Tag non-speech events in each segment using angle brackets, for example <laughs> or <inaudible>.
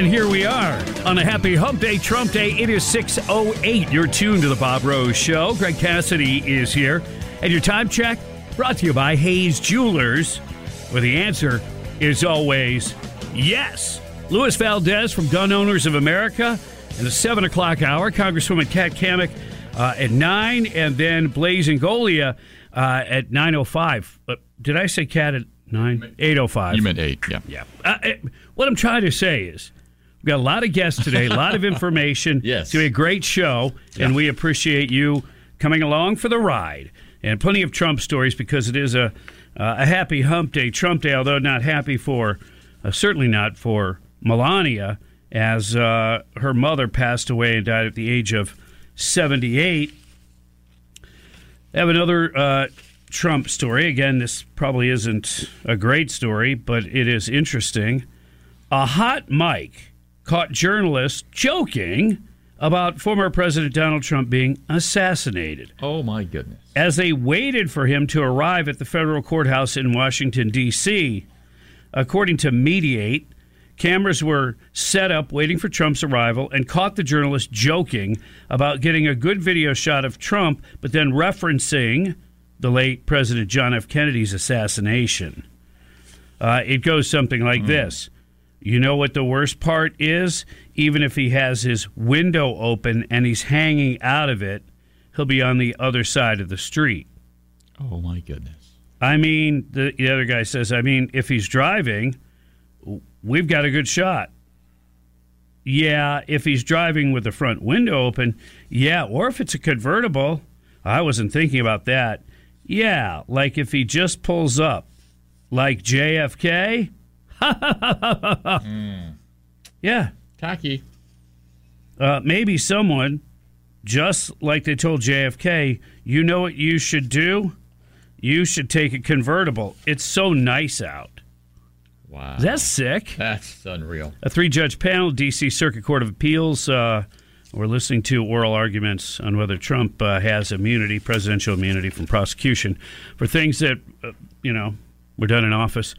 And here we are on a happy hump day, Trump Day. It is 6.08. You're tuned to the Bob Rose Show. Greg Cassidy is here. And your time check brought to you by Hayes Jewelers, where the answer is always yes. Louis Valdez from Gun Owners of America in the 7 o'clock hour. Congresswoman Kat Cammack uh, at 9, and then Blaise Ingoglia uh, at 9.05. Uh, did I say Kat at 9? 8.05. You meant eight, yeah. Yeah. Uh, uh, what I'm trying to say is we've got a lot of guests today, a lot of information. <laughs> Yes. It's going to be a great show, and we appreciate you coming along for the ride. And plenty of Trump stories because it is a, uh, a happy hump day, Trump day, although not happy for, uh, certainly not for Melania, as uh, her mother passed away and died at the age of 78. I have another uh, Trump story. Again, this probably isn't a great story, but it is interesting. A hot mic caught journalists joking about former President Donald Trump being assassinated. Oh, my goodness. As they waited for him to arrive at the federal courthouse in Washington, D.C., according to Mediaite, cameras were set up waiting for Trump's arrival and caught the journalist joking about getting a good video shot of Trump, but then referencing the late President John F. Kennedy's assassination. Uh, it goes something like this. You know what the worst part is? Even if he has his window open and he's hanging out of it, he'll be on the other side of the street. Oh, my goodness. I mean, the, the other guy says, I mean, if he's driving, we've got a good shot. Yeah, if he's driving with the front window open, yeah, or if it's a convertible, I wasn't thinking about that. Yeah, like if he just pulls up, like JFK. <laughs> Yeah, Tacky. uh, maybe someone, just like they told JFK, you know what you should do? You should take a convertible. It's so nice out. Wow. That's sick. That's unreal. A three judge panel, D.C. Circuit Court of Appeals. Uh, we're listening to oral arguments on whether Trump uh, has immunity, presidential immunity from prosecution for things that, uh, you know, were done in office.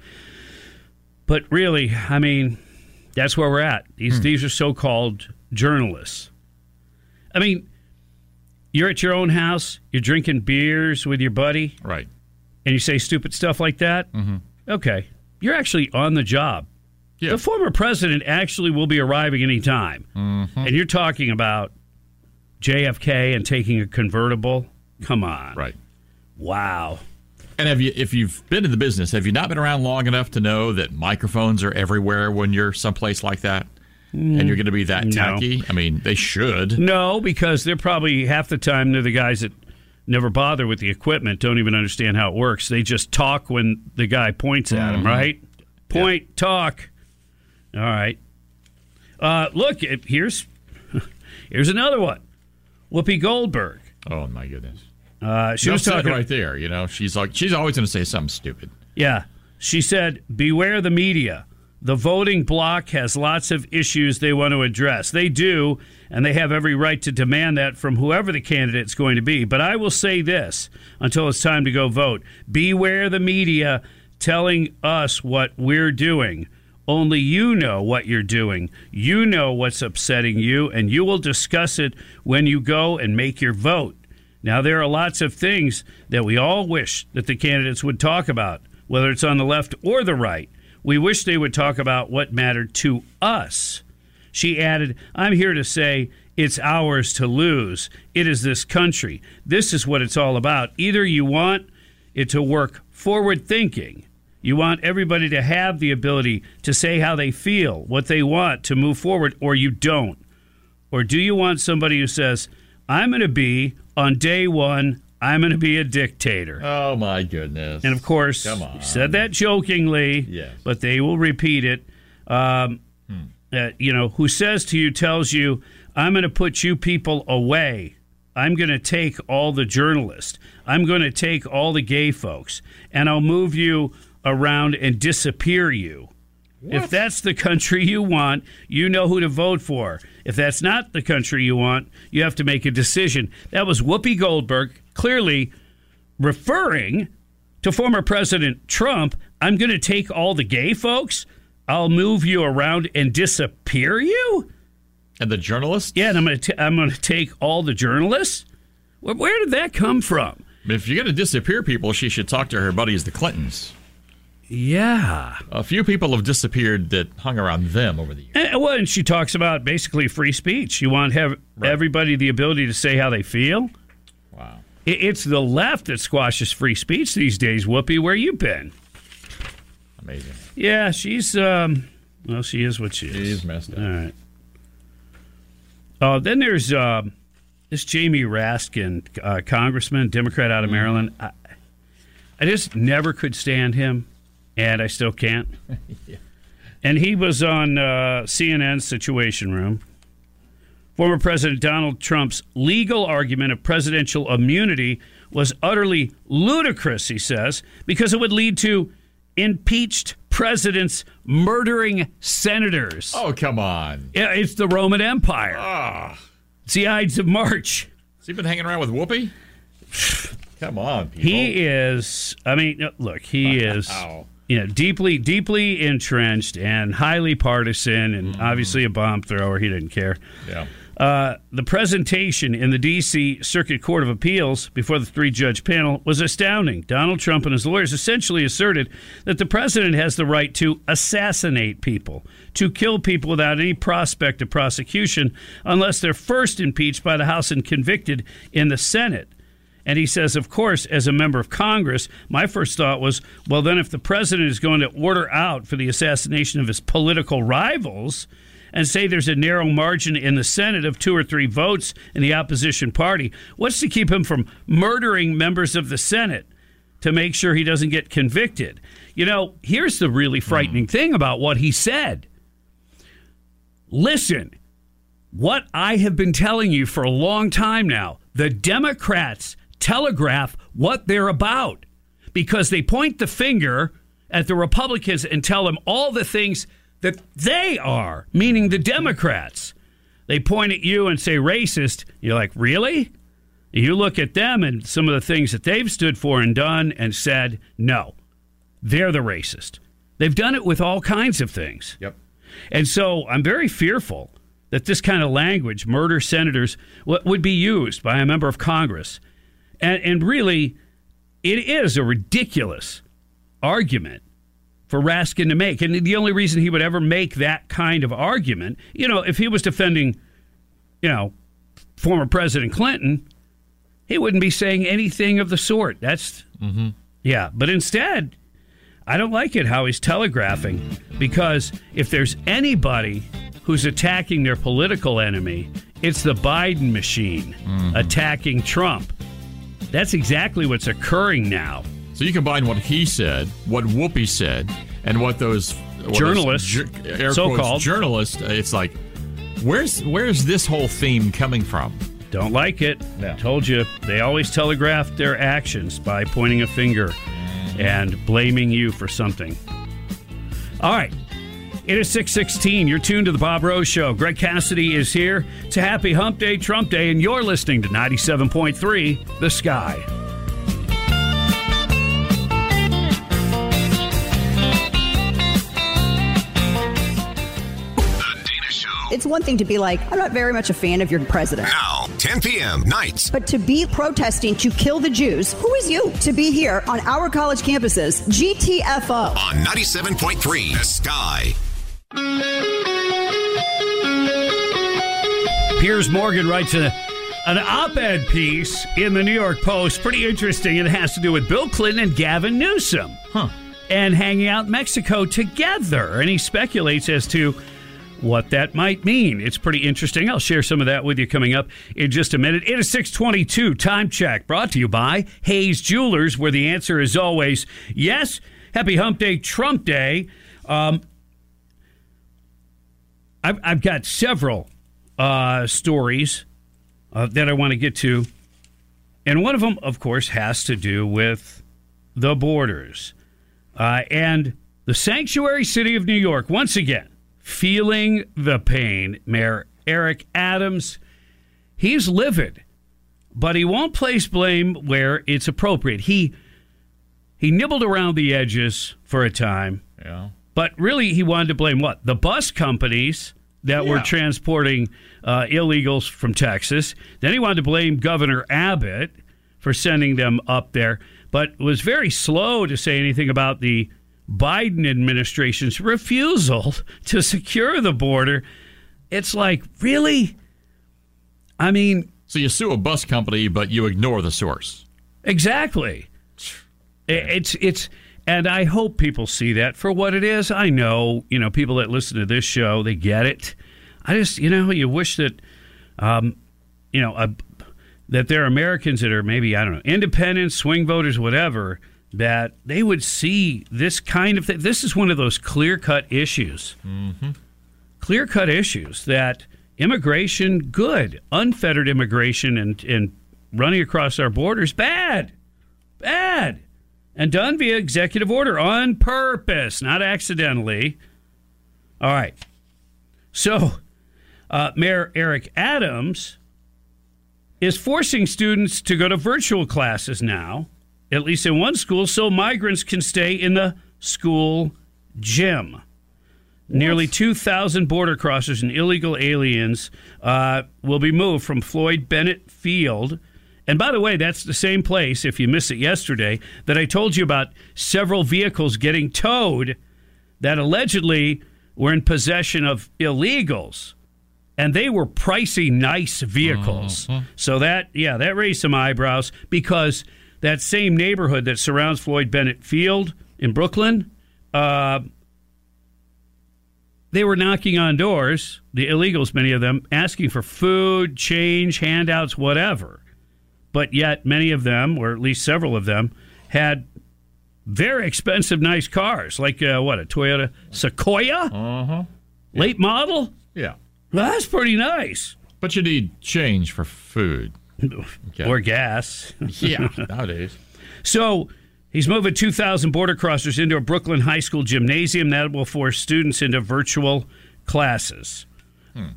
But really, I mean, that's where we're at. These, these are so called journalists. I mean, you're at your own house, you're drinking beers with your buddy, Right. and you say stupid stuff like that. Mm-hmm. Okay. You're actually on the job. Yeah. The former president actually will be arriving any time. And you're talking about JFK and taking a convertible? Come on. Right. Wow. And have you, if you've been in the business, have you not been around long enough to know that microphones are everywhere when you're someplace like that? And you're going to be that No. tacky? I mean, they should. No, because they're probably half the time they're the guys that never bother with the equipment, don't even understand how it works. They just talk when the guy points at them, right? Point, talk. All right. Uh, look, it, here's <laughs> here's another one. Whoopi Goldberg. Oh my goodness. Uh, she She was talking right there. You know, she's like, she's always going to say something stupid. Yeah. She said, Beware the media. The voting bloc has lots of issues they want to address. They do, and they have every right to demand that from whoever the candidate's going to be. But I will say this until it's time to go vote Beware the media telling us what we're doing. Only you know what you're doing. You know what's upsetting you, and you will discuss it when you go and make your vote. Now, there are lots of things that we all wish that the candidates would talk about, whether it's on the left or the right. We wish they would talk about what mattered to us. She added, I'm here to say it's ours to lose. It is this country. This is what it's all about. Either you want it to work forward thinking, you want everybody to have the ability to say how they feel, what they want to move forward, or you don't. Or do you want somebody who says, I'm going to be on day one, I'm going to be a dictator? Oh my goodness! And of course, Come on. said that jokingly, Yes. but they will repeat it. Um, uh, you know, who says to you, tells you, I'm going to put you people away. I'm going to take all the journalists. I'm going to take all the gay folks, and I'll move you around and disappear you. If that's the country you want, you know who to vote for. If that's not the country you want, you have to make a decision. That was Whoopi Goldberg clearly referring to former President Trump. I'm going to take all the gay folks. I'll move you around and disappear you. and the journalist. Yeah, and I'm going to I'm going to take all the journalists. Where, where did that come from? If you're going to disappear people, she should talk to her buddies, the Clintons. Yeah. A few people have disappeared that hung around them over the years. And, well, and she talks about basically free speech. You want to have everybody the ability to say how they feel. Wow. It- It's the left that squashes free speech these days. Whoopi, where you been? Amazing. Yeah, she's um, well, she is what she is. She's messed up. All right. Oh, then there's uh, this Jamie Raskin, uh, congressman, Democrat out of Maryland. I, I just never could stand him, and I still can't. <laughs> And he was on uh, CNN's Situation Room. Former President Donald Trump's legal argument of presidential immunity was utterly ludicrous, he says, because it would lead to impeached presidents murdering senators. Oh, come on. Yeah, it's the Roman Empire. Ah. It's the Ides of March. Has he been hanging around with Whoopi? <sighs> come on, people. He is. I mean, look, he <laughs> is. Wow. You know, deeply, deeply entrenched and highly partisan, and obviously a bomb thrower. He didn't care. Yeah. Uh, the presentation in the D.C. Circuit Court of Appeals before the three judge panel was astounding. Donald Trump and his lawyers essentially asserted that the president has the right to assassinate people, to kill people without any prospect of prosecution, unless they're first impeached by the House and convicted in the Senate. And he says, of course, as a member of Congress, my first thought was, well, then if the president is going to order out for the assassination of his political rivals, and say there's a narrow margin in the Senate of two or three votes in the opposition party. What's to keep him from murdering members of the Senate to make sure he doesn't get convicted? You know, here's the really hmm. frightening thing about what he said. Listen, what I have been telling you for a long time now the Democrats telegraph what they're about because they point the finger at the Republicans and tell them all the things that they are, meaning the Democrats. They point at you and say racist. You're like, really? You look at them and some of the things that they've stood for and done and said, no, they're the racist. They've done it with all kinds of things. Yep. And so I'm very fearful that this kind of language, murder senators, would be used by a member of Congress. And, and really, it is a ridiculous argument for Raskin to make. And the only reason he would ever make that kind of argument, you know, if he was defending, you know, former President Clinton, he wouldn't be saying anything of the sort. That's, mm-hmm. yeah. But instead, I don't like it how he's telegraphing because if there's anybody who's attacking their political enemy, it's the Biden machine mm-hmm. attacking Trump. That's exactly what's occurring now. So you combine what he said, what Whoopi said, and what those what Journalists, ju- air so-called. journalists. uh, It's like, where's where's this whole theme coming from? Don't like it. Yeah. Told you. They always telegraph their actions by pointing a finger and blaming you for something. All right. It is 616. You're tuned to the Bob Rose Show. Greg Cassidy is here. It's a happy hump day, Trump day, and you're listening to 97.3 The Sky. It's It's one thing to be like, I'm not very much a fan of your president. Now, 10 p.m. nights. But to be protesting to kill the Jews, who is you? To be here on our college campuses, GTFO. On 97.3 The Sky. Piers Morgan writes a, an op ed piece in the New York Post. Pretty interesting. It has to do with Bill Clinton and Gavin Newsom. Huh. And hanging out in Mexico together. And he speculates as to what that might mean. It's pretty interesting. I'll share some of that with you coming up in just a minute. It is 622 Time Check brought to you by Hayes Jewelers, where the answer is always yes. Happy Hump Day, Trump Day. Um, I've, I've got several uh, stories uh, that I want to get to. And one of them, of course, has to do with the borders. Uh, and the sanctuary city of New York, once again, feeling the pain. Mayor Eric Adams, he's livid, but he won't place blame where it's appropriate. He he nibbled around the edges for a time, Yeah. But really he wanted to blame what? The bus companies that were transporting uh, illegals from Texas. Then he wanted to blame Governor Abbott for sending them up there, but was very slow to say anything about the Biden administration's refusal <laughs> to secure the border. It's like, really? I mean, So you sue a bus company, but you ignore the source. Exactly. It's it's and I hope people see that for what it is. I know, you know, people that listen to this show, they get it. I just, you know, you wish that um, you know, uh, that there are Americans that are maybe, I don't know, independents, swing voters, whatever, that they would see this kind of thing. This is one of those clear-cut issues. Clear-cut issues that immigration good, unfettered immigration and and running across our borders bad bad and done via executive order on purpose, not accidentally. All right. So, uh, Mayor Eric Adams is forcing students to go to virtual classes now, at least in one school, so migrants can stay in the school gym. Nearly 2,000 border crossers and illegal aliens uh, will be moved from Floyd Bennett Field. And by the way, that's the same place, if you missed it yesterday, that I told you about several vehicles getting towed that allegedly were in possession of illegals. And they were pricey, nice vehicles. So that, yeah, that raised some eyebrows because that same neighborhood that surrounds Floyd Bennett Field in Brooklyn, uh, they were knocking on doors, the illegals, many of them, asking for food, change, handouts, whatever. But yet, many of them, or at least several of them, had very expensive, nice cars, like uh, what, a Toyota Sequoia? Uh huh. Late model? Yeah. Well, that's pretty nice. But you need change for food. Okay. <laughs> Or gas. <laughs> Yeah, nowadays. So he's moving 2,000 border crossers into a Brooklyn high school gymnasium that will force students into virtual classes.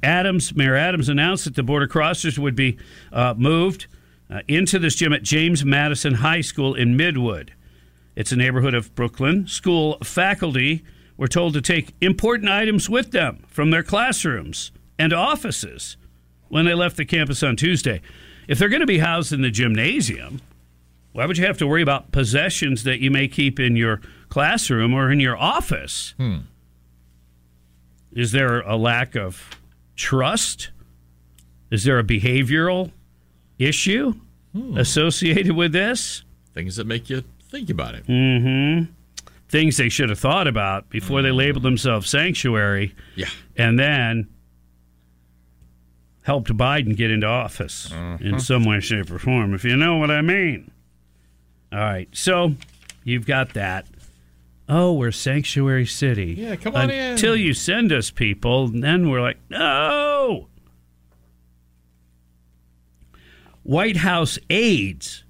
Adams, Mayor Adams announced that the border crossers would be uh, moved uh, into this gym at James Madison High School in Midwood. It's a neighborhood of Brooklyn. School faculty were told to take important items with them from their classrooms and offices when they left the campus on Tuesday. If they're going to be housed in the gymnasium, why would you have to worry about possessions that you may keep in your classroom or in your office? Is there a lack of trust? Is there a behavioral issue associated with this? Things that make you think about it. Mm-hmm. Things they should have thought about before they labeled themselves sanctuary Yeah. and then helped Biden get into office in some way, shape, or form, if you know what I mean. All right, so you've got that. Oh, we're sanctuary city. Yeah, come on in. Until you send us people, then we're like, no. White House aides,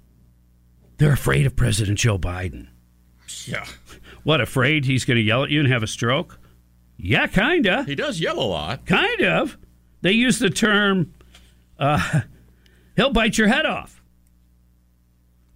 they're afraid of President Joe Biden. Yeah. What, afraid he's going to yell at you and have a stroke? Yeah, kinda. He does yell a lot. Kind of. They use the term, uh, <laughs> he'll bite your head off.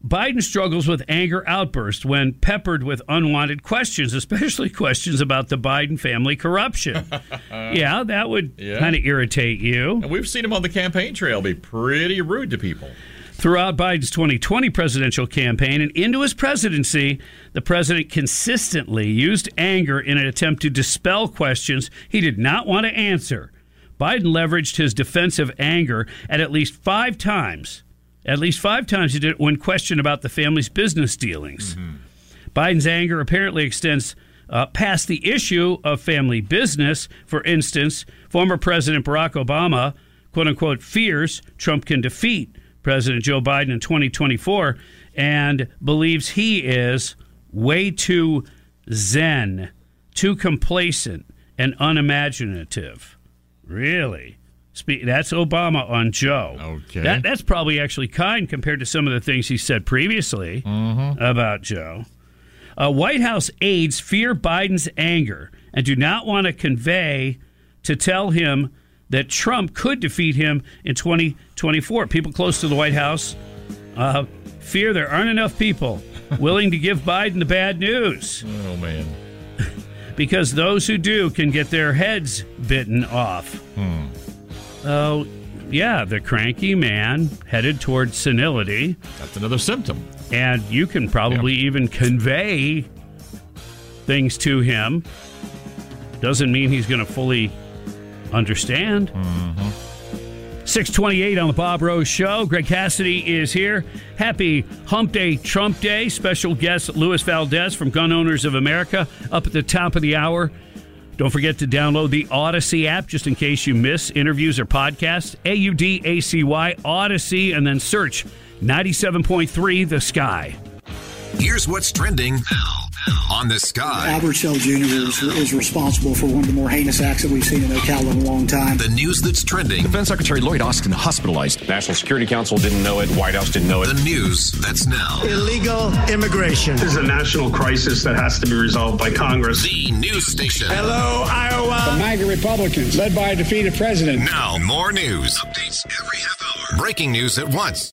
Biden struggles with anger outbursts when peppered with unwanted questions, especially <laughs> questions about the Biden family corruption. <laughs> yeah, that would Yeah. kind of irritate you. And we've seen him on the campaign trail be pretty rude to people. Throughout Biden's 2020 presidential campaign and into his presidency, the president consistently used anger in an attempt to dispel questions he did not want to answer. Biden leveraged his defensive anger at at least five times. At least five times he did when questioned about the family's business dealings. Biden's anger apparently extends uh, past the issue of family business. For instance, former President Barack Obama, quote unquote, fears Trump can defeat President Joe Biden in 2024 and believes he is way too zen, too complacent, and unimaginative. Really? Spe- That's Obama on Joe. Okay. That, that's probably actually kind compared to some of the things he said previously about Joe. Uh, White House aides fear Biden's anger and do not want to convey to tell him that Trump could defeat him in 2024. People close to the White House uh, fear there aren't enough people <laughs> willing to give Biden the bad news Oh, man. <laughs> because those who do can get their heads bitten off. Oh, yeah, the cranky man headed towards senility. That's another symptom. and you can probably even convey things to him. Doesn't mean he's going to fully understand. Mm-hmm. 628 on the Bob Rose Show. Greg Cassidy is here. Happy Hump Day, Trump Day. Special guest Luis Valdez from Gun Owners of America up at the top of the hour. Don't forget to download the Audacy app just in case you miss interviews or podcasts. A U D A C Y, Audacy, and then search 97.3 The Sky. Here's what's trending now on the sky. Albert Shell Jr. is, is responsible for one of the more heinous acts that we've seen in Ocala in a long time. The news that's trending. Defense Secretary Lloyd Austin hospitalized. National Security Council didn't know it. White House didn't know it. The news that's now. Illegal immigration. This is a national crisis that has to be resolved by Congress. The news station. Hello, Iowa. The MAGA Republicans, led by a defeated president. Now, more news. Updates every half hour. Breaking news at once.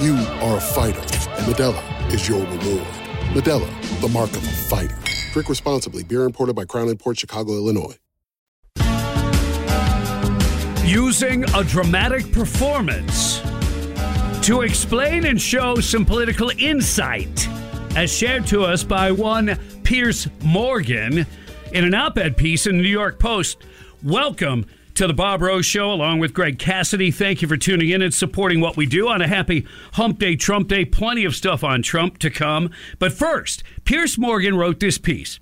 You are a fighter, and Modelo is your reward. Modelo, the mark of a fighter. Drink responsibly. Beer imported by Crown Port Chicago, Illinois. using a dramatic performance to explain and show some political insight, as shared to us by one Piers Morgan in an op ed piece in the New York Post. Welcome to the Bob Rose Show, along with Greg Cassidy. Thank you for tuning in and supporting what we do on a happy Hump Day, Trump Day. Plenty of stuff on Trump to come. But first, Piers Morgan wrote this piece.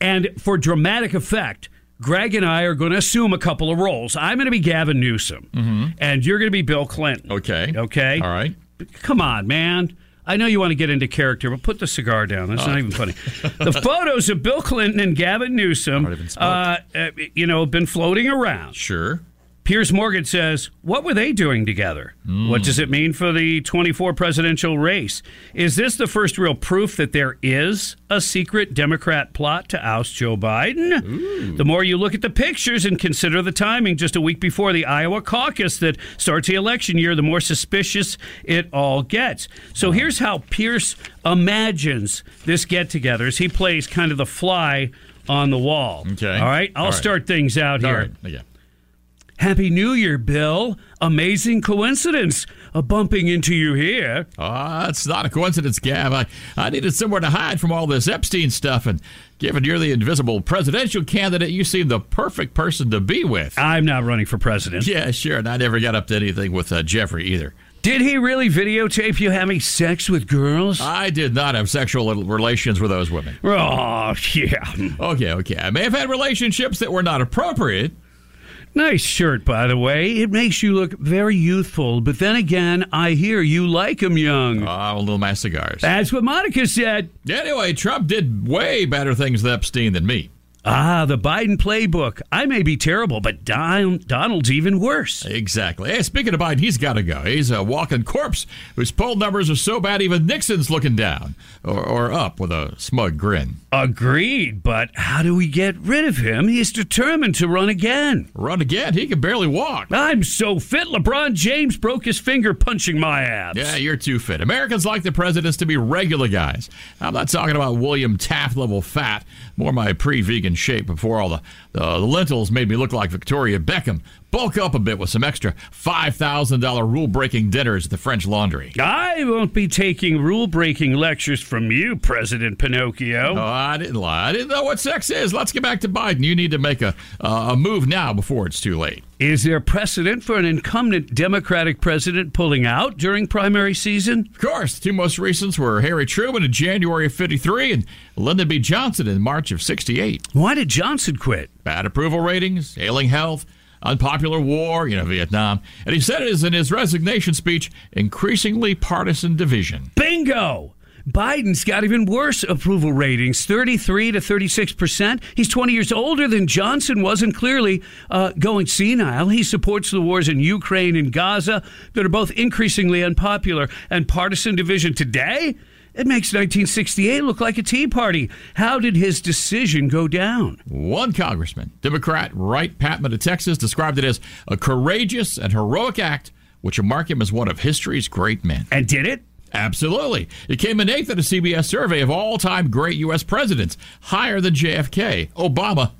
And for dramatic effect, Greg and I are going to assume a couple of roles. I'm going to be Gavin Newsom, mm-hmm. and you're going to be Bill Clinton. Okay. Okay. All right. Come on, man. I know you want to get into character, but put the cigar down. That's not even funny. The <laughs> photos of Bill Clinton and Gavin Newsom, uh, uh, you know, have been floating around. Sure. Piers Morgan says, What were they doing together? What does it mean for the 24 presidential race? Is this the first real proof that there is a secret Democrat plot to oust Joe Biden? The more you look at the pictures and consider the timing just a week before the Iowa caucus that starts the election year, the more suspicious it all gets. So here's how Piers imagines this get together as he plays kind of the fly on the wall. Okay. All right. I'll All right. start things out All here. right. Yeah. Happy New Year, Bill. Amazing coincidence uh, bumping into you here. Ah, it's not a coincidence, Gav. I, I needed somewhere to hide from all this Epstein stuff, and given you're the invisible presidential candidate, you seem the perfect person to be with. I'm not running for president. Yeah, sure. And I never got up to anything with uh, Jeffrey either. Did he really videotape you having sex with girls? I did not have sexual relations with those women. Oh, <laughs> yeah. Okay, okay. I may have had relationships that were not appropriate. Nice shirt, by the way. It makes you look very youthful. But then again, I hear you like like 'em young. Ah, a little mass cigars. That's what Monica said. Anyway, Trump did way better things with Epstein than me. Ah, the Biden playbook. I may be terrible, but Don- Donald's even worse. Exactly. Hey, speaking of Biden, he's got to go. He's a walking corpse whose poll numbers are so bad even Nixon's looking down or, or up with a smug grin. Agreed, but how do we get rid of him? He's determined to run again. Run again? He can barely walk. I'm so fit. LeBron James broke his finger punching my abs. Yeah, you're too fit. Americans like the presidents to be regular guys. I'm not talking about William Taft level fat, more my pre vegan shape before all the, the, the lentils made me look like Victoria Beckham. Bulk up a bit with some extra $5,000 rule breaking dinners at the French Laundry. I won't be taking rule breaking lectures from you, President Pinocchio. Oh, I didn't lie. I didn't know what sex is. Let's get back to Biden. You need to make a, uh, a move now before it's too late. Is there precedent for an incumbent Democratic president pulling out during primary season? Of course, the two most recent were Harry Truman in January of 53 and Lyndon B. Johnson in March of 68. Why did Johnson quit? Bad approval ratings, ailing health, unpopular war, you know, Vietnam. And he said it is in his resignation speech increasingly partisan division. Bingo! Biden's got even worse approval ratings 33 to 36 percent. He's 20 years older than Johnson was and clearly uh, going senile. He supports the wars in Ukraine and Gaza that are both increasingly unpopular and partisan division today. It makes 1968 look like a Tea Party. How did his decision go down? One congressman, Democrat Wright Patman of Texas, described it as a courageous and heroic act which will mark him as one of history's great men. And did it? Absolutely. It came in eighth in a CBS survey of all time great U.S. presidents, higher than JFK, Obama,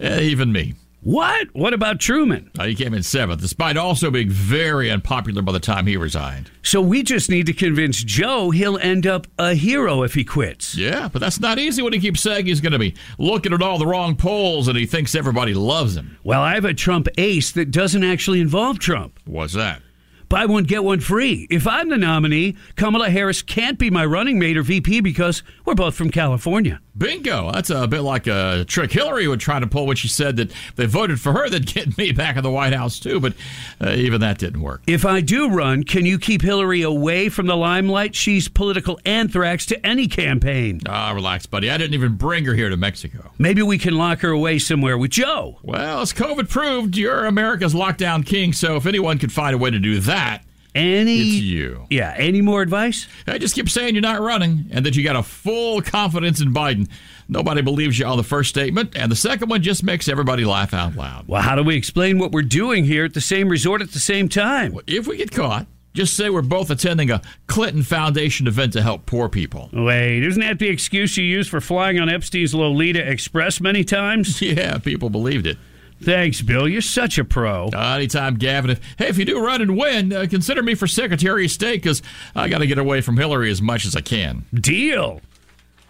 <laughs> even me. What? What about Truman? Uh, he came in seventh, despite also being very unpopular by the time he resigned. So we just need to convince Joe he'll end up a hero if he quits. Yeah, but that's not easy when he keeps saying he's going to be looking at all the wrong polls and he thinks everybody loves him. Well, I have a Trump ace that doesn't actually involve Trump. What's that? Buy one, get one free. If I'm the nominee, Kamala Harris can't be my running mate or VP because we're both from California. Bingo. That's a bit like a trick Hillary would try to pull when she said that if they voted for her, they'd <laughs> get me back in the White House, too. But uh, even that didn't work. If I do run, can you keep Hillary away from the limelight? She's political anthrax to any campaign. Ah, relax, buddy. I didn't even bring her here to Mexico. Maybe we can lock her away somewhere with Joe. Well, as COVID proved, you're America's lockdown king, so if anyone could find a way to do that, any it's you. Yeah, any more advice? I just keep saying you're not running and that you got a full confidence in Biden. Nobody believes you on the first statement, and the second one just makes everybody laugh out loud. Well, how do we explain what we're doing here at the same resort at the same time? If we get caught, just say we're both attending a Clinton Foundation event to help poor people. Wait, isn't that the excuse you used for flying on Epstein's Lolita Express many times? <laughs> Yeah, people believed it. Thanks, Bill. You're such a pro. Uh, anytime, Gavin. If, hey, if you do run and win, uh, consider me for Secretary of State because I got to get away from Hillary as much as I can. Deal.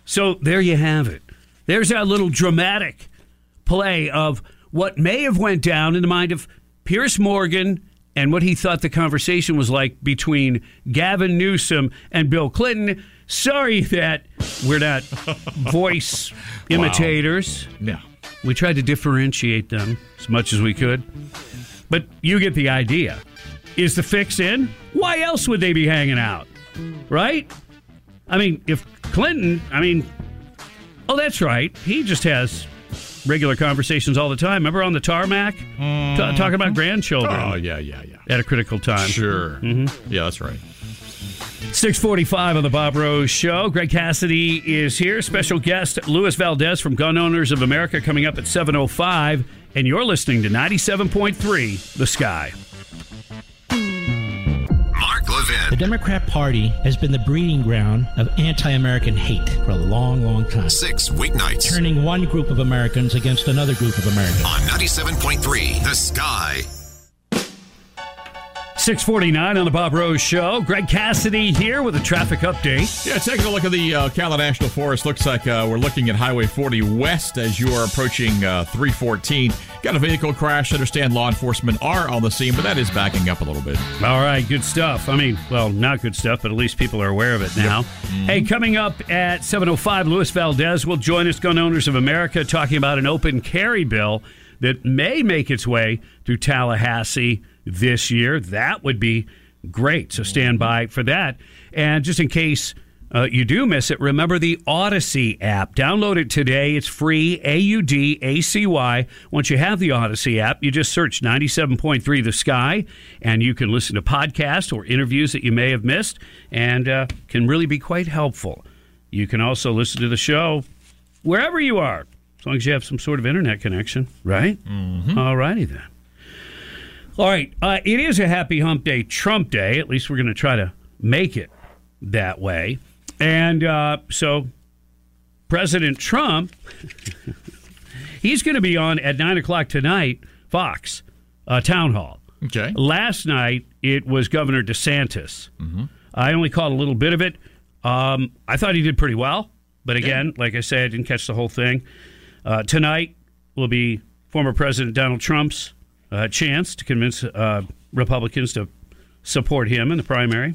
So there you have it. There's our little dramatic play of what may have went down in the mind of Piers Morgan and what he thought the conversation was like between Gavin Newsom and Bill Clinton. Sorry that we're not <laughs> voice imitators. Wow. Yeah. We tried to differentiate them as much as we could. But you get the idea. Is the fix in? Why else would they be hanging out? Right? I mean, if Clinton, I mean, oh, that's right. He just has regular conversations all the time. Remember on the tarmac, T- talking about grandchildren. Oh yeah, yeah, yeah. At a critical time. Sure. Mm-hmm. Yeah, that's right. 645 on the Bob Rose Show. Greg Cassidy is here. Special guest Luis Valdez from Gun Owners of America coming up at 705. And you're listening to 97.3 The Sky. Mark Levin. The Democrat Party has been the breeding ground of anti American hate for a long, long time. Six weeknights. Turning one group of Americans against another group of Americans. On 97.3 The Sky. 649 on the Bob Rose Show. Greg Cassidy here with a traffic update. Yeah, taking a look at the uh, Ocala National Forest. Looks like uh, we're looking at Highway 40 west as you are approaching uh, 314. Got a vehicle crash. Understand law enforcement are on the scene, but that is backing up a little bit. All right, good stuff. I mean, well, not good stuff, but at least people are aware of it now. Yep. Mm-hmm. Hey, coming up at 7.05, Luis Valdez will join us, Gun Owners of America, talking about an open carry bill that may make its way through Tallahassee this year. That would be great. So stand by for that. And just in case uh, you do miss it, remember the Audacy app. Download it today. It's free. A U D A C Y. Once you have the Audacy app, you just search 97.3 The Sky, and you can listen to podcasts or interviews that you may have missed, and uh, can really be quite helpful. You can also listen to the show wherever you are, as long as you have some sort of internet connection, right? Mm-hmm. All righty then. All right. Uh, it is a happy hump day, Trump Day. At least we're going to try to make it that way. And uh, so President Trump, <laughs> he's going to be on at 9 o'clock tonight, Fox uh, Town Hall. Okay. Last night, it was Governor DeSantis. Mm-hmm. I only caught a little bit of it. Um, I thought he did pretty well. But again, like I said, I didn't catch the whole thing. Uh, tonight will be former President Donald Trump's uh, chance to convince uh, Republicans to support him in the primary.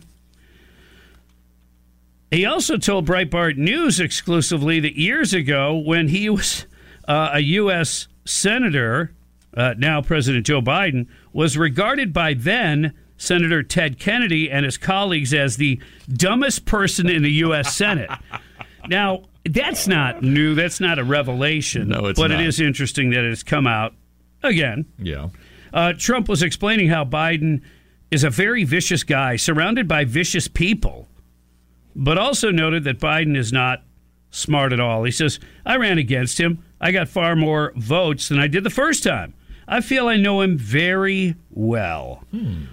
He also told Breitbart News exclusively that years ago, when he was uh, a U.S. Senator, uh, now President Joe Biden, was regarded by then Senator Ted Kennedy and his colleagues as the dumbest person in the U.S. Senate. now, that's not new. That's not a revelation. No, it's but not. it is interesting that it's come out again. Yeah. Uh, Trump was explaining how Biden is a very vicious guy, surrounded by vicious people, but also noted that Biden is not smart at all. He says, I ran against him. I got far more votes than I did the first time. I feel I know him very well.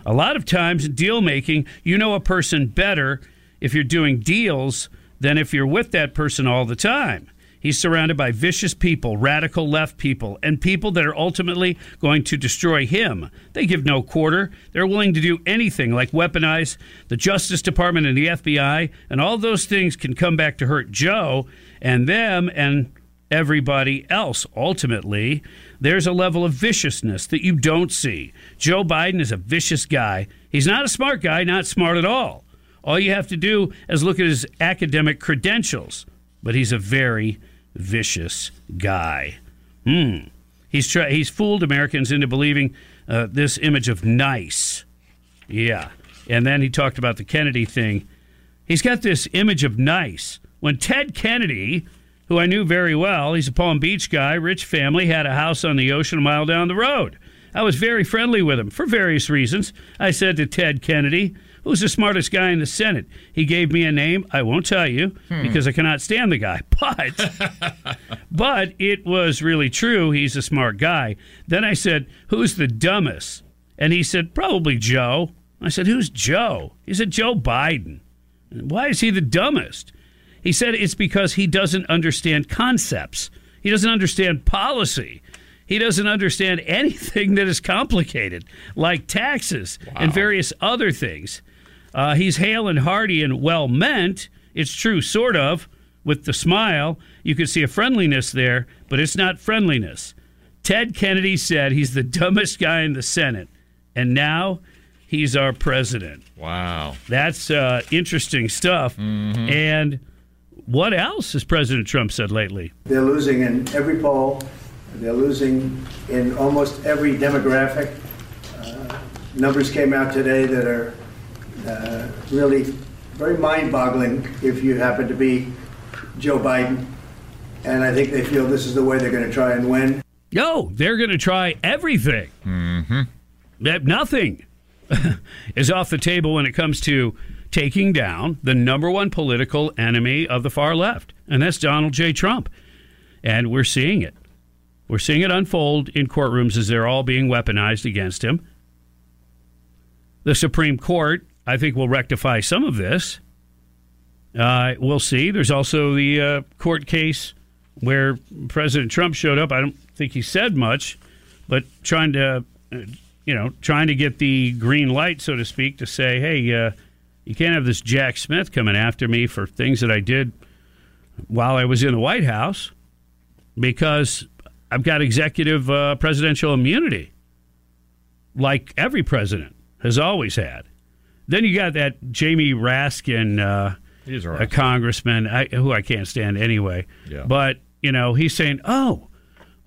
A lot of times in deal making, you know a person better if you're doing deals than if you're with that person all the time. He's surrounded by vicious people, radical left people, and people that are ultimately going to destroy him. They give no quarter. They're willing to do anything like weaponize the Justice Department and the FBI, and all those things can come back to hurt Joe and them and everybody else. Ultimately, there's a level of viciousness that you don't see. Joe Biden is a vicious guy. He's not a smart guy, not smart at all. All you have to do is look at his academic credentials, but he's a very vicious guy. Hmm. He's tra- he's fooled Americans into believing uh, this image of nice. Yeah. And then he talked about the Kennedy thing. He's got this image of nice. When Ted Kennedy, who I knew very well, he's a Palm Beach guy, rich family, had a house on the ocean a mile down the road. I was very friendly with him for various reasons. I said to Ted Kennedy, who's the smartest guy in the Senate? He gave me a name. I won't tell you Hmm. because I cannot stand the guy. <laughs> But but it was really true. He's a smart guy. Then I said, Who's the dumbest? And he said, Probably Joe. I said, Who's Joe? He said, Joe Biden. Why is he the dumbest? He said, It's because he doesn't understand concepts, he doesn't understand policy. He doesn't understand <laughs> anything that is complicated, like taxes and various other things. Uh, he's hale and hearty and well meant. It's true, sort of, with the smile. You can see a friendliness there, but it's not friendliness. Ted Kennedy said he's the <laughs> dumbest guy in the Senate, and now he's our president. Wow. That's uh, interesting stuff. And what else has President Trump said lately? They're losing in every poll. They're losing in almost every demographic. Uh, numbers came out today that are uh, really very mind boggling if you happen to be Joe Biden. and I think they feel this is the way they're going to try and win. No, they're going to try everything. Mm-hmm. That nothing <laughs> is off the table when it comes to taking down the number one political enemy of the far left, and that's Donald J. Trump. And we're seeing it. We're seeing it unfold in courtrooms as they're all being weaponized against him. The Supreme Court, I think, will rectify some of this. Uh, we'll see. There's also the uh, court case where President Trump showed up. I don't think he said much, but trying to, uh, you know, trying to get the green light, so to speak, to say, hey, uh, you can't have this Jack Smith coming after me for things that I did while I was in the White House because I've got executive uh, presidential immunity, like every president has always had. Then you got that Jamie Raskin, uh, He's a congressman I, who I can't stand anyway. Yeah. But you know, he's saying, "Oh,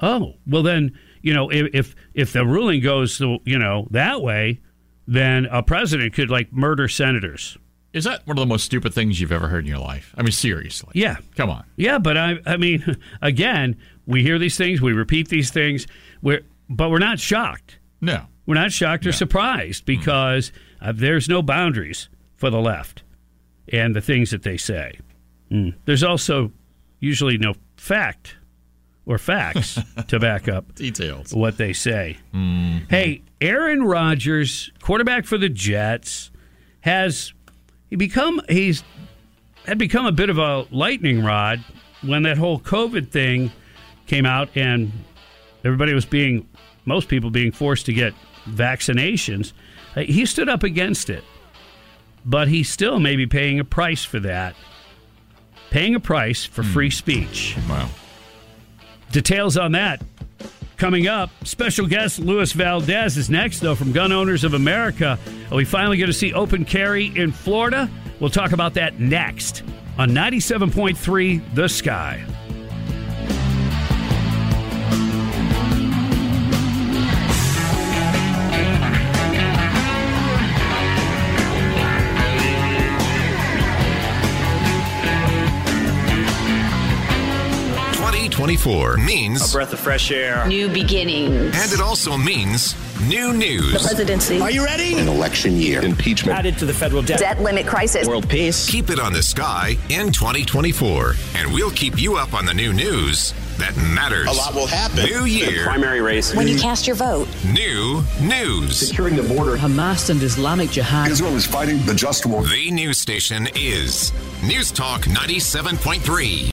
oh, well then, you know, if if, if the ruling goes, the, you know, that way, then a president could like murder senators." Is that one of the most stupid things you've ever heard in your life? I mean, seriously. Yeah. Come on. Yeah, but I I mean, <laughs> again, we hear these things, we repeat these things, we're but we're not shocked. No. We're not shocked or surprised because uh, there's no boundaries for the left and the things that they say. Mm. There's also usually no fact or facts <laughs> to back up Details. what they say. Mm. Hey, Aaron Rodgers, quarterback for the Jets, has he become he's had become a bit of a lightning rod when that whole COVID thing came out and everybody was being most people being forced to get vaccinations. He stood up against it, but he still may be paying a price for that. Paying a price for free hmm. speech. Wow. Details on that coming up. Special guest Luis Valdez is next, though, from Gun Owners of America. Are we finally going to see open carry in Florida? We'll talk about that next on 97.3 The Sky. Twenty twenty four means a breath of fresh air. New beginnings. and it also means new news. The presidency. Are you ready? An election year. Impeachment. Added to the federal debt. Debt limit crisis. World peace. Keep it on the sky in 2024, and we'll keep you up on the new news that matters. A lot will happen. New year, Primary race. When you cast your vote. new news. Securing the border. Hamas and Islamic Jihad. Israel is fighting the just war. The news station is News Talk 97.3.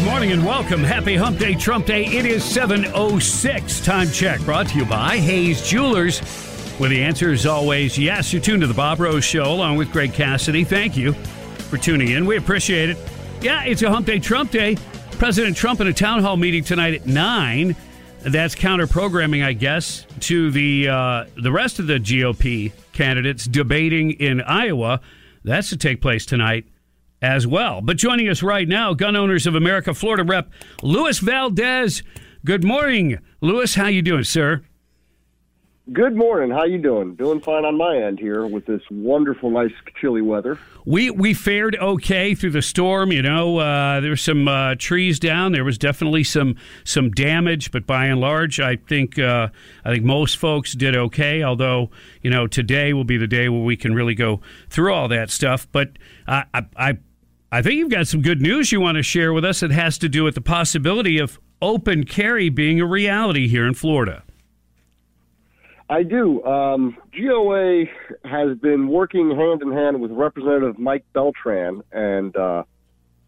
Good morning and welcome. Happy Hump Day, Trump Day. It is 7.06. Time check brought to you by Hayes Jewelers, where the answer is always yes. You're tuned to the Bob Rose Show along with Greg Cassidy. Thank you for tuning in. We appreciate it. Yeah, it's a Hump Day, Trump Day. President Trump in a town hall meeting tonight at 9. That's counter programming, I guess, to the uh, the rest of the GOP candidates debating in Iowa. That's to take place tonight as well. But joining us right now, Gun Owners of America Florida Rep Luis Valdez. Good morning, Luis. How you doing, sir? Good morning. How you doing? Doing fine on my end here with this wonderful, nice, chilly weather. We we fared okay through the storm. You know, uh, there were some uh, trees down. There was definitely some some damage, but by and large, I think uh, I think most folks did okay. Although you know, today will be the day where we can really go through all that stuff. But I I I, think you've got some good news you want to share with us. It has to do with the possibility of open carry being a reality here in Florida. I do. Um, GOA has been working hand in hand with Representative Mike Beltran, and uh,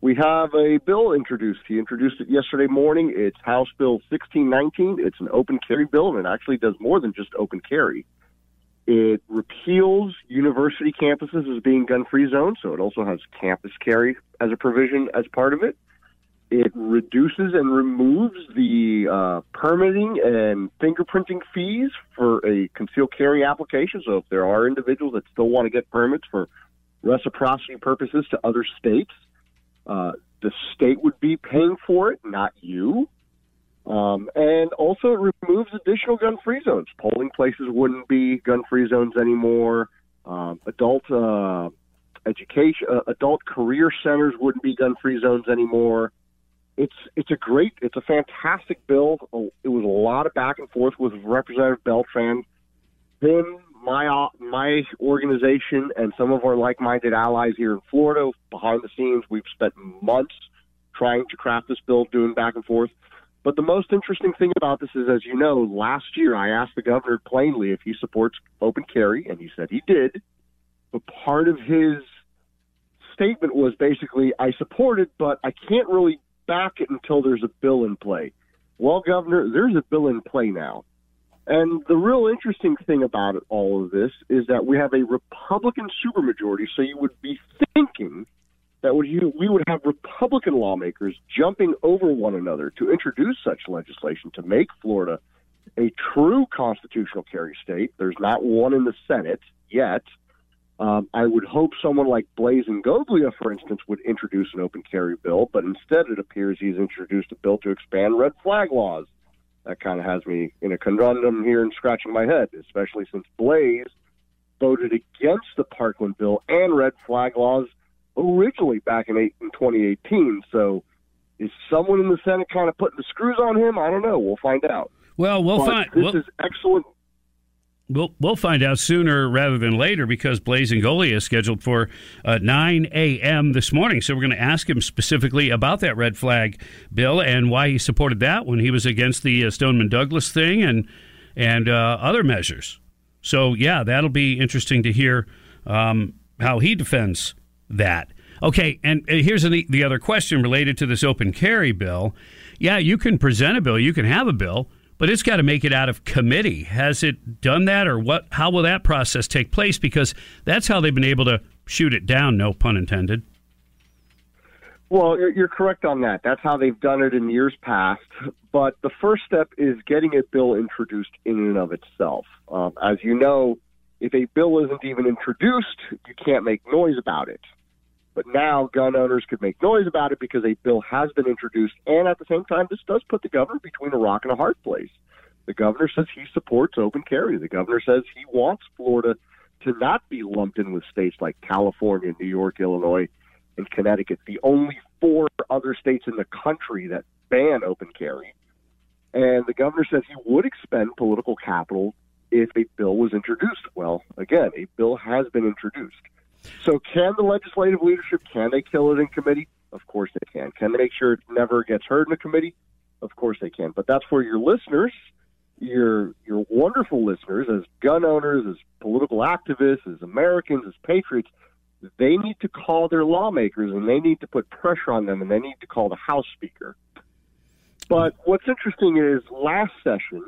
we have a bill introduced. He introduced it yesterday morning. It's House Bill 1619. It's an open carry bill, and it actually does more than just open carry. It repeals university campuses as being gun free zones, so it also has campus carry as a provision as part of it. It reduces and removes the uh, permitting and fingerprinting fees for a concealed carry application. So if there are individuals that still want to get permits for reciprocity purposes to other states, uh, the state would be paying for it, not you. Um, and also, it removes additional gun free zones. Polling places wouldn't be gun free zones anymore. Um, adult uh, education, uh, adult career centers wouldn't be gun free zones anymore. It's it's a great, it's a fantastic bill. It was a lot of back and forth with Representative Beltran. Him, my uh, my organization, and some of our like-minded allies here in Florida. Behind the scenes, we've spent months trying to craft this bill, doing back and forth. But the most interesting thing about this is, as you know, last year I asked the governor plainly if he supports open carry, and he said he did. But part of his statement was basically, I support it, but I can't really back it until there's a bill in play. Well, Governor, there's a bill in play now. And the real interesting thing about all of this is that we have a Republican supermajority, so you would be thinking that would we would have Republican lawmakers jumping over one another to introduce such legislation to make Florida a true constitutional carry state. There's not one in the Senate yet. Um, I would hope someone like Blaise Ingoglia, for instance, would introduce an open carry bill, but instead it appears he's introduced a bill to expand red flag laws. That kind of has me in a conundrum here and scratching my head, especially since Blaise voted against the Parkland bill and red flag laws originally back in, eight, in 2018. So is someone in the Senate kind of putting the screws on him? I don't know. We'll find out. Well, we'll but find. This we'll, is excellent. We'll we'll find out sooner rather than later because Blaise Ingoglia is scheduled for uh, 9 a.m. this morning. So we're going to ask him specifically about that red flag bill and why he supported that when he was against the uh, Stoneman Douglas thing and and uh, other measures. So yeah, that'll be interesting to hear um, how he defends that. Okay, and here's the, the other question related to this open carry bill. Yeah, you can present a bill, you can have a bill, but it's got to make it out of committee. Has it done that, or what? How will that process take place? Because that's how they've been able to shoot it down. No pun intended. Well, you're you're correct on that. That's how they've done it in years past. But the first step is getting a bill introduced in and of itself. Um, as you know, if a bill isn't even introduced, you can't make noise about it. But now gun owners could make noise about it because a bill has been introduced. And at the same time, this does put the governor between a rock and a hard place. The governor says he supports open carry. The governor says he wants Florida to not be lumped in with states like California, New York, Illinois, and Connecticut, the only four other states in the country that ban open carry. And the governor says he would expend political capital if a bill was introduced. Well, again, a bill has been introduced. So, can the legislative leadership can they kill it in committee? Of course they can. Can they make sure it never gets heard in a committee? Of course they can. But that's where your listeners, your your wonderful listeners, as gun owners, as political activists, as Americans, as patriots, they need to call their lawmakers and they need to put pressure on them and they need to call the House Speaker. But what's interesting is last session,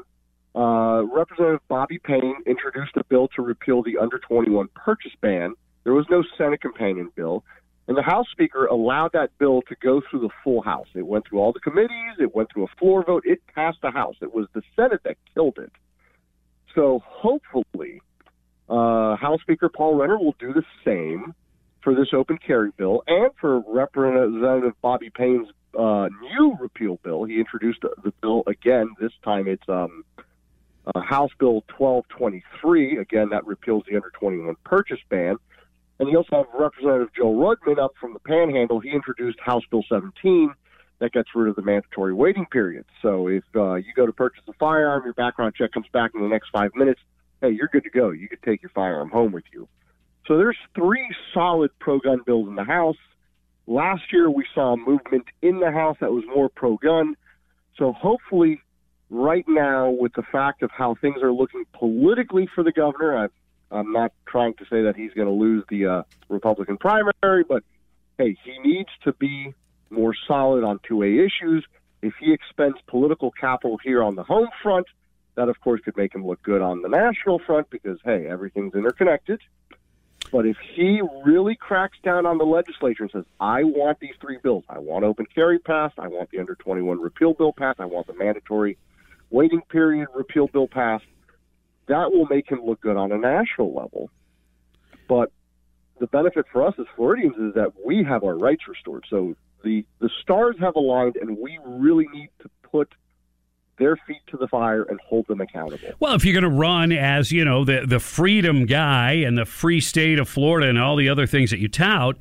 uh, Representative Bobby Payne introduced a bill to repeal the under 21 purchase ban there was no Senate companion bill. And the House Speaker allowed that bill to go through the full House. It went through all the committees, it went through a floor vote, it passed the House. It was the Senate that killed it. So hopefully, uh, House Speaker Paul Renner will do the same for this open carry bill and for Representative Bobby Payne's uh, new repeal bill. He introduced the bill again. This time it's um, uh, House Bill 1223. Again, that repeals the under 21 purchase ban. And you also have Representative Joe Rudman up from the Panhandle. He introduced House Bill 17 that gets rid of the mandatory waiting period. So if uh, you go to purchase a firearm, your background check comes back in the next five minutes, hey, you're good to go. You can take your firearm home with you. So there's three solid pro-gun bills in the House. Last year we saw a movement in the House that was more pro-gun. So hopefully, right now, with the fact of how things are looking politically for the governor, I've I'm not trying to say that he's going to lose the uh, Republican primary, but hey, he needs to be more solid on 2A issues. If he expends political capital here on the home front, That, of course, could make him look good on the national front because, hey, everything's interconnected. But if he really cracks down on the legislature and says, I want these three bills, I want open carry passed, I want the under 21 repeal bill passed, I want the mandatory waiting period repeal bill passed, that will make him look good on a national level. But the benefit for us as Floridians is that we have our rights restored. So the, the stars have aligned, and we really need to put their feet to the fire and hold them accountable. Well, if you're going to run as you know the the freedom guy and the free state of Florida and all the other things that you tout.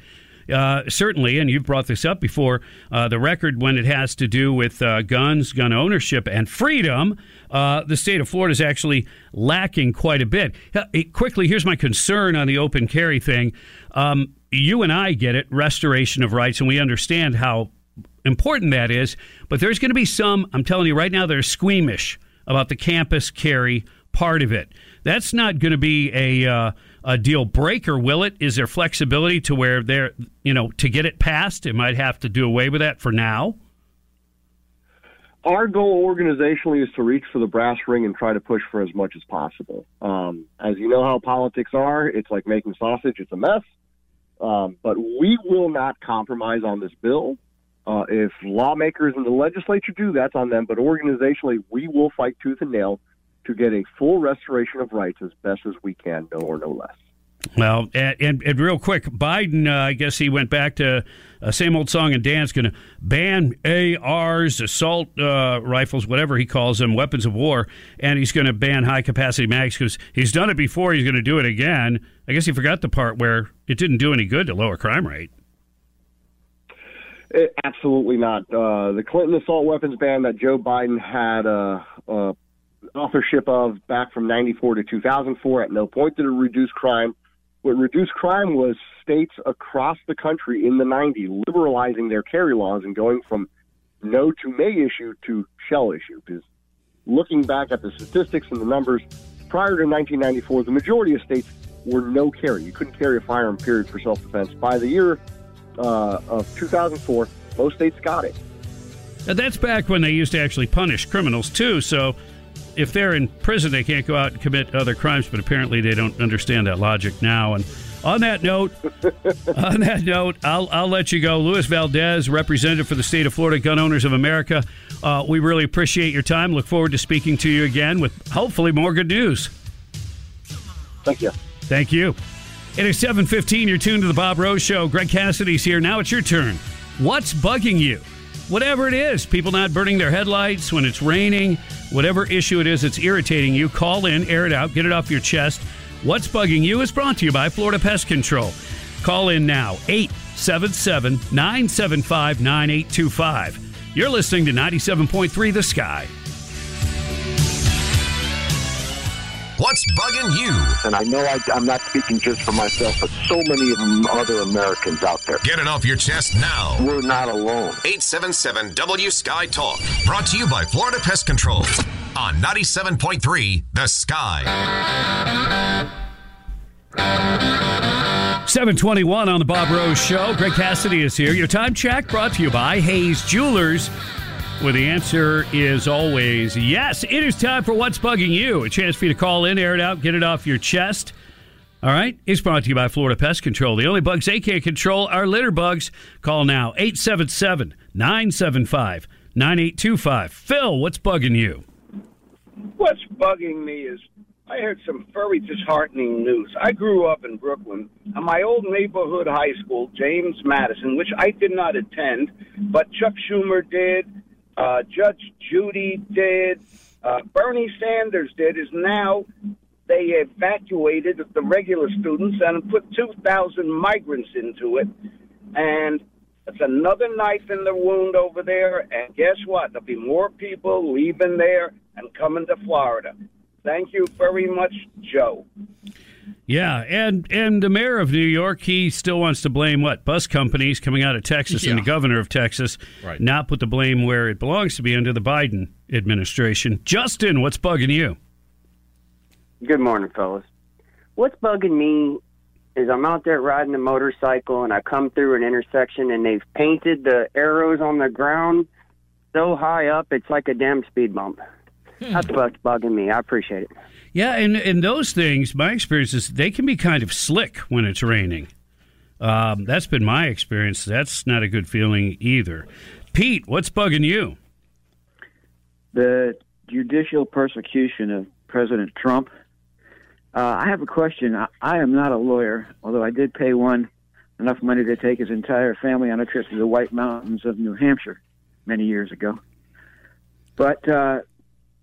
Uh, certainly, and you've brought this up before, uh, the record when it has to do with uh, guns, gun ownership, and freedom, uh, the state of Florida is actually lacking quite a bit. Uh, quickly, here's my concern on the open carry thing. Um, you and I get it, restoration of rights, and we understand how important that is. But there's going to be some, I'm telling you right now, that are squeamish about the campus carry part of it. That's not going to be a uh, a deal breaker, will it? Is there flexibility to where there, you know, to get it passed, it might have to do away with that for now? Our goal organizationally is to reach for the brass ring and try to push for as much as possible. Um, as you know how politics are, it's like making sausage, it's a mess. Um, but we will not compromise on this bill. Uh, if lawmakers in the legislature do, that's on them. But organizationally, we will fight tooth and nail to get a full restoration of rights as best as we can, no or no less. Well, and, and, and real quick, Biden, uh, I guess he went back to uh, same old song and dance, going to ban ARs, assault uh, rifles, whatever he calls them, weapons of war, and he's going to ban high capacity mags because he's done it before. He's going to do it again. I guess he forgot the part where it didn't do any good to lower crime rate. It, absolutely not. Uh, the Clinton assault weapons ban that Joe Biden had uh, uh, authorship of back from 94 to 2004 at no point did it reduce crime. What reduced crime was states across the country in the 90s liberalizing their carry laws and going from no to may issue to shall issue. Because looking back at the statistics and the numbers, prior to 1994, the majority of states were no carry. You couldn't carry a firearm, period, for self defense. By the year uh, of 2004, most states got it. Now, that's back when they used to actually punish criminals, too. So if they're in prison, they can't go out and commit other crimes, but apparently they don't understand that logic now. And on that note, <laughs> on that note, I'll, I'll let you go. Luis Valdez, representative for the state of Florida Gun Owners of America. Uh, we really appreciate your time. Look forward to speaking to you again with hopefully more good news. Thank you. Thank you. It is 7.15. You're tuned to the Bob Rose Show. Greg Cassidy's here. Now it's your turn. What's bugging you? Whatever it is, people not burning their headlights when it's raining, whatever issue it is that's irritating you, call in, air it out, get it off your chest. What's bugging you is brought to you by Florida Pest Control. Call in now, 877 975 9825. You're listening to 97.3 The Sky. What's bugging you? And I know I, am not speaking just for myself, but so many of them other Americans out there. Get it off your chest now. We're not alone. 877 W Sky Talk. Brought to you by Florida Pest Control on 97.3 The Sky. 721 on the Bob Rose Show. Greg Cassidy is here. Your time check brought to you by Hayes Jewelers where the answer is always yes. It is time for What's Bugging You. A chance for you to call in, air it out, get it off your chest. All right. It's brought to you by Florida Pest Control. The only bugs they can't control are litter bugs. Call now 877 975 9825. Phil, what's bugging you? What's bugging me is I heard some very disheartening news. I grew up in Brooklyn, and my old neighborhood high school, James Madison, which I did not attend, but Chuck Schumer did, uh, Judge Judy did, uh, Bernie Sanders did, is now they evacuated the regular students and put 2,000 migrants into it. And it's another knife in the wound over there. And guess what? There'll be more people leaving there and coming to Florida. Thank you very much, Joe. Yeah, and and the mayor of New York, he still wants to blame what bus companies coming out of Texas Yeah. and the governor of Texas, Right. not put the blame where it belongs to be under the Biden administration. Justin, what's bugging you? Good morning, fellas. What's bugging me is I'm out there riding a motorcycle and I come through an intersection and they've painted the arrows on the ground so high up it's like a damn speed bump. Hmm. That's what's bugging me. I appreciate it. Yeah, and and those things, my experience is they can be kind of slick when it's raining. Um, that's been my experience. That's not a good feeling either. Pete, what's bugging you? the judicial persecution of President Trump. Uh, I have a question. I, I am not a lawyer, although I did pay one enough money to take his entire family on a trip to the White Mountains of New Hampshire many years ago. But uh,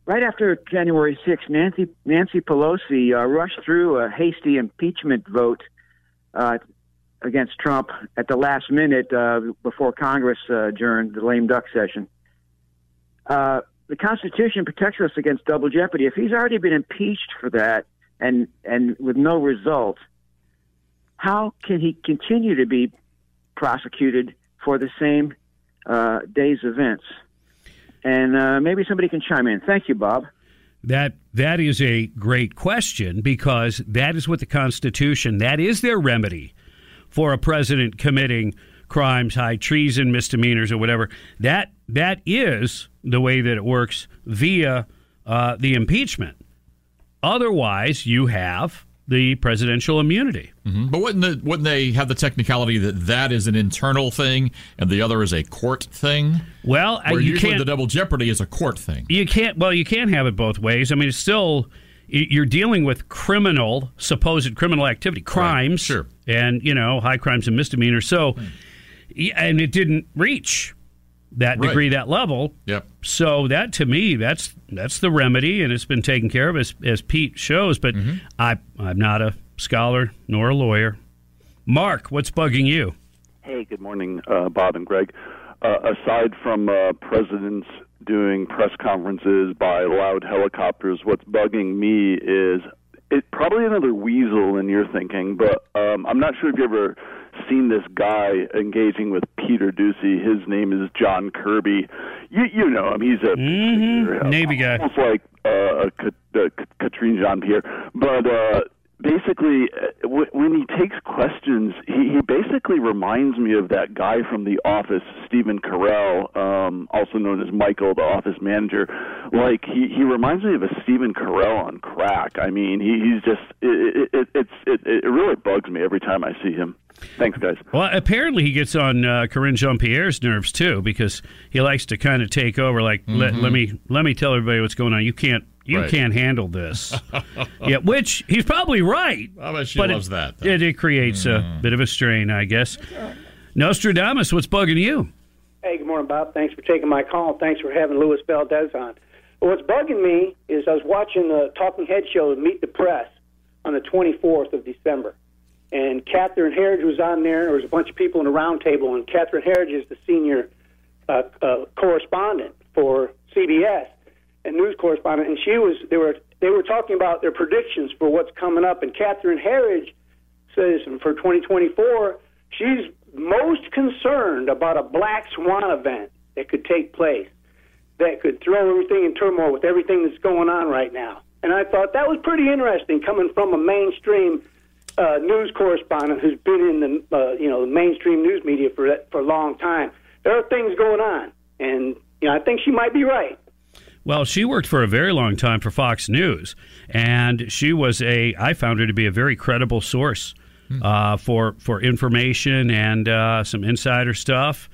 right after January 6th, Nancy, Nancy Pelosi uh, rushed through a hasty impeachment vote uh, against Trump at the last minute uh, before Congress adjourned the lame duck session. Uh, the Constitution protects us against double jeopardy. If he's already been impeached for that and and with no result, how can he continue to be prosecuted for the same uh, day's events? And uh, maybe somebody can chime in. Thank you, Bob. That that is a great question because that is what the Constitution that is their remedy for a president committing crimes, high treason, misdemeanors, or whatever. That that is the way that it works via uh, the impeachment. Otherwise, you have the presidential immunity. hmm But wouldn't, the, wouldn't they have the technicality that that is an internal thing and the other is a court thing? Well, Where you usually can't- the double jeopardy is a court thing. You can't. Well, you can't have it both ways. I mean, it's still you're dealing with criminal, supposed criminal activity, crimes, sure, and you know, high crimes and misdemeanors. So, y- and it didn't reach that Right. degree, that level. Yep. So that to me, that's that's the remedy, and it's been taken care of as as Pete shows. But I I'm not a scholar nor a lawyer. Mark, what's bugging you? Hey, good morning, uh, Bob and Greg. Uh, aside from uh, presidents doing press conferences by loud helicopters, what's bugging me is it probably another weasel in your thinking, but um, I'm not sure if you ever seen this guy engaging with Peter Doocy. His name is John Kirby. You you know him. He's a Navy guy, almost like uh, a Kat- uh, Katrine Jean Pierre, but. Uh, Basically, uh, when he takes questions, he, he basically reminds me of that guy from The Office, Stephen Carell, um, also known as Michael, the office manager. Like he, he reminds me of a Stephen Carell on crack. I mean, he, he's just it, it, it, it's it, it really bugs me every time I see him. Thanks, guys. Well, apparently he gets on uh, Karine Jean Pierre's nerves too because he likes to kind of take over. Like, let, Mhm. let me let me tell everybody what's going on. You can't you Right. can't handle this. <laughs> yeah, which he's probably right. I bet she but loves it, that. It, it creates a bit of a strain, I guess. Nostradamus, what's bugging you? Hey, good morning, Bob. Thanks for taking my call. Thanks for having Louis Valdez on. What's bugging me is I was watching the Talking Head show, Meet the Press, on the 24th of December. And Catherine Herridge was on there. And there was a bunch of people in a round table, and Catherine Herridge is the senior uh, uh, correspondent for CBS and news correspondent. And she was they were they were talking about their predictions for what's coming up. And Catherine Herridge says for 2024, she's most concerned about a black swan event that could take place that could throw everything in turmoil with everything that's going on right now. And I thought that was pretty interesting coming from a mainstream uh, news correspondent who's been in the uh, you know the mainstream news media for for a long time. There are things going on, and you know I think she might be right. Well, she worked for a very long time for Fox News, and she was a. I found her to be a very credible source uh, for for information and uh, some insider stuff.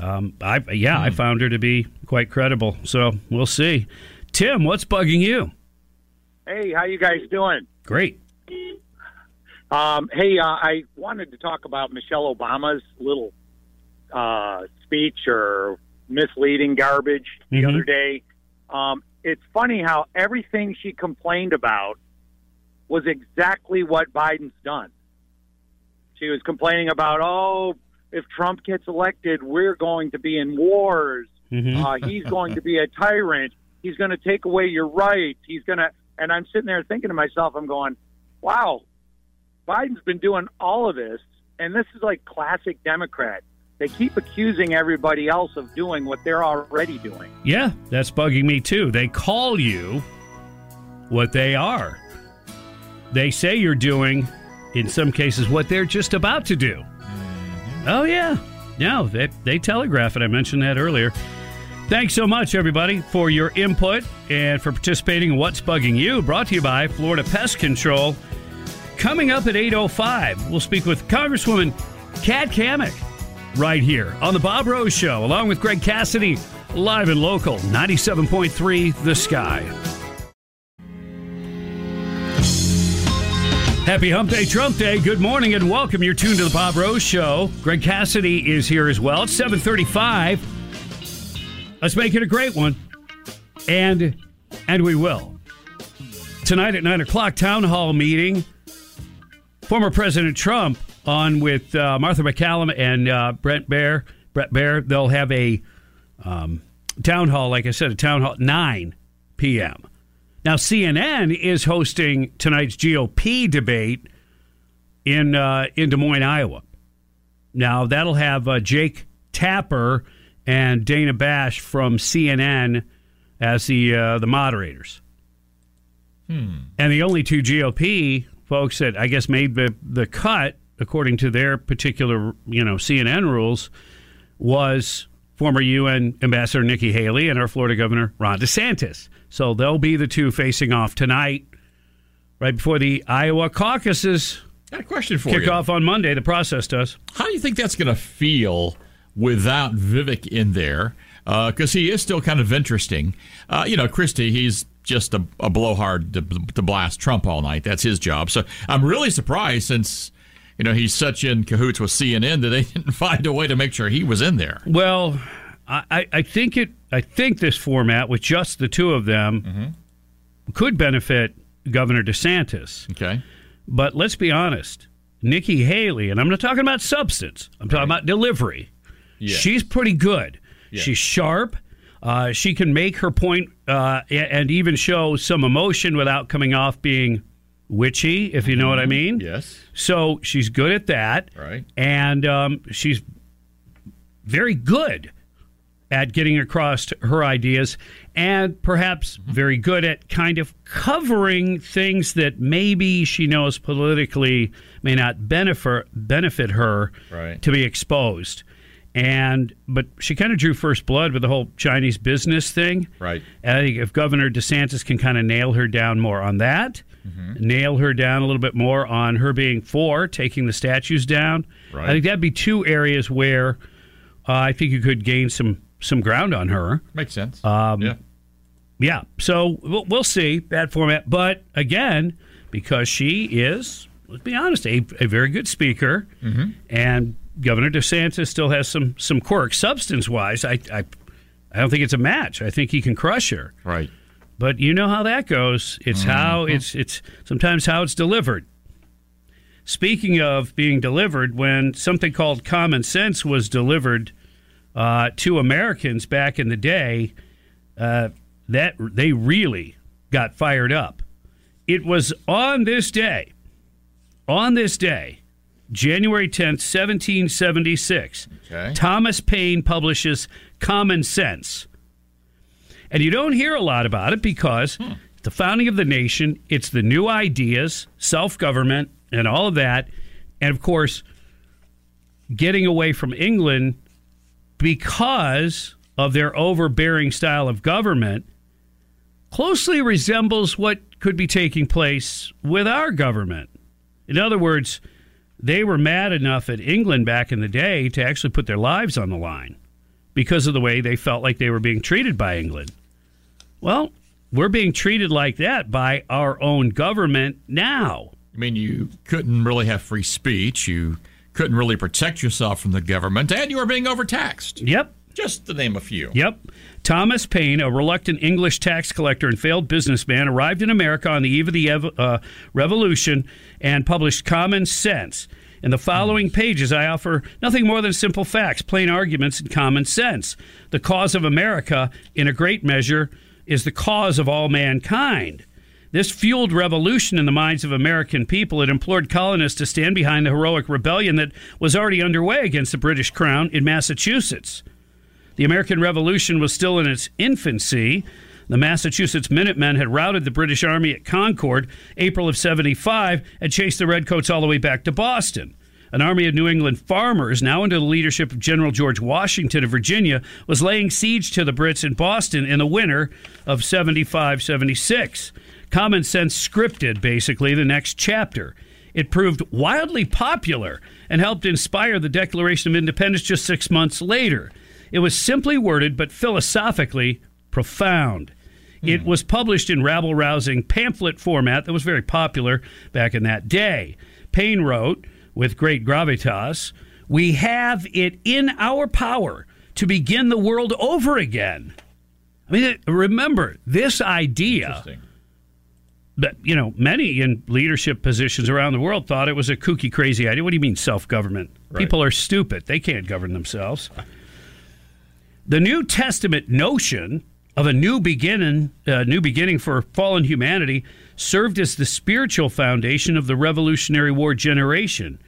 Um, I yeah, I found her to be quite credible. So we'll see. Tim, what's bugging you? Hey, how you guys doing? Great. Um, hey, uh, I wanted to talk about Michelle Obama's little uh, speech or misleading garbage the Mhm. other day. Um, it's funny how everything she complained about was exactly what Biden's done. She was complaining about, oh, if Trump gets elected, we're going to be in wars. Mhm. Uh, he's going to be a tyrant. He's going to take away your rights. He's going to, and I'm sitting there thinking to myself, I'm going, wow, Biden's been doing all of this, and this is like classic Democrat. They keep accusing everybody else of doing what they're already doing. Yeah, that's bugging me too. They call you what they are. They say you're doing, in some cases, what they're just about to do. Oh yeah, no, they they telegraph it. I mentioned that earlier. Thanks so much, everybody, for your input and for participating in What's Bugging You, brought to you by Florida Pest Control. Coming up at 8.05, we'll speak with Congresswoman Kat Cammack right here on The Bob Rose Show, along with Greg Cassidy, live and local, 97.3 The Sky. Happy Hump Day, Trump Day. Good morning and welcome. You're tuned to The Bob Rose Show. Greg Cassidy is here as well. It's 735. Let's make it a great one. And and we will. Tonight at 9 o'clock, town hall meeting. Former President Trump on with uh, Martha MacCallum and uh, Brent Baier. Bret Baier. They'll have a um, town hall, like I said, a town hall 9 p.m. Now, CNN is hosting tonight's GOP debate in uh, in Des Moines, Iowa. Now, that'll have uh, Jake Tapper and Dana Bash from CNN as the uh, the moderators. Hmm. And the only two GOP folks that I guess made the, the cut, according to their particular you know CNN rules, was former UN Ambassador Nikki Haley and our Florida Governor Ron DeSantis. So they'll be the two facing off tonight, right before the Iowa caucuses. Got a question for kick you. off on Monday. The process does. How do you think that's going to feel without Vivek in there? Because he is still kind of interesting. Uh, you know, Christie, he's just a, a blowhard to, to blast Trump all night. That's his job. So I'm really surprised since you know he's such in cahoots with CNN that they <laughs> didn't find a way to make sure he was in there. Well, I, I think it. I think this format with just the two of them could benefit Governor DeSantis. Okay, but let's be honest, Nikki Haley, and I'm not talking about substance. I'm talking about delivery. She's pretty good. She's sharp. Uh, she can make her point, uh, and even show some emotion without coming off being witchy, if you know what I mean. Yes. So she's good at that. Right. And um, she's very good at getting across her ideas and perhaps very good at kind of covering things that maybe she knows politically may not benefit benefit her Right. to be exposed. And but she kind of drew first blood with the whole Chinese business thing. Right. And I think if Governor DeSantis can kind of nail her down more on that, Mm-hmm. nail her down a little bit more on her being for taking the statues down, Right. I think that'd be two areas where uh, I think you could gain some some ground on her. Makes sense. Um, yeah. Yeah. So we'll, we'll see that format. But again, because she is, let's be honest, a, a very good speaker, Mm-hmm. and Governor DeSantis still has some some quirks. Substance wise, I, I I don't think it's a match. I think he can crush her. Right. But you know how that goes. It's how it's it's sometimes how it's delivered. Speaking of being delivered, when something called common sense was delivered uh, to Americans back in the day, uh, that they really got fired up. It was on this day, on this day, January 10th, 1776, Okay. Thomas Paine publishes Common Sense. And you don't hear a lot about it because hmm. the founding of the nation, it's the new ideas, self government, and all of that. And of course, getting away from England because of their overbearing style of government closely resembles what could be taking place with our government. In other words, they were mad enough at England back in the day to actually put their lives on the line because of the way they felt like they were being treated by England. Well, we're being treated like that by our own government now. I mean, you couldn't really have free speech. You couldn't really protect yourself from the government, and you were being overtaxed. Yep. Just to name a few. Yep. Thomas Paine, a reluctant English tax collector and failed businessman, arrived in America on the eve of the ev- uh, Revolution and published Common Sense. In the following pages, I offer nothing more than simple facts, plain arguments, and common sense. The cause of America, in a great measure, is the cause of all mankind. This fueled revolution in the minds of American people. It implored colonists to stand behind the heroic rebellion that was already underway against the British Crown in Massachusetts. The American Revolution was still in its infancy. The Massachusetts Minutemen had routed the British Army at Concord, April of 75, and chased the Redcoats all the way back to Boston. An army of New England farmers, now under the leadership of General George Washington of Virginia, was laying siege to the Brits in Boston in the winter of 75 76. Common Sense scripted, basically, the next chapter. It proved wildly popular and helped inspire the Declaration of Independence just six months later. It was simply worded, but philosophically profound. Hmm. It was published in rabble rousing pamphlet format that was very popular back in that day. Paine wrote, with great gravitas, We have it in our power to begin the world over again. I mean, remember, this idea that, you know, many in leadership positions around the world thought it was a kooky, crazy idea. What do you mean self government? Right. People are stupid. They can't govern themselves. The New Testament notion of a new beginning, uh, new beginning for fallen humanity, served as the spiritual foundation of the Revolutionary War generation.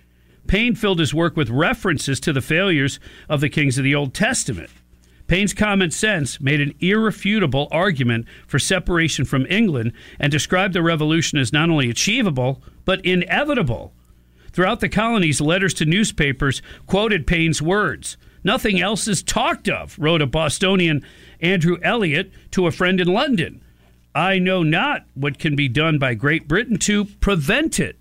Paine filled his work with references to the failures of the kings of the Old Testament. Paine's common sense made an irrefutable argument for separation from England and described the revolution as not only achievable, but inevitable. Throughout the colonies, letters to newspapers quoted Paine's words. Nothing else is talked of, wrote a Bostonian Andrew Elliot to a friend in London. I know not what can be done by Great Britain to prevent it.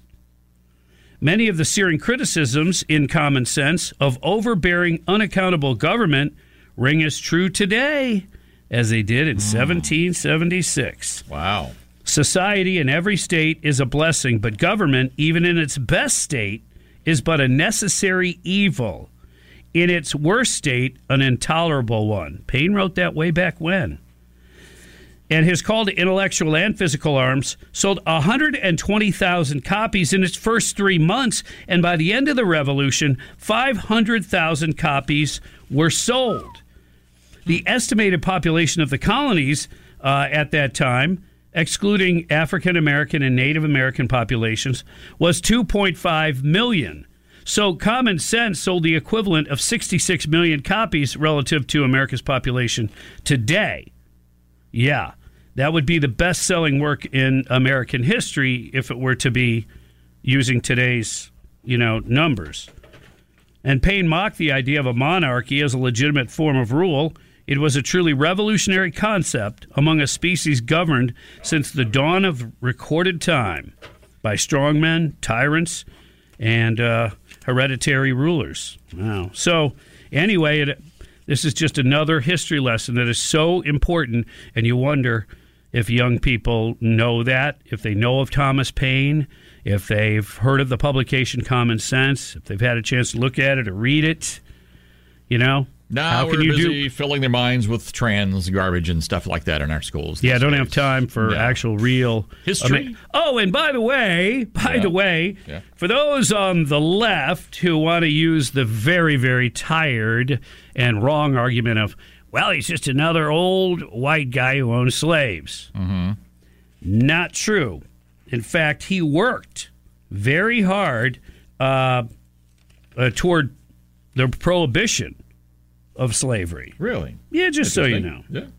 Many of the searing criticisms in common sense of overbearing, unaccountable government ring as true today as they did in hmm. 1776. Wow. Society in every state is a blessing, but government, even in its best state, is but a necessary evil. In its worst state, an intolerable one. Paine wrote that way back when. And his call to intellectual and physical arms sold 120,000 copies in its first three months, and by the end of the revolution, 500,000 copies were sold. The estimated population of the colonies uh, at that time, excluding African American and Native American populations, was 2.5 million. So Common Sense sold the equivalent of 66 million copies relative to America's population today. Yeah, that would be the best selling work in American history if it were to be using today's, you know, numbers. And Paine mocked the idea of a monarchy as a legitimate form of rule. It was a truly revolutionary concept among a species governed since the dawn of recorded time by strongmen, tyrants, and uh, hereditary rulers. Wow. So, anyway, it, this is just another history lesson that is so important, and you wonder if young people know that, if they know of Thomas Paine, if they've heard of the publication Common Sense, if they've had a chance to look at it or read it. You know, Now how we're can you do? busy filling their minds with trans garbage and stuff like that in our schools. Yeah, I don't days. have time for actual real History? oh, and by the way, by Yeah. the way, Yeah. for those on the left who want to use the very, very tired and wrong argument of, well, he's just another old white guy who owns slaves. Mm-hmm. Not true. In fact, he worked very hard uh, uh, toward the prohibition of slavery. Really? Yeah, just so you know. Interesting.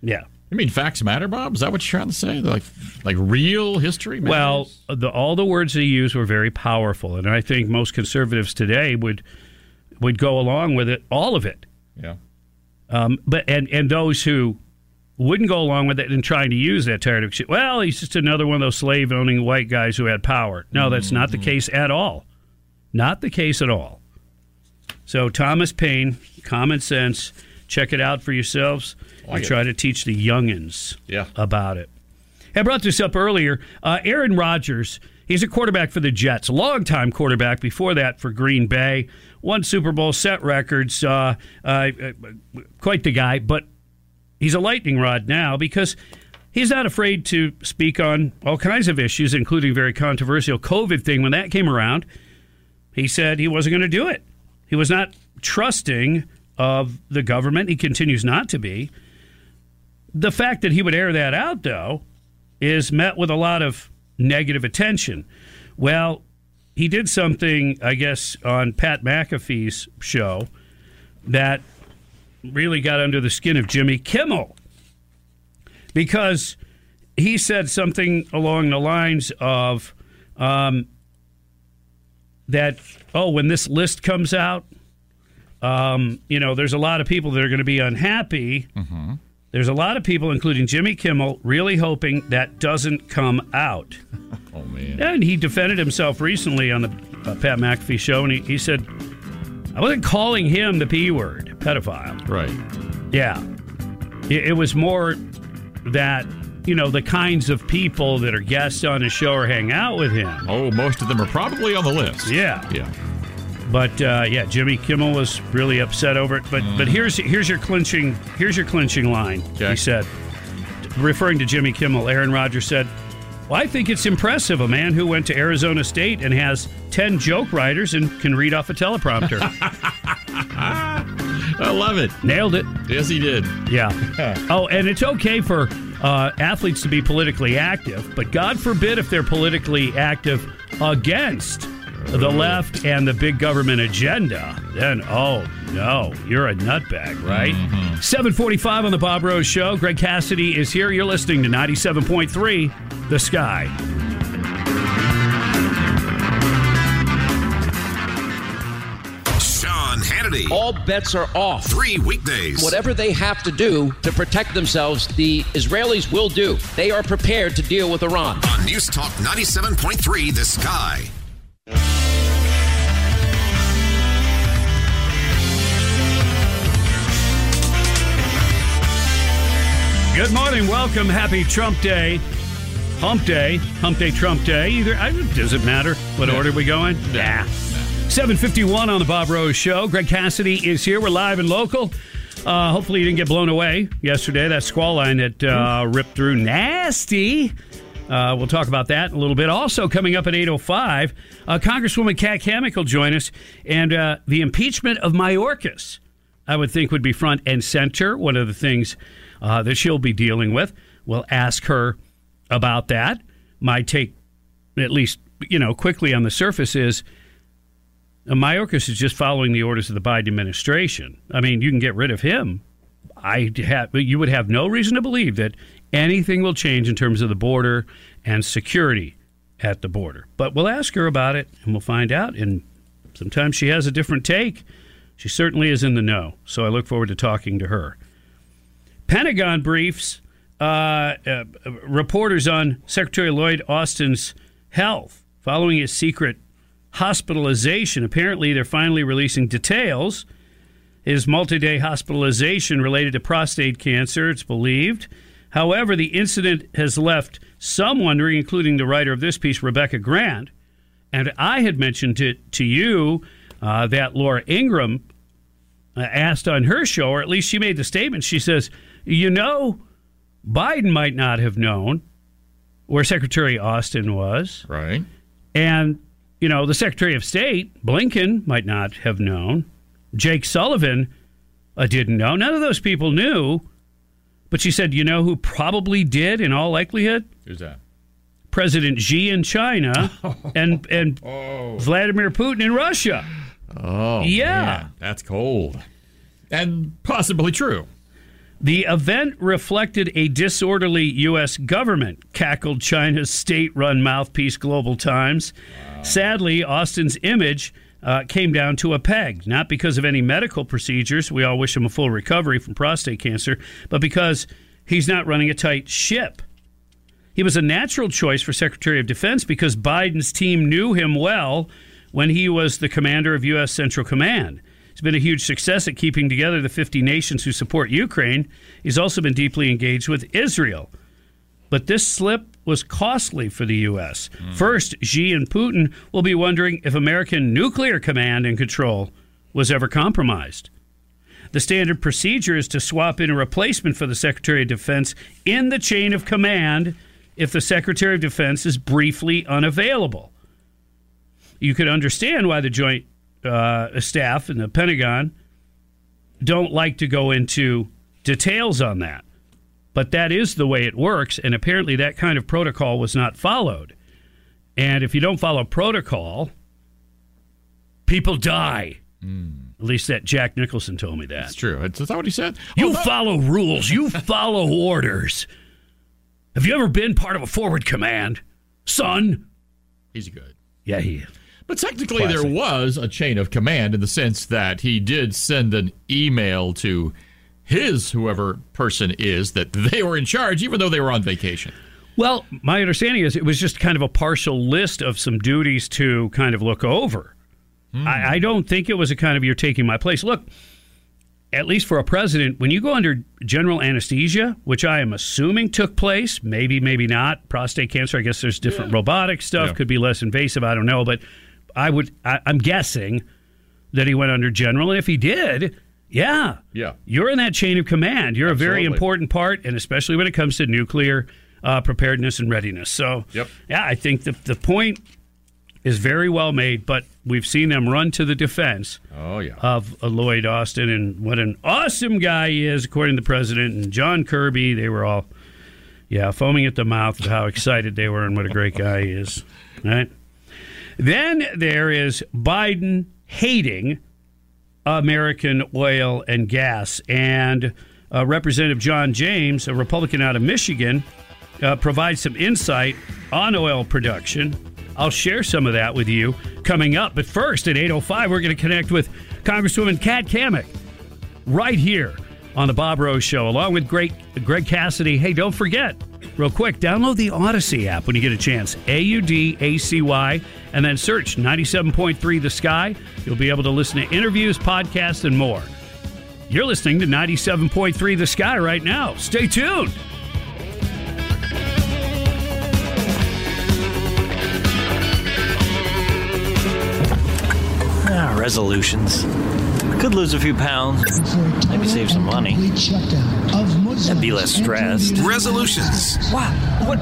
Yeah. You mean facts matter, Bob? Is that what you're trying to say? Like, like real history? Matters? Well, the, all the words he used were very powerful, and I think most conservatives today would would go along with it, all of it. yeah. Um, but and and those who wouldn't go along with it and trying to use that tired of shit. Well, he's just another one of those slave owning white guys who had power. No, that's not the case at all. Not the case at all. So Thomas Paine, common sense. Check it out for yourselves. Like and it. try to teach the youngins Yeah. about it. I brought this up earlier. Uh, Aaron Rodgers, he's a quarterback for the Jets, longtime quarterback before that for Green Bay. Won Super Bowl, set records, uh, uh, uh, quite the guy, but he's a lightning rod now because he's not afraid to speak on all kinds of issues, including very controversial COVID thing. When that came around, he said he wasn't going to do it. He was not trusting of the government. He continues not to be. The fact that he would air that out, though, is met with a lot of negative attention. Well, he did something, I guess, on Pat McAfee's show that really got under the skin of Jimmy Kimmel because he said something along the lines of um, that oh, when this list comes out, um, you know, there's a lot of people that are going to be unhappy. Mm-hmm. There's a lot of people, including Jimmy Kimmel, really hoping that doesn't come out. <laughs> Oh man! And he defended himself recently on the uh, Pat McAfee show, and he, he said, "I wasn't calling him the p word, pedophile." Right. Yeah. It, it was more that you know the kinds of people that are guests on his show or hang out with him. Oh, most of them are probably on the list. Yeah. Yeah. But uh, yeah, Jimmy Kimmel was really upset over it. But but here's here's your clinching here's your clinching line. He said, referring to Jimmy Kimmel, Aaron Rodgers said, "Well, I think it's impressive. A man who went to Arizona State and has ten joke writers and can read off a teleprompter." <laughs> I love it. Nailed it. Yes, he did. Yeah. <laughs> oh, and it's okay for uh, athletes to be politically active, but God forbid if they're politically active against the left and the big government agenda, then oh no, you're a nutbag, right? 745 on the Bob Rose Show. Greg Cassidy is here. You're listening to 97.3 The Sky. Sean Hannity. All bets are off. Three weekdays. Whatever they have to do to protect themselves, the Israelis will do. They are prepared to deal with Iran. On News Talk 97.3 The Sky. Good morning. Welcome. Happy Trump Day. Hump Day. Hump Day, Trump Day. Either I, does it matter what Yeah. order we go in? Yeah. 751 on the Bob Rose Show. Greg Cassidy is here. We're live and local. Uh, hopefully you didn't get blown away yesterday. That squall line that uh, ripped through nasty. Uh, we'll talk about that in a little bit. Also, coming up at 8.05, uh, Congresswoman Kat Cammack will join us. And uh, the impeachment of Mayorkas, I would think, would be front and center. One of the things uh, that she'll be dealing with. We'll ask her about that. My take, at least, you know, quickly on the surface is Mayorkas is just following the orders of the Biden administration. I mean, you can get rid of him. I have, you would have no reason to believe that anything will change in terms of the border and security at the border. But we'll ask her about it and we'll find out. And sometimes she has a different take. She certainly is in the know. So I look forward to talking to her. Pentagon briefs uh, uh, reporters on Secretary Lloyd Austin's health following his secret hospitalization. Apparently, they're finally releasing details. His multi day hospitalization related to prostate cancer, it's believed. However, the incident has left some wondering, including the writer of this piece, Rebecca Grant. And I had mentioned it to you uh, that Laura Ingraham uh, asked on her show, or at least she made the statement. She says, You know, Biden might not have known where Secretary Austin was. Right. And, you know, the Secretary of State, Blinken, might not have known. Jake Sullivan uh, didn't know. None of those people knew. But she said, you know who probably did in all likelihood? Who's that? President Xi in China <laughs> and, and Vladimir Putin in Russia. Oh, Yeah. man, that's cold. And possibly true. The event reflected a disorderly U.S. government, cackled China's state run mouthpiece Global Times. Sadly, Austin's image uh, came down to a peg, not because of any medical procedures. We all wish him a full recovery from prostate cancer, but because he's not running a tight ship. He was a natural choice for Secretary of Defense because Biden's team knew him well when he was the commander of U.S. Central Command. He's been a huge success at keeping together the 50 nations who support Ukraine. He's also been deeply engaged with Israel. But this slip was costly for the U.S. Hmm. First, Xi and Putin will be wondering if American nuclear command and control was ever compromised. The standard procedure is to swap in a replacement for the Secretary of Defense in the chain of command if the Secretary of Defense is briefly unavailable. You could understand why the Joint uh, Staff in the Pentagon don't like to go into details on that. But that is the way it works, and apparently that kind of protocol was not followed. And if you don't follow protocol, people die. At least that Jack Nicholson told me that. That's true. Is that what he said? You follow rules. You follow orders. Have you ever been part of a forward command, son? He's good. Yeah, he is. But technically, there was a chain of command in the sense that he did send an email to his whoever person is that <laughs> they were in charge, even though they were on vacation. Well, my understanding is it was just kind of a partial list of some duties to kind of look over. Hmm. I, I don't think it was a kind of you're taking my place. Look, at least for a president, when you go under general anesthesia, which I am assuming took place, maybe, maybe not, prostate cancer, I guess there's different robotic stuff, Yeah. could be less invasive, I don't know. But I would, I, I'm guessing that he went under general. And if he did, yeah, Yeah. you're in that chain of command. You're a very important part, and especially when it comes to nuclear uh, preparedness and readiness. So, Yep. yeah, I think the, the point is very well made, but we've seen them run to the defense Oh, yeah. of uh, Lloyd Austin and what an awesome guy he is, according to the president and John Kirby. They were all, yeah, foaming at the mouth of how excited they were and what a great guy he is. Right? Then there is Biden hating American oil and gas. And uh, Representative John James, a Republican out of Michigan, uh, provides some insight on oil production. I'll share some of that with you coming up. But first, at 8.05, we're going to connect with Congresswoman Kat Cammack right here on the Bob Rose Show, along with Greg, Greg Cassidy. Hey, don't forget, real quick, download the Audacy app when you get a chance. A U D A C Y, and then search 97.3 The Sky. You'll be able to listen to interviews, podcasts, and more. You're listening to 97.3 The Sky right now. Stay tuned. Ah, resolutions. Could lose a few pounds. Maybe save some money. And be less stressed. Resolutions. Wow. What?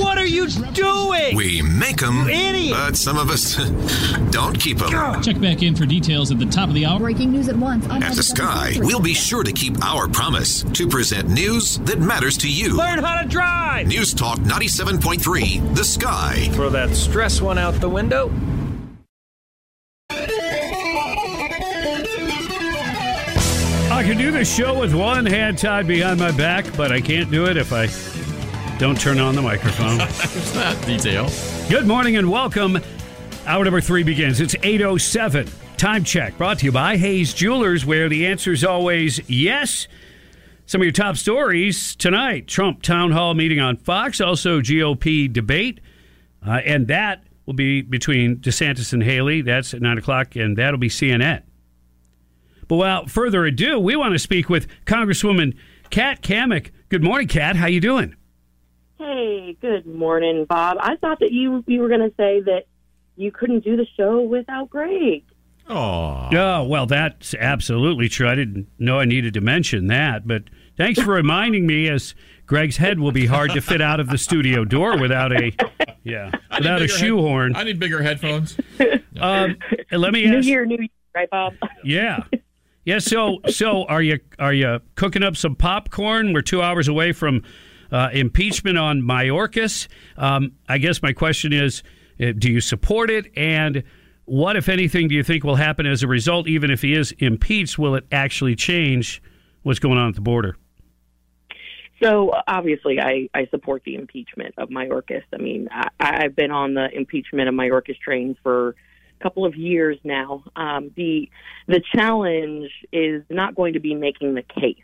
What are you doing? We make them, You idiot. but some of us <laughs> don't keep them. Check back in for details at the top of the hour. Breaking news at once. on At the Sky, we'll be sure to keep our promise to present news that matters to you. Learn how to drive. News Talk 97.3, The Sky. Throw that stress one out the window. I can do this show with one hand tied behind my back, but I can't do it if I don't turn on the microphone. <laughs> There's that detail. Good morning and welcome. Hour number three begins. It's 8.07. Time check brought to you by Hayes Jewelers, where the answer is always yes. Some of your top stories tonight Trump town hall meeting on Fox, also GOP debate. Uh, and that will be between DeSantis and Haley. That's at 9 o'clock, and that'll be CNN. But without further ado, we want to speak with Congresswoman Kat Cammack. Good morning, Kat. How you doing? Hey, good morning, Bob. I thought that you you were going to say that you couldn't do the show without Greg. Oh. Oh, well, that's absolutely true. I didn't know I needed to mention that, but thanks for reminding me as Greg's head will be hard to fit out of the studio door without a yeah, I without a bigger head- shoehorn. I need bigger headphones. Um, let me ask, New ask year, new year, right, Bob? Yeah. Yeah, so so are you are you cooking up some popcorn? We're 2 hours away from uh, impeachment on Mayorkas. Um, I guess my question is uh, do you support it and what if anything do you think will happen as a result even if he is impeached will it actually change what's going on at the border? So obviously, I, I support the impeachment of Mayorkas. I mean, I, I've been on the impeachment of Mayorkas train for couple of years now. Um, the the challenge is not going to be making the case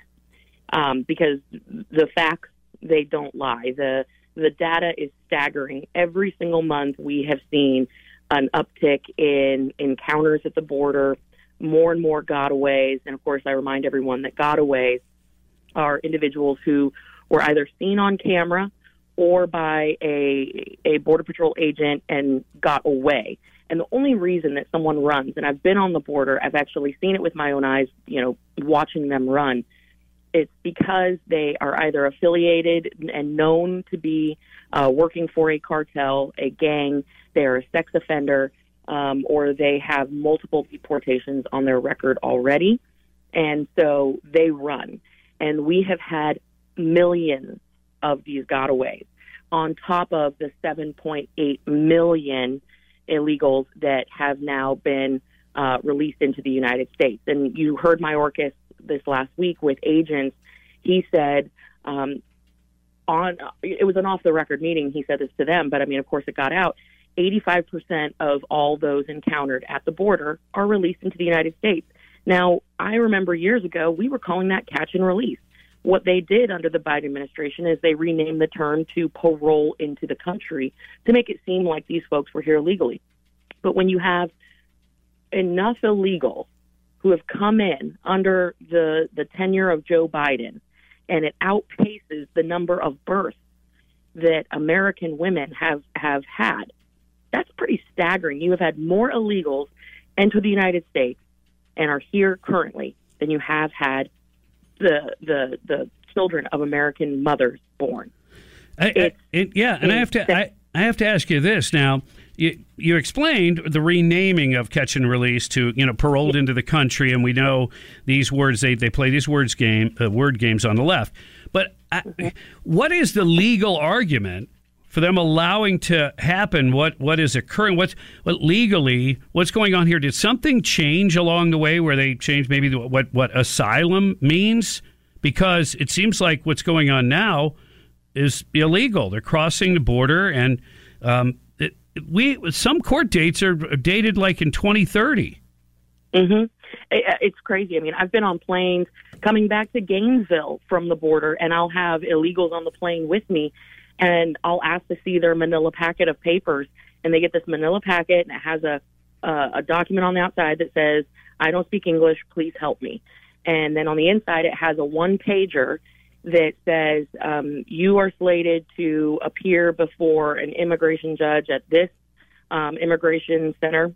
um, because the facts they don't lie. the The data is staggering. Every single month, we have seen an uptick in encounters at the border, more and more gotaways, and of course, I remind everyone that gotaways are individuals who were either seen on camera or by a a border patrol agent and got away. And the only reason that someone runs, and I've been on the border, I've actually seen it with my own eyes, you know, watching them run. It's because they are either affiliated and known to be uh, working for a cartel, a gang, they're a sex offender, um, or they have multiple deportations on their record already. And so they run and we have had millions of these gotaways on top of the 7.8 million illegals that have now been uh, released into the United States. And you heard Mayorkas this last week with agents. He said um, on it was an off the record meeting. He said this to them, but I mean, of course, it got out. 85% of all those encountered at the border are released into the United States. Now, I remember years ago, we were calling that catch and release. What they did under the Biden administration is they renamed the term to parole into the country to make it seem like these folks were here illegally. But when you have enough illegals who have come in under the, the tenure of Joe Biden, and it outpaces the number of births that American women have, have had, that's pretty staggering. You have had more illegals enter the United States and are here currently than you have had the the the children of American mothers born. I, I, it, yeah, and I have to I, I have to ask you this now. You, you explained the renaming of catch and release to you know paroled into the country, and we know these words they, they play these words game uh, word games on the left. But I, what is the legal argument for them allowing to happen what what is occurring what's what legally what's going on here? Did something change along the way where they changed maybe the, what what asylum means? Because it seems like what's going on now is illegal. They're crossing the border and um, it, we some court dates are dated like in 2030 mm-hmm. it's crazy. I mean i've been on planes coming back to gainesville from the border and i'll have illegals on the plane with me and I'll ask to see their manila packet of papers, and they get this manila packet, and it has a uh, a document on the outside that says, "I don't speak English, please help me," and then on the inside it has a one pager that says um, you are slated to appear before an immigration judge at this um, immigration center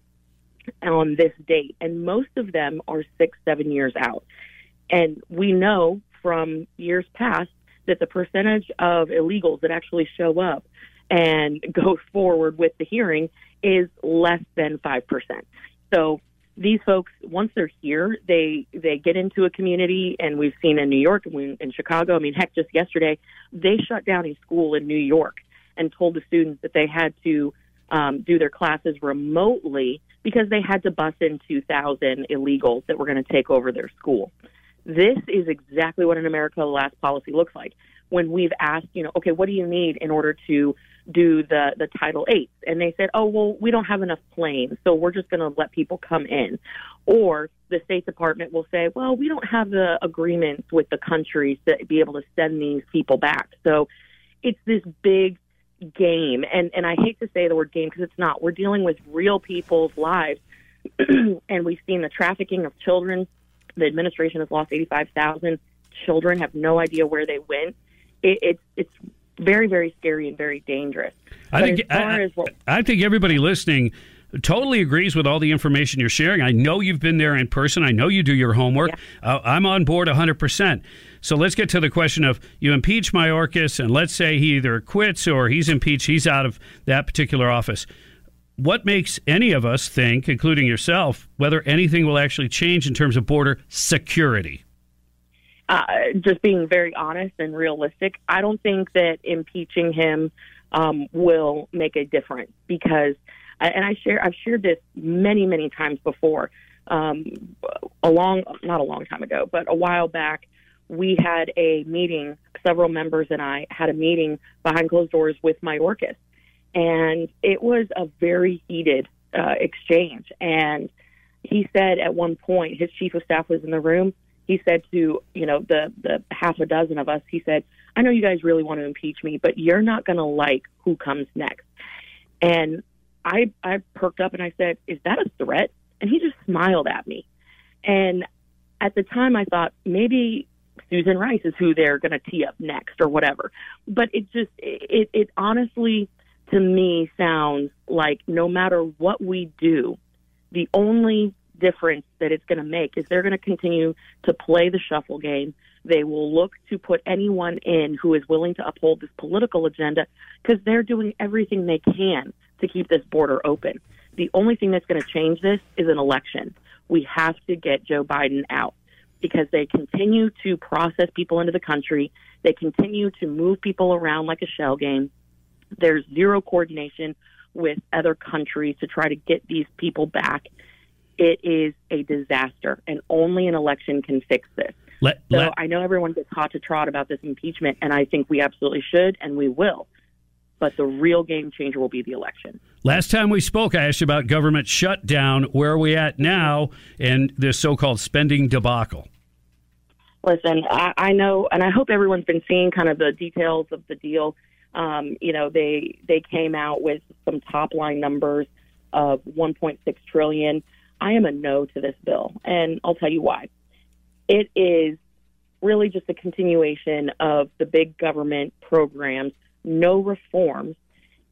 on this date, and most of them are six, seven years out. And we know from years past that the percentage of illegals that actually show up and <laughs> go forward with the hearing is less than 5%. So these folks, once they're here, they they get into a community, and we've seen in New York and in Chicago. I mean, heck, just yesterday they shut down a school in New York and told the students that they had to um, do their classes remotely because they had to bus in 2,000 illegals that were going to take over their school. This is exactly what an America Last policy looks like. When we've asked, you know, okay, what do you need in order to do the the Title Eight? And they said, oh, well, we don't have enough planes, so we're just going to let people come in. Or the State Department will say, well, we don't have the agreements with the countries to be able to send these people back. So it's this big game, and and I hate to say the word game because it's not. We're dealing with real people's lives, <clears throat> and we've seen the trafficking of children the administration has lost 85,000 children, have no idea where they went. It, it's it's very very scary and very dangerous. I think I, what, I think everybody listening totally agrees with all the information you're sharing. I know you've been there in person. I know you do your homework. Yeah. Uh, I'm on board 100%. So let's get to the question of you impeach Mayorkas, and let's say he either quits or he's impeached, he's out of that particular office what makes any of us think, including yourself, whether anything will actually change in terms of border security? Uh, just being very honest and realistic, I don't think that impeaching him um, will make a difference because, and I share, I've shared this many, many times before. Um, a long, not a long time ago, but a while back, we had a meeting. Several members and I had a meeting behind closed doors with Mayorkas and it was a very heated uh, exchange. And he said at one point, his chief of staff was in the room. He said to you know the the half a dozen of us, he said, "I know you guys really want to impeach me, but you're not going to like who comes next." And I I perked up and I said, "Is that a threat?" And he just smiled at me. And at the time, I thought maybe Susan Rice is who they're going to tee up next or whatever. But it just it it honestly to me sounds like no matter what we do, the only difference that it's going to make is they're going to continue to play the shuffle game. They will look to put anyone in who is willing to uphold this political agenda because they're doing everything they can to keep this border open. The only thing that's going to change this is an election. We have to get Joe Biden out because they continue to process people into the country. They continue to move people around like a shell game. There's zero coordination with other countries to try to get these people back. It is a disaster, and only an election can fix this. Let, so let, I know everyone gets hot to trot about this impeachment, and I think we absolutely should, and we will. But the real game changer will be the election. Last time we spoke, I asked you about government shutdown. Where are we at now and this so called spending debacle? Listen, I, I know, and I hope everyone's been seeing kind of the details of the deal. Um, you know, they they came out with some top line numbers of 1.6 trillion. I am a no to this bill, and I'll tell you why. It is really just a continuation of the big government programs, no reforms.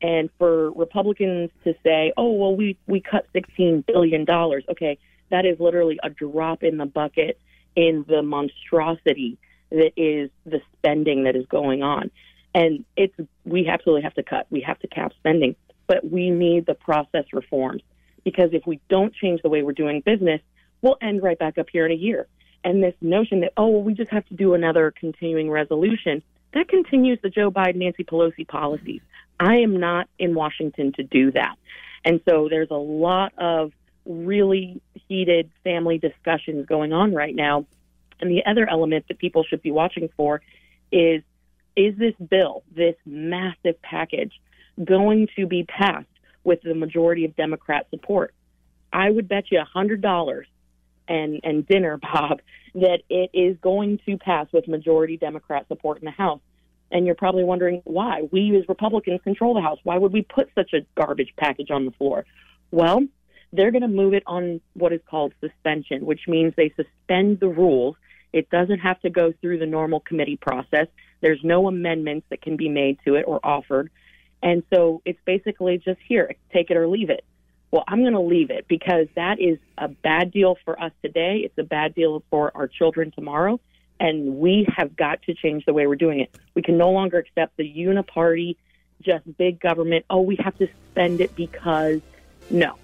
And for Republicans to say, "Oh, well, we we cut 16 billion dollars," okay, that is literally a drop in the bucket in the monstrosity that is the spending that is going on. And it's we absolutely have to cut. We have to cap spending, but we need the process reforms because if we don't change the way we're doing business, we'll end right back up here in a year. And this notion that oh well, we just have to do another continuing resolution that continues the Joe Biden Nancy Pelosi policies. I am not in Washington to do that. And so there's a lot of really heated family discussions going on right now. And the other element that people should be watching for is is this bill, this massive package, going to be passed with the majority of Democrat support? I would bet you a hundred dollars and and dinner, <laughs> Bob, that it is going to pass with majority Democrat support in the House. And you're probably wondering why. We as Republicans control the House. Why would we put such a garbage package on the floor? Well, they're going to move it on what is called suspension, which means they suspend the rules. It doesn't have to go through the normal committee process. There's no amendments that can be made to it or offered. And so it's basically just here, take it or leave it. Well, I'm going to leave it because that is a bad deal for us today. It's a bad deal for our children tomorrow. And we have got to change the way we're doing it. We can no longer accept the uniparty, just big government. Oh, we have to spend it because no.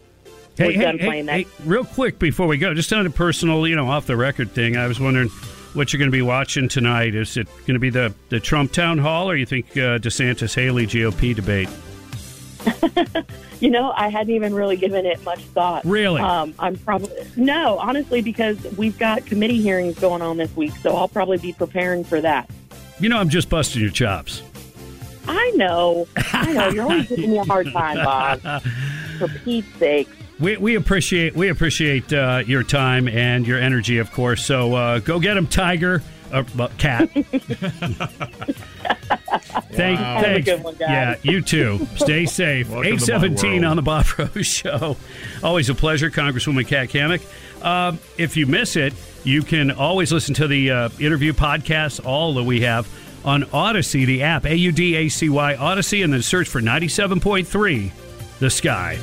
Hey, we're hey, done hey, playing that. hey, real quick before we go, just on a personal, you know, off the record thing, I was wondering what you're going to be watching tonight. Is it going to be the, the Trump town hall, or you think uh, DeSantis Haley GOP debate? <laughs> You know, I hadn't even really given it much thought. Really? Um, I'm probably no, honestly, because we've got committee hearings going on this week, so I'll probably be preparing for that. You know, I'm just busting your chops. I know, I know. You're always giving me a hard time, Bob. <laughs> For Pete's sake. We, we appreciate we appreciate uh, your time and your energy, of course. So uh, go get him, Tiger, uh, uh, cat. <laughs> Thank, Have a thanks. good one, guys. Yeah, you too. Stay <laughs> safe. Welcome Eight seventeen on the Bob Rose Show. Always a pleasure, Congresswoman Kat Cammack. Um, if you miss it, you can always listen to the uh, interview podcast, all that we have on Audacy, the app A U D A C Y Audacy, and then search for ninety seven point three, the Sky.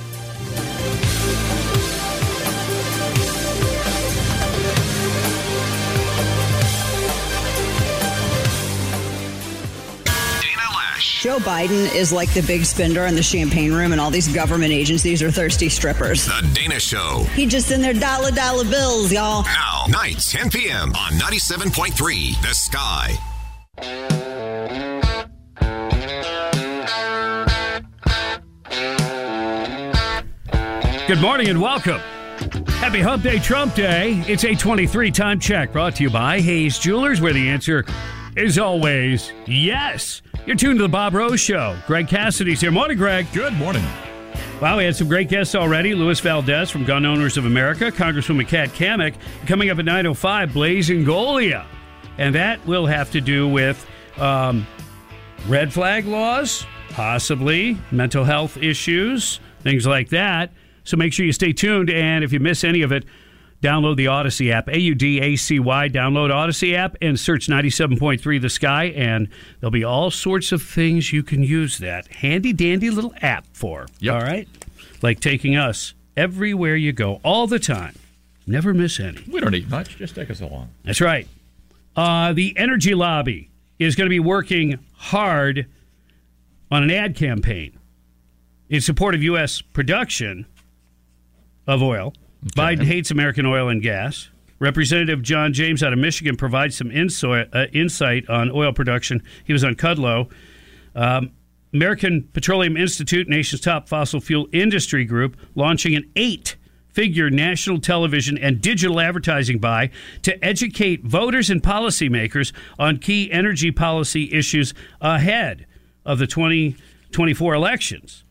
Joe Biden is like the big spender in the champagne room, and all these government agencies are thirsty strippers. The Dana Show. He just in their dollar dollar bills, y'all. Now, nights 10 p.m. on 97.3 The Sky. Good morning and welcome. Happy Hump Day, Trump Day. It's 823 time check brought to you by Hayes Jewelers, where the answer is always yes. You're tuned to the Bob Rose Show. Greg Cassidy's here. Morning, Greg. Good morning. Wow, we had some great guests already. Louis Valdez from Gun Owners of America, Congresswoman Kat Cammack. Coming up at 9.05, Blaise Ingoglia. And that will have to do with um, red flag laws, possibly mental health issues, things like that. So make sure you stay tuned. And if you miss any of it, download the Audacy app, A U D A C Y. Download Audacy app and search 97.3 The Sky. And there'll be all sorts of things you can use that handy dandy little app for. All right? Like taking us everywhere you go, all the time. Never miss any. We don't need much. Just take us along. That's right. Uh, the energy lobby is going to be working hard on an ad campaign in support of U.S. production of oil. Biden hates American oil and gas. Representative John James out of Michigan provides some insight, uh, insight on oil production. He was on Kudlow. Um, American Petroleum Institute, nation's top fossil fuel industry group, launching an eight figure national television and digital advertising buy to educate voters and policymakers on key energy policy issues ahead of the 2024 elections.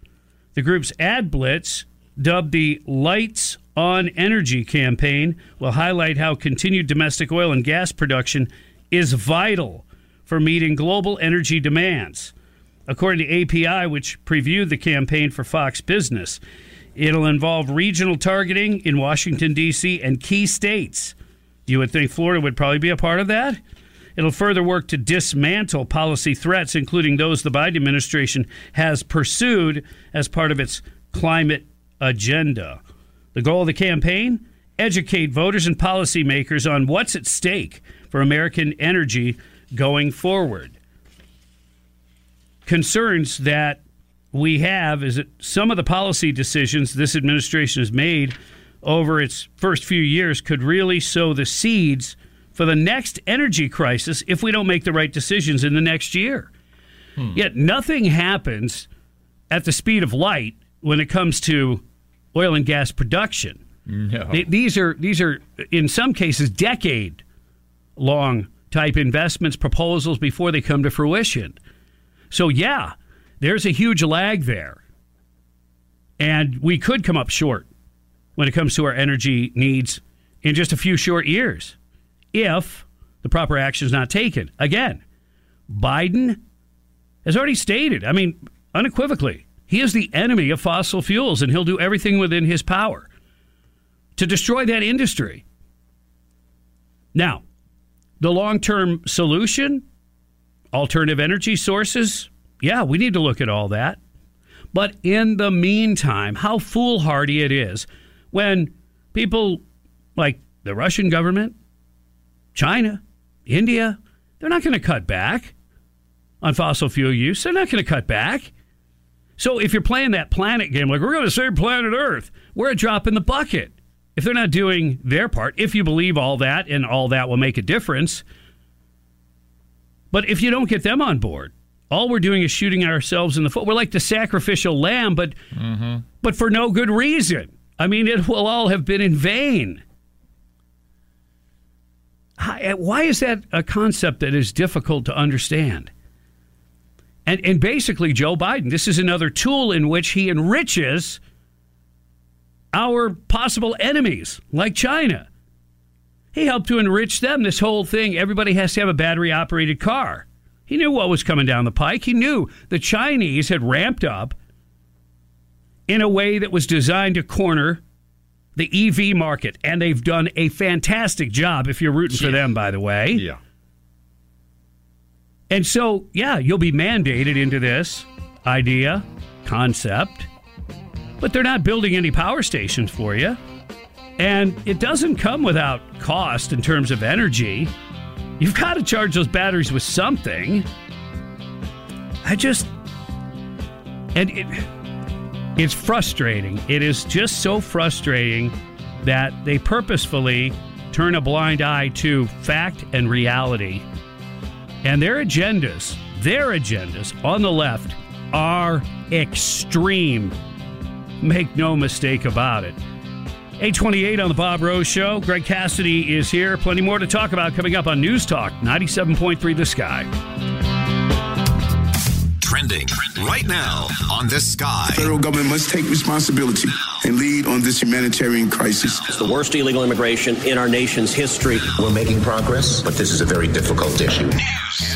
The group's ad blitz, dubbed the Lights on Energy campaign, will highlight how continued domestic oil and gas production is vital for meeting global energy demands. According to API, which previewed the campaign for Fox Business, it'll involve regional targeting in Washington, D.C. and key states. You would think Florida would probably be a part of that. It'll further work to dismantle policy threats, including those the Biden administration has pursued as part of its climate agenda. The goal of the campaign? Educate voters and policymakers on what's at stake for American energy going forward. Concerns that we have is that some of the policy decisions this administration has made over its first few years could really sow the seeds for the next energy crisis if we don't make the right decisions in the next year. Hmm. Yet nothing happens at the speed of light when it comes to oil and gas production. No. Th- These are these are in some cases decade long type investments proposals before they come to fruition. So yeah, there's a huge lag there. And we could come up short when it comes to our energy needs in just a few short years if the proper action is not taken. Again, Biden has already stated, I mean, unequivocally, he is the enemy of fossil fuels and he'll do everything within his power to destroy that industry. Now, the long term solution, alternative energy sources, yeah, we need to look at all that. But in the meantime, how foolhardy it is when people like the Russian government, China, India, they're not going to cut back on fossil fuel use. They're not going to cut back. So if you're playing that planet game, like we're going to save planet Earth, we're a drop in the bucket. If they're not doing their part, if you believe all that and all that will make a difference, but if you don't get them on board, all we're doing is shooting ourselves in the foot. We're like the sacrificial lamb, but mm-hmm. but for no good reason. I mean, it will all have been in vain. Why is that a concept that is difficult to understand? And, and basically, Joe Biden, this is another tool in which he enriches our possible enemies, like China. He helped to enrich them. This whole thing, everybody has to have a battery operated car. He knew what was coming down the pike. He knew the Chinese had ramped up in a way that was designed to corner the EV market. And they've done a fantastic job if you're rooting for them, by the way. Yeah. And so, yeah, you'll be mandated into this idea, concept, but they're not building any power stations for you. And it doesn't come without cost in terms of energy. You've got to charge those batteries with something. I just. And it, it's frustrating. It is just so frustrating that they purposefully turn a blind eye to fact and reality. And their agendas, their agendas on the left are extreme. Make no mistake about it. 828 on the Bob Rose Show. Greg Cassidy is here. Plenty more to talk about coming up on News Talk 97.3 The Sky. Trending right now on the sky. The federal government must take responsibility and lead on this humanitarian crisis. It's the worst illegal immigration in our nation's history. We're making progress, but this is a very difficult issue.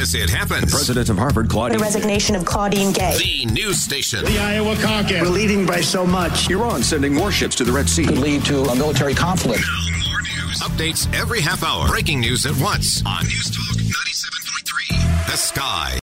As it happens. President of Harvard, Claudine. The resignation of Claudine Gay. The news station. The Iowa caucus. We're leading by so much. Iran sending warships to the Red Sea. Could lead to a military conflict. More news. Updates every half hour. Breaking news at once on News Talk 97.3. The Sky.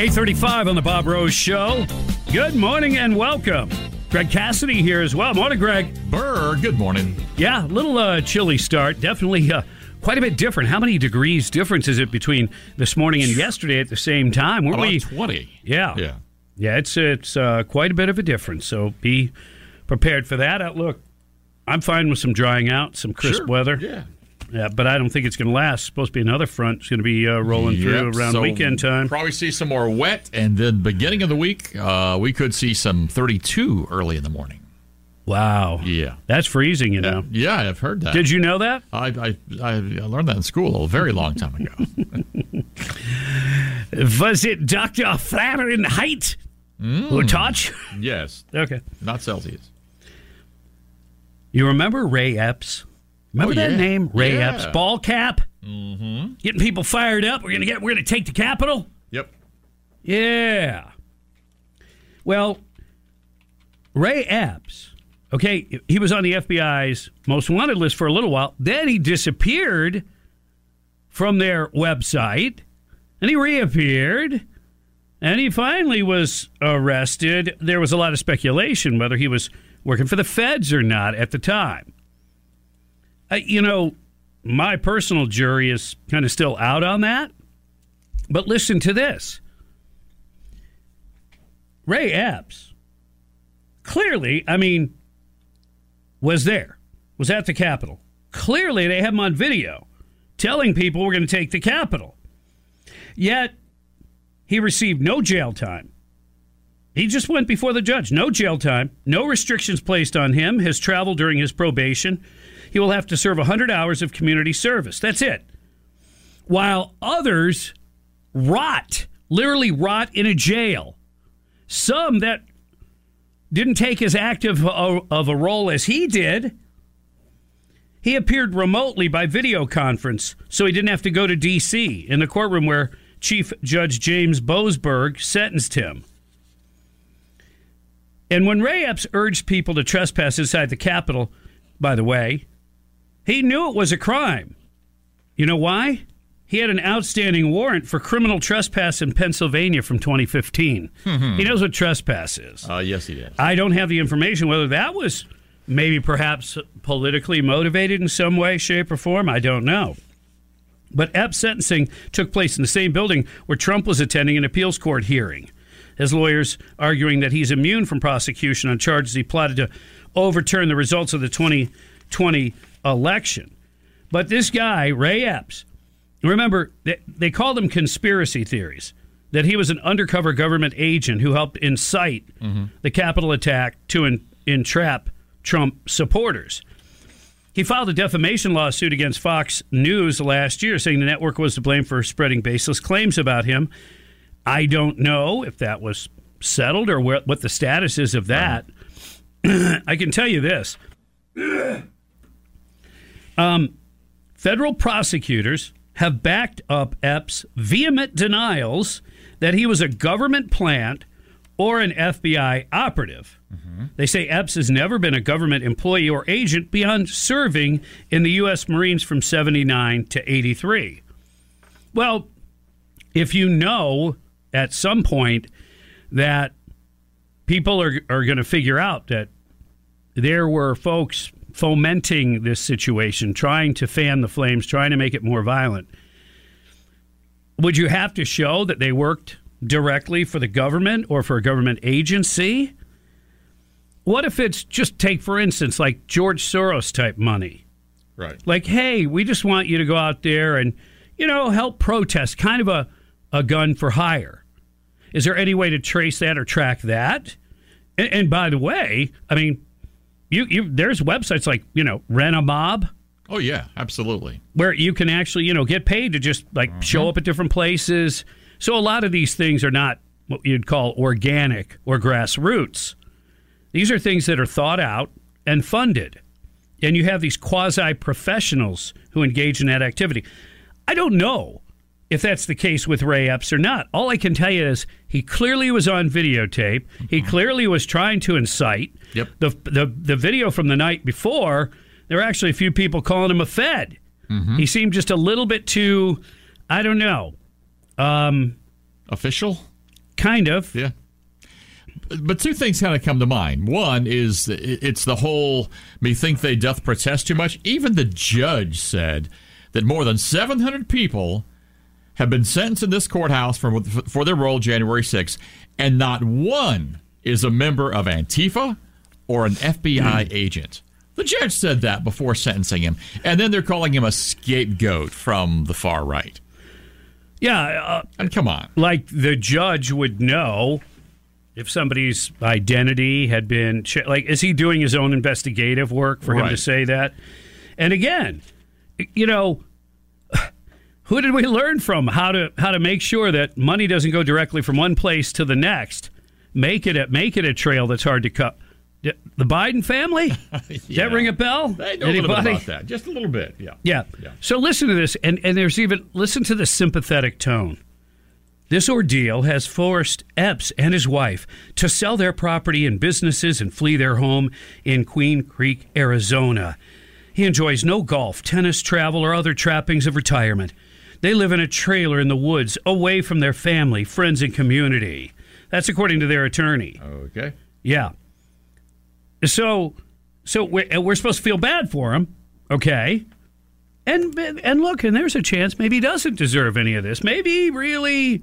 Eight thirty-five on the Bob Rose Show. Good morning and welcome. Greg Cassidy here as well. Morning, Greg. Burr. Good morning. Yeah, a little uh, chilly start. Definitely uh, quite a bit different. How many degrees difference is it between this morning and yesterday at the same time? Weren't About we? 20. Yeah. Yeah. Yeah, it's it's uh, quite a bit of a difference. So be prepared for that. Uh, look, I'm fine with some drying out, some crisp Sure, weather. yeah. Yeah, but I don't think it's going to last. It's supposed to be another front. It's going to be uh, rolling Yep, through around so weekend time. Probably see some more wet, and then beginning of the week, uh, we could see some 32 early in the morning. Wow. Yeah. That's freezing, you know. Yeah, I've heard that. Did you know that? I, I, I learned that in school a very long time ago. <laughs> Was it Dr. Fahrenheit who taught you? Yes. <laughs> Okay. Not Celsius. You remember Ray Epps? Remember Oh, that yeah. name? Ray Yeah. Epps. Ball cap? Mm-hmm. Getting people fired up. We're gonna get we're gonna take the Capitol? Yep. Yeah. Well, Ray Epps, okay, he was on the FBI's most wanted list for a little while. Then he disappeared from their website and he reappeared and he finally was arrested. There was a lot of speculation whether he was working for the feds or not at the time. Uh, you know, my personal jury is kind of still out on that. But listen to this. Ray Epps clearly, I mean, was there, was at the Capitol. Clearly, they have him on video telling people we're going to take the Capitol. Yet, he received no jail time. He just went before the judge. No jail time, no restrictions placed on him, his travel during his probation. He will have to serve 100 hours of community service. That's it. While others rot, literally rot in a jail. Some that didn't take as active of a role as he did. He appeared remotely by video conference, so he didn't have to go to D.C. in the courtroom where Chief Judge James Boasberg sentenced him. And when Ray Epps urged people to trespass inside the Capitol, by the way, he knew it was a crime. You know why? He had an outstanding warrant for criminal trespass in Pennsylvania from 2015. he knows what trespass is. Uh, yes, he did. I don't have the information whether that was maybe perhaps politically motivated in some way, shape, or form. I don't know. But Epps' sentencing took place in the same building where Trump was attending an appeals court hearing. His lawyers arguing that he's immune from prosecution on charges he plotted to overturn the results of the 2020 election. But this guy, Ray Epps, remember, they, they called him conspiracy theories, that he was an undercover government agent who helped incite mm-hmm. the Capitol attack to en- entrap Trump supporters. He filed a defamation lawsuit against Fox News last year, saying the network was to blame for spreading baseless claims about him. I don't know if that was settled or what the status is of that. <clears throat> I can tell you this. <clears throat> Um, federal prosecutors have backed up Epps' vehement denials that he was a government plant or an FBI operative. They say Epps has never been a government employee or agent beyond serving in the U.S. Marines from 79 to 83. Well, if you know at some point that people are, are going to figure out that there were folks fomenting this situation, trying to fan the flames, trying to make it more violent, would you have to show that they worked directly for the government or for a government agency? What if it's just take, for instance, like George Soros type money? Right. Like, hey, we just want you to go out there and, you know, help protest, kind of a, a gun for hire. Is there any way to trace that or track that? And, and by the way, I mean, you, you there's websites like, you know, Rent a Mob Oh yeah, absolutely. where you can actually, you know, get paid to just like mm-hmm. show up at different places. So a lot of these things are not what you'd call organic or grassroots. These are things that are thought out and funded. And you have these quasi professionals who engage in that activity. I don't know if that's the case with Ray Epps or not. All I can tell you is he clearly was on videotape. He clearly was trying to incite. Yep. The, the, the video from the night before, there were actually a few people calling him a Fed. He seemed just a little bit too, I don't know, um, Official? kind of. Yeah. But two things kind of come to mind. One is it's the whole "methinks they doth protest too much." Even the judge said that more than 700 people have been sentenced in this courthouse for for their role January 6th, and not one is a member of Antifa or an FBI agent. The judge said that before sentencing him, and then they're calling him a scapegoat from the far right. Yeah. Uh, And come on, like the judge would know if somebody's identity had been like is he doing his own investigative work for him to say that and again you know Who did we learn from? How to how to make sure that money doesn't go directly from one place to the next. Make it a make it a trail that's hard to cut. The Biden family? <laughs> Does that ring a bell? I know a little bit about that. Just a little bit. Yeah. Yeah. So listen to this, and, and there's even listen to the sympathetic tone. This ordeal has forced Epps and his wife to sell their property and businesses and flee their home in Queen Creek, Arizona. He enjoys no golf, tennis, travel, or other trappings of retirement. They live in a trailer in the woods, away from their family, friends, and community. That's according to their attorney. Okay. Yeah. So, so we're, we're supposed to feel bad for him, okay? And and look, and there's a chance maybe he doesn't deserve any of this. Maybe he really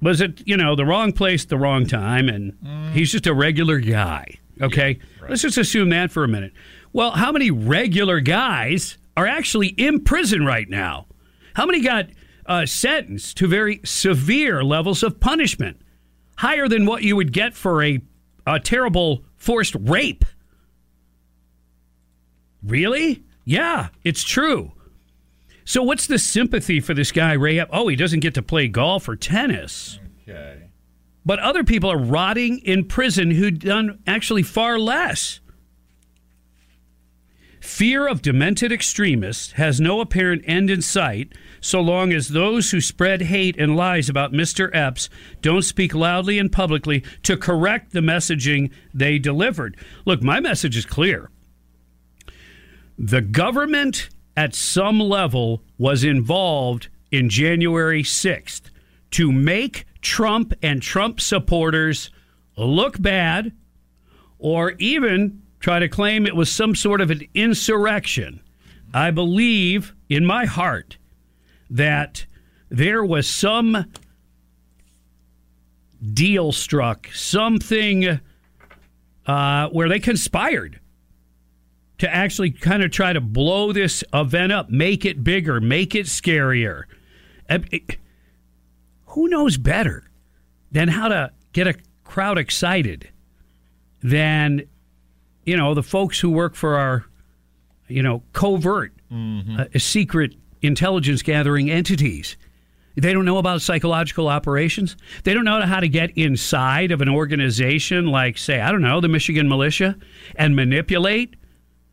was it you know the wrong place, the wrong time, and mm. he's just a regular guy. Okay, let's just assume that for a minute. Well, how many regular guys are actually in prison right now? How many got uh, sentenced to very severe levels of punishment, higher than what you would get for a, a terrible forced rape? Really? Yeah, it's true. So, what's the sympathy for this guy, Ray? Oh, he doesn't get to play golf or tennis. Okay. But other people are rotting in prison who've done actually far less. Fear of demented extremists has no apparent end in sight so long as those who spread hate and lies about Mr. Epps don't speak loudly and publicly to correct the messaging they delivered. Look, my message is clear. The government at some level was involved in January 6th to make Trump and Trump supporters look bad or even try to claim it was some sort of an insurrection. I believe in my heart that there was some deal struck, something uh, where they conspired to actually kind of try to blow this event up, make it bigger, make it scarier. Uh, who knows better than how to get a crowd excited than you know the folks who work for our you know covert uh, secret intelligence gathering entities they don't know about psychological operations they don't know how to get inside of an organization like say i don't know the michigan militia and manipulate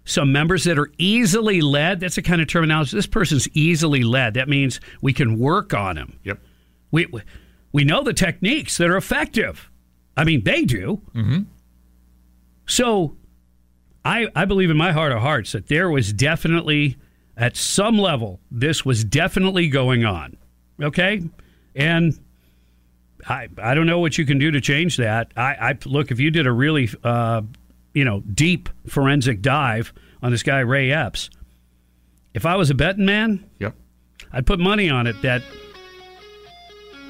some members that are easily led that's the kind of terminology this person's easily led that means we can work on him Yep. we we- we know the techniques that are effective. I mean, they do. Mm-hmm. So, I I believe in my heart of hearts that there was definitely at some level this was definitely going on. Okay, and I I don't know what you can do to change that. I, I look if you did a really uh, you know deep forensic dive on this guy Ray Epps. If I was a betting man, Yep. I'd put money on it that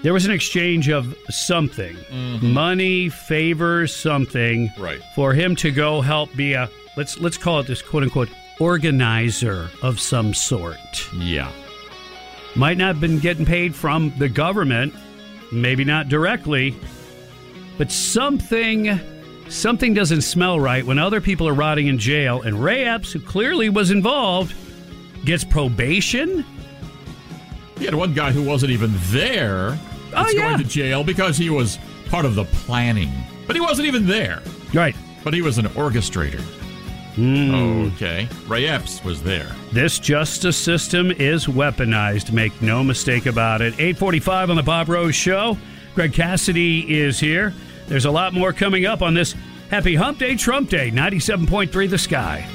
there was an exchange of something money, favors, something Right. for him to go help be a let's let's call it this quote unquote organizer of some sort. Yeah. Might not have been getting paid from the government, maybe not directly, but something something doesn't smell right when other people are rotting in jail and Ray Epps, who clearly was involved, gets probation. You had one guy who wasn't even there. Oh, that's yeah. going to jail because he was part of the planning. But he wasn't even there. Right. But he was an orchestrator. Hmm. Okay. Ray Epps was there. This justice system is weaponized. Make no mistake about it. 845 on the Bob Rose Show. Greg Cassidy is here. There's a lot more coming up on this Happy Hump Day, Trump Day, 97.3 The Sky.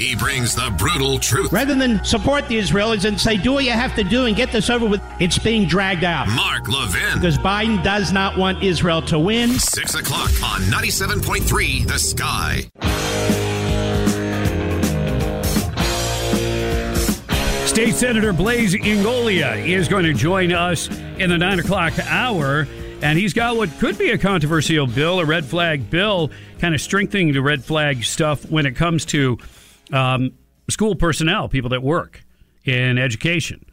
He brings the brutal truth. Rather than support the Israelis and say, do what you have to do and get this over with, it's being dragged out. Mark Levin. Because Biden does not want Israel to win. 6 o'clock on 97.3 The Sky. State Senator Blaise Ingoglia is going to join us in the 9 o'clock hour. And he's got what could be a controversial bill, a red flag bill, kind of strengthening the red flag stuff when it comes to um, school personnel, people that work in education.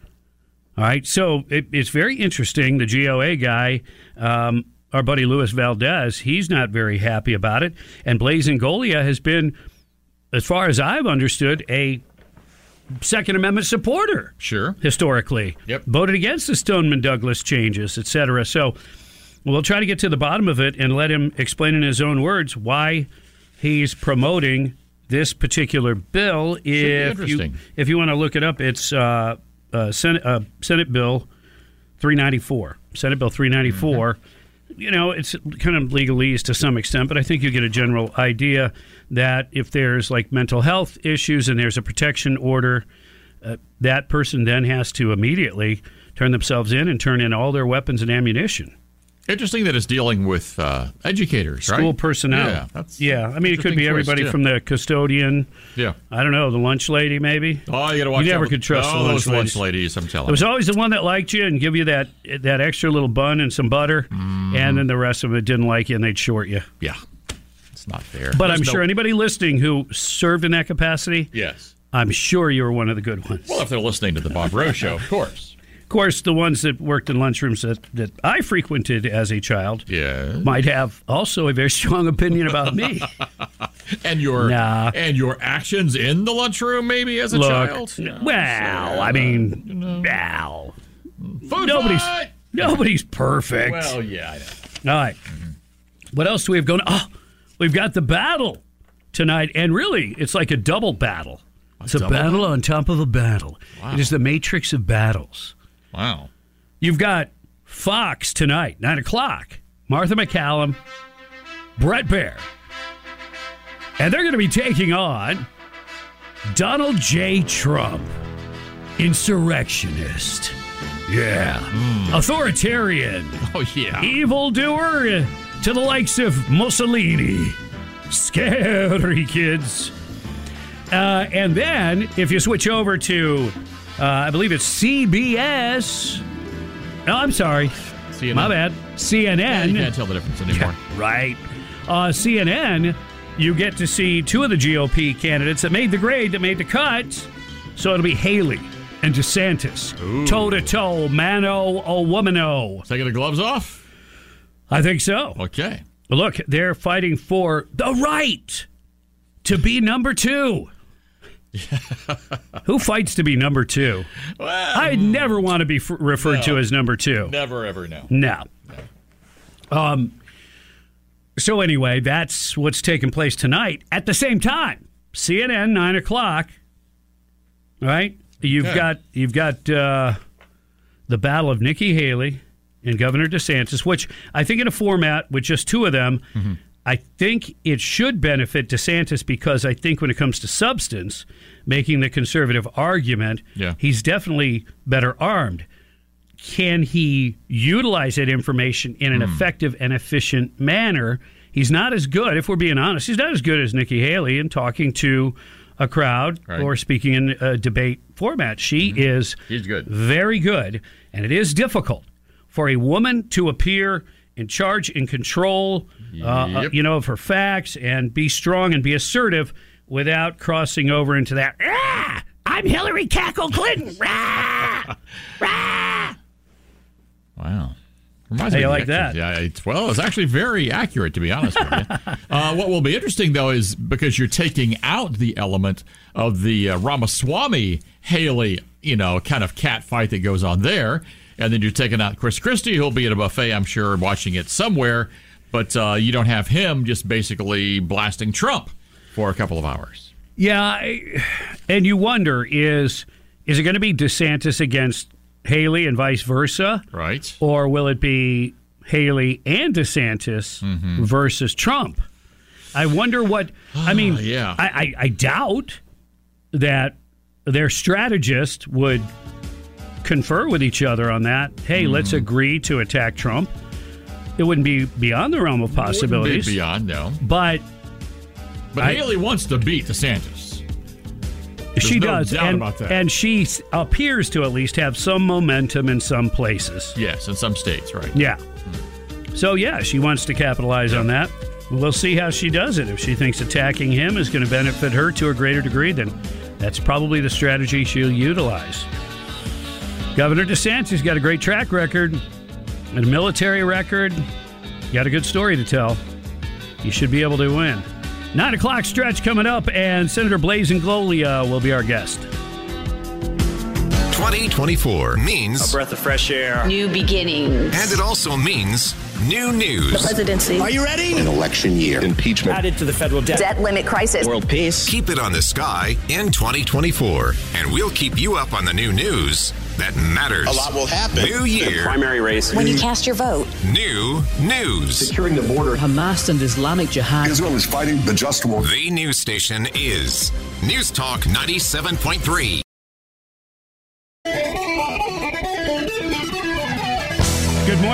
All right, so it, it's very interesting. The GOA guy, um, our buddy Luis Valdez, he's not very happy about it. And Blaise Ingoglia has been as far as I've understood, a Second Amendment supporter. Sure. Historically. Yep. Voted against the Stoneman Douglas changes, et cetera. So we'll try to get to the bottom of it and let him explain in his own words why he's promoting this particular bill. If you, if you want to look it up, it's uh, uh, Senate, uh, Senate Bill 394. Senate Bill 394. Mm-hmm. You know, it's kind of legalese to some extent, but I think you get a general idea that if there's like mental health issues and there's a protection order, uh, that person then has to immediately turn themselves in and turn in all their weapons and ammunition. Interesting that it's dealing with uh, educators, right? School personnel. Yeah, that's yeah. I mean, it could be twist, everybody yeah. from the custodian. Yeah. I don't know, the lunch lady, maybe. Oh, you got to watch. You never could trust oh, the those lunch lunch ladies. I'm telling It was you. always the one that liked you and give you that that extra little bun and some butter, and then the rest of it didn't like you and they'd short you. Yeah, it's not fair. But There's I'm no- sure anybody listening who served in that capacity, Yes. I'm sure you were one of the good ones. Well, if they're listening to the Bob Rose show, of course. Of course, the ones that worked in lunchrooms that, that I frequented as a child Yeah. might have also a very <laughs> strong opinion about me. <laughs> And your Nah. and your actions in the lunchroom, maybe as a Look, child. well, I mean, well, nobody's fight! nobody's perfect. Well, yeah, I know. All right. What else do we have going? Oh, we've got the battle tonight, and really, it's like a double battle. It's a battle on top of a battle. It is the matrix of battles. Wow. You've got Fox tonight, nine o'clock. Martha MacCallum, Bret Baier, and they're going to be taking on Donald J. Trump, insurrectionist. Yeah, authoritarian. <laughs> Oh yeah. Evildoer to the likes of Mussolini. Scary kids. Uh, and then, if you switch over to, uh, I believe it's CBS. No, I'm sorry. CNN. My bad. CNN. Yeah, you can't tell the difference anymore. Right. Uh, CNN, you get to see two of the GOP candidates that made the grade, that made the cut. So it'll be Haley and DeSantis. Toe to toe, mano o womano. Taking the gloves off? I think so. Okay. Look, they're fighting for the right to be number two. <laughs> Who fights to be number two? I never want to be f- referred to as number two. Never ever know. No. Um. So anyway, that's what's taking place tonight. At the same time, CNN nine o'clock. Right. You've got you've got uh, the battle of Nikki Haley and Governor DeSantis, which I think in a format with just two of them, I think it should benefit DeSantis because I think when it comes to substance, making the conservative argument, Yeah. he's definitely better armed. Can he utilize that information in an hmm. effective and efficient manner? He's not as good, if we're being honest, he's not as good as Nikki Haley in talking to a crowd Right. or speaking in a debate format. She mm-hmm. is He's good. very good, and it is difficult for a woman to appear in charge, in control, uh, Yep. you know, of her facts, and be strong and be assertive without crossing over into that. "Ah, I'm Hillary Cackle Clinton. <laughs> Rah, rah." Wow. Reminds How me you of like that? Yeah, it's, well, it's actually very accurate, to be honest with you. <laughs> Uh, what will be interesting, though, is because you're taking out the element of the uh, Ramaswamy Haley, you know, kind of cat fight that goes on there, and then you're taking out Chris Christie, who'll be at a buffet, I'm sure, watching it somewhere, but uh, you don't have him just basically blasting Trump for a couple of hours. Yeah, I- and you wonder is is it going to be DeSantis against Haley and vice versa, Right. or will it be Haley and DeSantis Mm-hmm. versus Trump? I wonder what. I mean, Ah, <sighs> yeah. I, I, I doubt that their strategist would confer with each other on that. Hey, let's Mm-hmm. agree to attack Trump. It wouldn't be beyond the realm of Wouldn't be possibilities. beyond, no. But But I- Haley wants to beat DeSantis. she no does, doubt and, about that. and she appears to at least have some momentum in some places. Yes, in some states, right. Yeah. So yeah, she wants to capitalize on that. We'll see how she does it. If she thinks attacking him is going to benefit her to a greater degree, then that's probably the strategy she'll utilize. Governor DeSantis has got a great track record and a military record. Got a good story to tell. You should be able to win. Nine o'clock stretch coming up, and Senator Blaise Ingoglia will be our guest. 2024 means A breath of fresh air. New beginnings. and it also means new news. The presidency. Are you ready? An election year. Impeachment. Added to the federal debt. Debt limit crisis. World peace. Keep it on the sky in 2024, and we'll keep you up on the new news that matters. A lot will happen. New year, primary race. When you cast your vote. new news. Securing the border. Hamas and Islamic Jihad. Israel is fighting the just war. The news station is News Talk 97.3.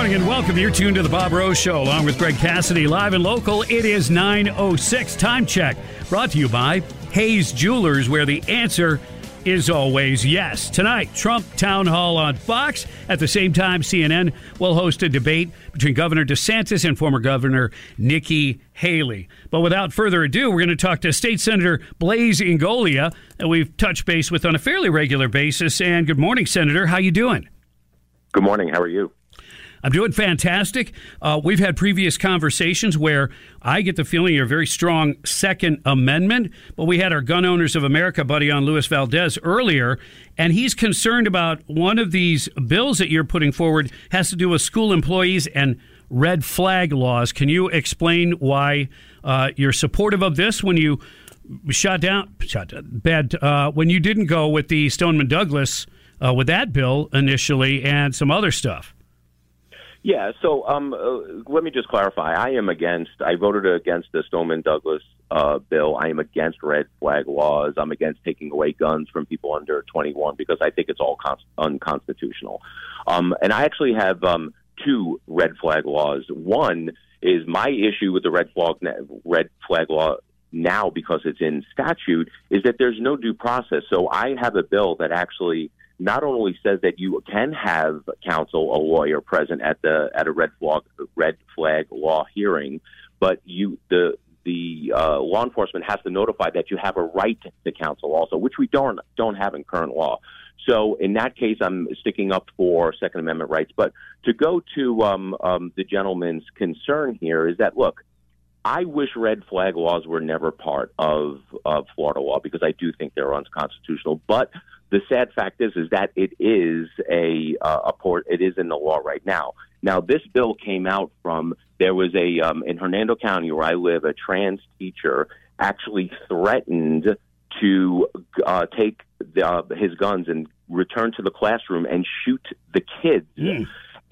morning and welcome. You're tuned to the Bob Rose Show along with Greg Cassidy, live and local. It is 9.06 time check, brought to you by Hayes Jewelers, where the answer is always yes. Tonight, Trump Town Hall on Fox. At the same time, CNN will host a debate between Governor DeSantis and former Governor Nikki Haley. But without further ado, we're going to talk to State Senator Blaise Ingoglia, that we've touched base with on a fairly regular basis. And good morning, Senator. How you doing? Good morning. How are you? I'm doing fantastic. Uh, we've had previous conversations where I get the feeling you're a very strong Second Amendment, but we had our Gun Owners of America buddy on Luis Valdez earlier, and he's concerned about one of these bills that you're putting forward has to do with school employees and red flag laws. Can you explain why uh, you're supportive of this when you shot down, shot down, bad, uh, when you didn't go with the Stoneman Douglas uh, with that bill initially and some other stuff? Yeah. So, um, uh, let me just clarify. I am against. I voted against the Stoneman Douglas uh, bill. I am against red flag laws. I'm against taking away guns from people under 21 because I think it's all con- unconstitutional. Um, and I actually have um, two red flag laws. One is my issue with the red flag red flag law now because it's in statute is that there's no due process. So I have a bill that actually not only says that you can have counsel, a lawyer present at the at a red flag red flag law hearing, but you the the uh, law enforcement has to notify that you have a right to counsel also, which we don't don't have in current law. So in that case, I'm sticking up for Second Amendment rights. But to go to um, um, the gentleman's concern here is that look, I wish red flag laws were never part of, of Florida law because I do think they're unconstitutional. But the sad fact is, is that it is a uh, a port. It is in the law right now. Now, this bill came out from there was a um, in Hernando County where I live. A trans teacher actually threatened to uh, take the, uh, his guns and return to the classroom and shoot the kids.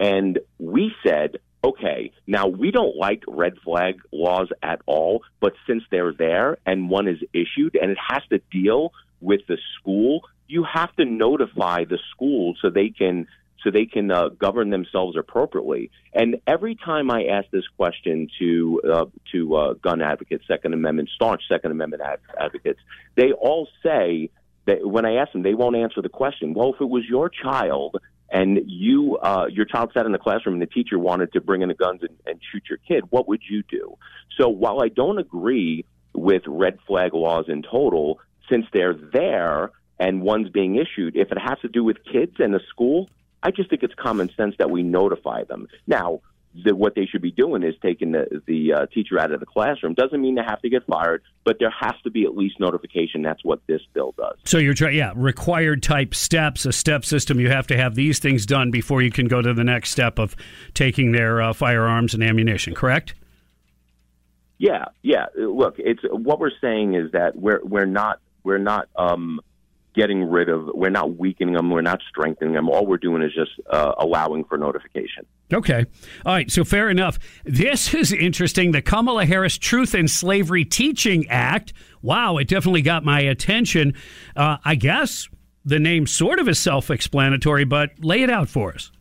And we said, okay, now we don't like red flag laws at all, but since they're there and one is issued and it has to deal with the school, you have to notify the school so they can so they can uh, govern themselves appropriately. And every time I ask this question to uh, to uh, gun advocates, Second Amendment staunch Second Amendment ad- advocates, they all say that when I ask them, they won't answer the question. Well, if it was your child and you uh, your child sat in the classroom and the teacher wanted to bring in the guns and, and shoot your kid, what would you do? So while I don't agree with red flag laws in total, since they're there and one's being issued, if it has to do with kids and a school, I just think it's common sense that we notify them. Now, the, what they should be doing is taking the, the uh, teacher out of the classroom. Doesn't mean they have to get fired, but there has to be at least notification. That's what this bill does. So you're trying, yeah, required type steps, a step system. You have to have these things done before you can go to the next step of taking their uh, firearms and ammunition. Correct? Yeah, yeah. Look, it's what we're saying is that we're we're not we're not um, getting rid of we're not weakening them we're not strengthening them all we're doing is just uh, allowing for notification Okay. All right. So fair enough. This is interesting. The Kamala Harris Truth and Slavery Teaching Act. Wow, it definitely got my attention. Uh, I guess the name sort of is self explanatory, but lay it out for us.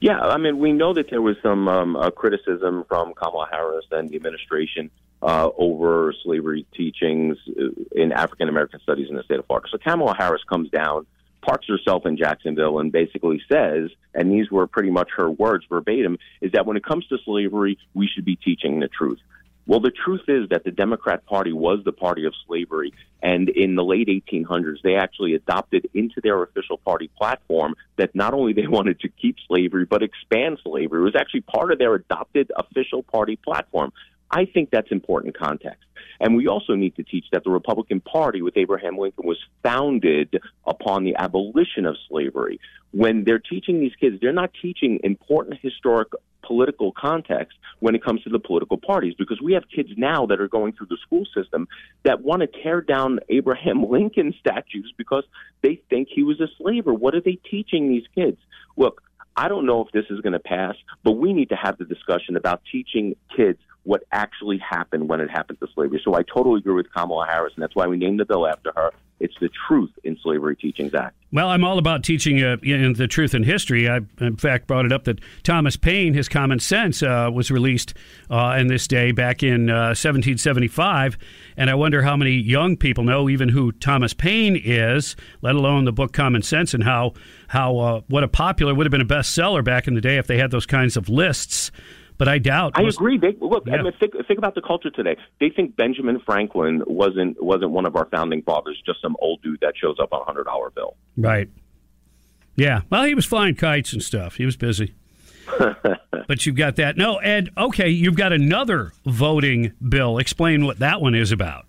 yeah i mean we know that there was some um, uh, criticism from kamala harris and the administration uh, over slavery teachings uh, in african american studies in the state of florida so kamala harris comes down parks herself in Jacksonville and basically says, and these were pretty much her words verbatim, is that when it comes to slavery, we should be teaching the truth. Well, the truth is that the Democrat Party was the party of slavery, and in the late 1800s, they actually adopted into their official party platform that not only they <laughs> wanted to keep slavery but expand slavery. It was actually part of their adopted official party platform. I think that's important context. And we also need to teach that the Republican Party with Abraham Lincoln was founded upon the abolition of slavery. When they're teaching these kids, they're not teaching important historic political context when it comes to the political parties because we have kids now that are going through the school system that want to tear down Abraham <laughs> Lincoln statues because they think he was a slaver. What are they teaching these kids? Look, I don't know if this is going to pass, but we need to have the discussion about teaching kids what actually happened when it happened to slavery. So I totally agree with Kamala Harris, and that's why we named the bill after her. It's the Truth in Slavery Teachings Act. Well, I'm all about teaching uh, in the truth in history. I, in fact, brought it up that Thomas Paine, his Common Sense, uh, was released uh, in this day back in 1775, uh, and I wonder how many young people know even who Thomas Paine is, let alone the book Common Sense, and how how uh, what a popular would have been a bestseller back in the day if they had those kinds of lists but I doubt. I agree. They, look, yeah. I mean, think, think about the culture today. They think Benjamin Franklin wasn't wasn't one of our founding fathers, just some old dude that shows up on a hundred dollar bill. Right. Yeah. Well, he was flying kites and stuff. He was busy. <laughs> but you've got that. No, Ed. Okay, you've got another voting bill. Explain what that one is about.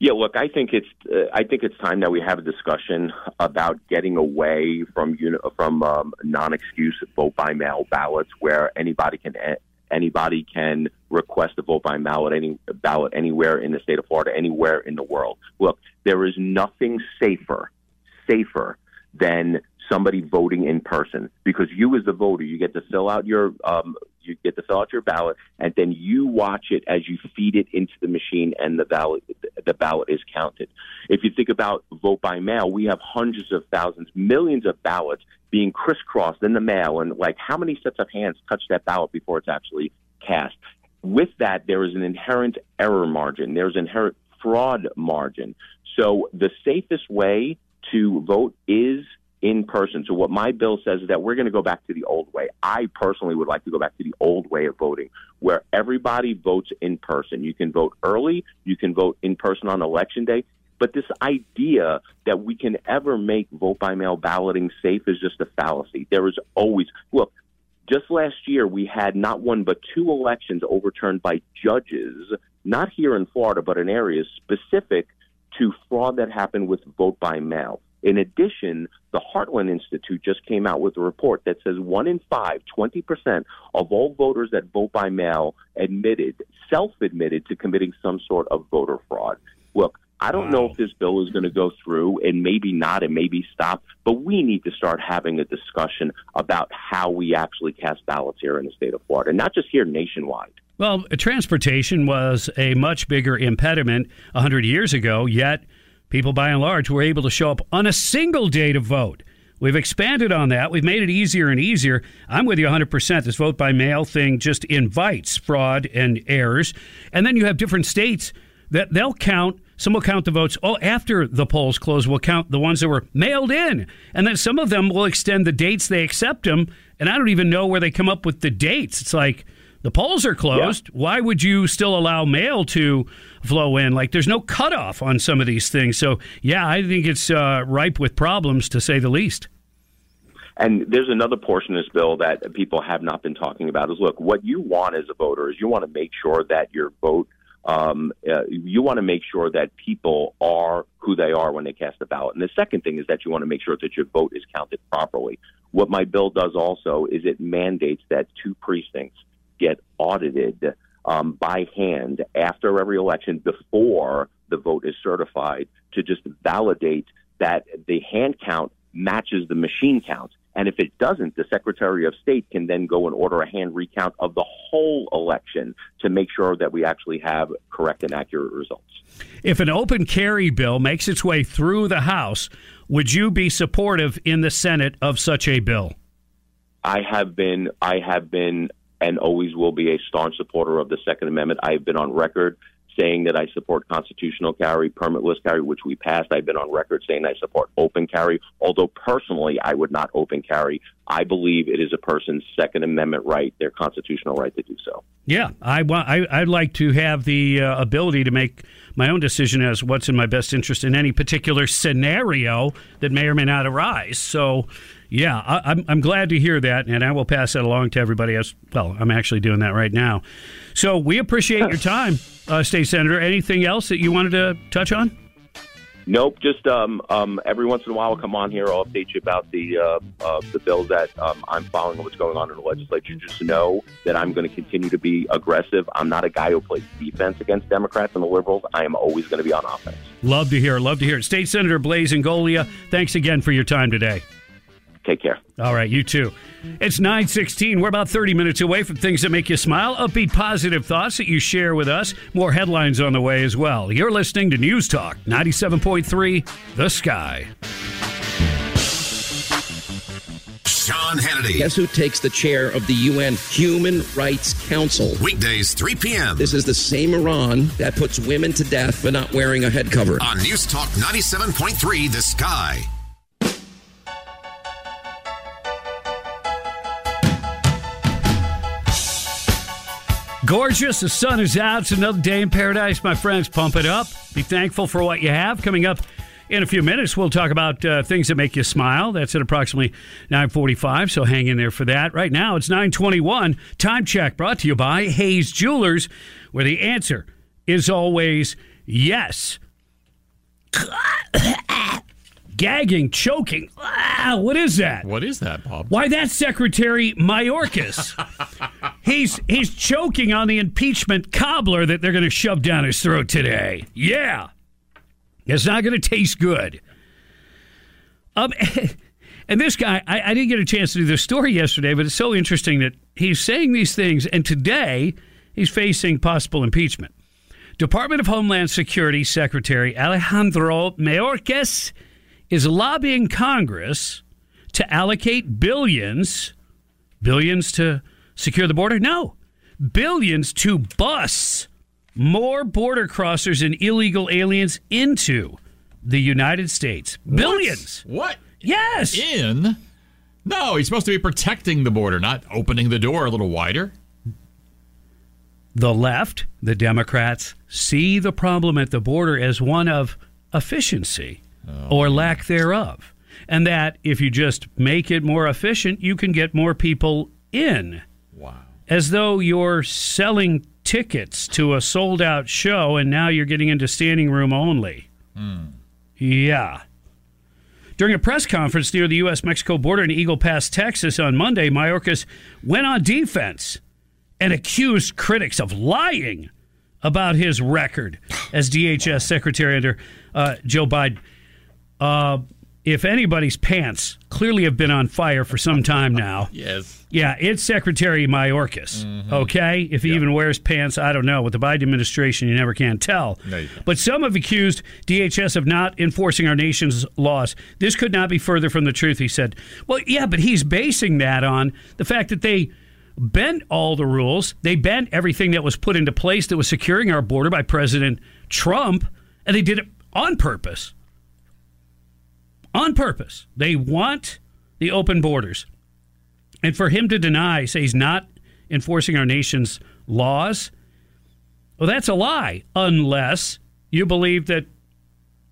Yeah, look, I think it's uh, I think it's time that we have a discussion about getting away from you from um, non-excuse vote by mail ballots, where anybody can anybody can request a vote by mail any ballot anywhere in the state of Florida, anywhere in the world. Look, there is nothing safer safer than somebody voting in person because you as the voter you get to fill out your um, you get to fill out your ballot and then you watch it as you feed it into the machine and the ballot the ballot is counted. If you think about vote by mail we have hundreds of thousands millions of ballots being crisscrossed in the mail and like how many sets of hands touch that ballot before it's actually cast? With that there is an inherent error margin. There's inherent fraud margin. So the safest way to vote is in person. So what my bill says is that we're going to go back to the old way. I personally would like to go back to the old way of voting where everybody votes in person. You can vote early, you can vote in person on election day, but this idea that we can ever make vote by mail balloting safe is just a fallacy. There is always look, just last year we had not one but two elections overturned by judges, not here in Florida, but in areas specific to fraud that happened with vote by mail. In addition, the Heartland Institute just came out with a report that says one in five, 20% of all voters that vote by mail admitted, self admitted to committing some sort of voter fraud. Look, I don't wow. know if this bill is going to go through and maybe not and maybe stop, but we need to start having a discussion about how we actually cast ballots here in the state of Florida, not just here nationwide. Well, transportation was a much bigger impediment 100 years ago, yet people by and large were able to show up on a single day to vote. We've expanded on that. We've made it easier and easier. I'm with you 100%. This vote by mail thing just invites fraud and errors. And then you have different states that they'll count. Some will count the votes. Oh, after the polls close, we'll count the ones that were mailed in. And then some of them will extend the dates they accept them. And I don't even know where they come up with the dates. It's like, the polls are closed. Yeah. Why would you still allow mail to flow in? Like, there's no cutoff on some of these things. So, yeah, I think it's uh, ripe with problems, to say the least. And there's another portion of this bill that people have not been talking about is look, what you want as a voter is you want to make sure that your vote, um, uh, you want to make sure that people are who they are when they cast a ballot. And the second thing is that you want to make sure that your vote is counted properly. What my bill does also is it mandates that two precincts get audited um, by hand after every election before the vote is certified to just validate that the hand count matches the machine count. And if it doesn't, the Secretary of State can then go and order a hand recount of the whole election to make sure that we actually have correct and accurate results. If an open carry bill makes its way through the House, would you be supportive in the Senate of such a bill? I have been I have been and always will be a staunch supporter of the Second Amendment. I've been on record saying that I support constitutional carry, permitless carry, which we passed. I've been on record saying I support open carry, although personally I would not open carry. I believe it is a person's Second Amendment right, their constitutional right to do so. Yeah, I I'd like to have the uh, ability to make my own decision as what's in my best interest in any particular scenario that may or may not arise. So, yeah, I, I'm I'm glad to hear that, and I will pass that along to everybody. As well, I'm actually doing that right now. So we appreciate your <laughs> time, uh, State Senator. Anything else that you wanted to touch on? Nope. Just um, um, every once in a while, I'll come on here. I'll update you about the uh, uh, the bills that um, I'm following, what's going on in the legislature. Just know that I'm going to continue to be aggressive. I'm not a guy who plays defense against Democrats and the liberals. I am always going to be on offense. Love to hear. Love to hear. State Senator Blaise Ingoglia, thanks again for your time today. Take care. All right, you too. It's 916. We're about 30 minutes away from things that make you smile, upbeat, positive thoughts that you share with us. More headlines on the way as well. You're listening to News Talk 97.3 The Sky. Sean Hannity. Guess who takes the chair of the UN Human Rights Council? Weekdays, 3 p.m. This is the same Iran that puts women to death for not wearing a head cover. on News Talk 97.3 The Sky. Gorgeous. The sun is out. It's another day in paradise, my friends. Pump it up. Be thankful for what you have. Coming up in a few minutes, we'll talk about uh, things that make you smile. That's at approximately 945, so hang in there for that. Right now, it's 921. Time check brought to you by Hayes Jewelers, where the answer is always yes. <coughs> <coughs> <coughs> Gagging, choking. Ah, what is that? What is that, Bob? Why, that's Secretary Mayorkas. <laughs> he's he's choking on the impeachment cobbler that they're going to shove down his throat today. Yeah, it's not going to taste good. Um, <laughs> and this guy, I, I didn't get a chance to do this story yesterday, but it's so interesting that he's saying these things, and today he's facing possible impeachment. Department of Homeland Security Secretary Alejandro Mayorkas is lobbying Congress to allocate billions, billions to secure the border? No, billions to bus more border crossers and illegal aliens into the United States. Billions. What? Yes. In? No, he's supposed to be protecting the border, not opening the door a little wider. The left, the Democrats, see the problem at the border as one of efficiency or lack thereof. And that if you just make it more efficient, you can get more people in. Wow. As though you're selling tickets to a sold out show and now you're getting into standing room only. Yeah. During a press conference near the U.S. Mexico border in Eagle Pass, Texas on Monday, Mayorkas went on defense and accused critics of lying about his record as DHS Secretary under uh, Joe Biden. Uh, if anybody's pants clearly have been on fire for some time now, <laughs> Yes. yeah, it's Secretary Mayorkas. Okay, if he even wears pants, I don't know. With the Biden administration, you never can tell. No. But some have accused DHS of not enforcing our nation's laws. This could not be further from the truth, he said. Well, yeah, but he's basing that on the fact that they bent all the rules. They bent everything that was put into place that was securing our border by President Trump, and they did it on purpose. On purpose. They want the open borders. And for him to deny, say he's not enforcing our nation's laws, well, that's a lie, unless you believe that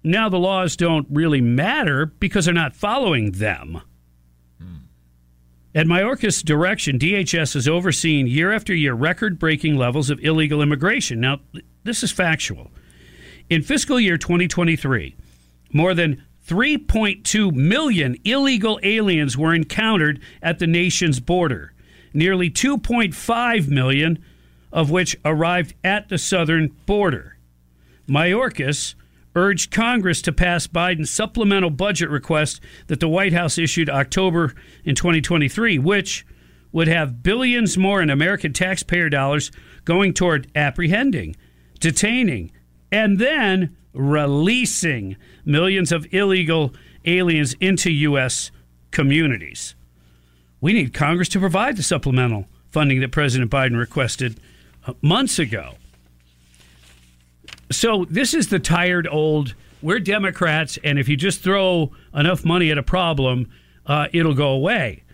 now the laws don't really matter because they're not following them. At Mayorkas' direction, DHS has overseen year after year record breaking levels of illegal immigration. Now, this is factual. In fiscal year 2023, more than 3.2 million illegal aliens were encountered at the nation's border, nearly 2.5 million of which arrived at the southern border. Mayorkas urged Congress to pass Biden's supplemental budget request that the White House issued October in 2023, which would have billions more in American taxpayer dollars going toward apprehending, detaining, and then releasing millions of illegal aliens into U.S. communities. We need Congress to provide the supplemental funding that President Biden requested uh, months ago. So this is the tired old. We're Democrats, and if you just throw enough money at a problem, uh, it'll go away.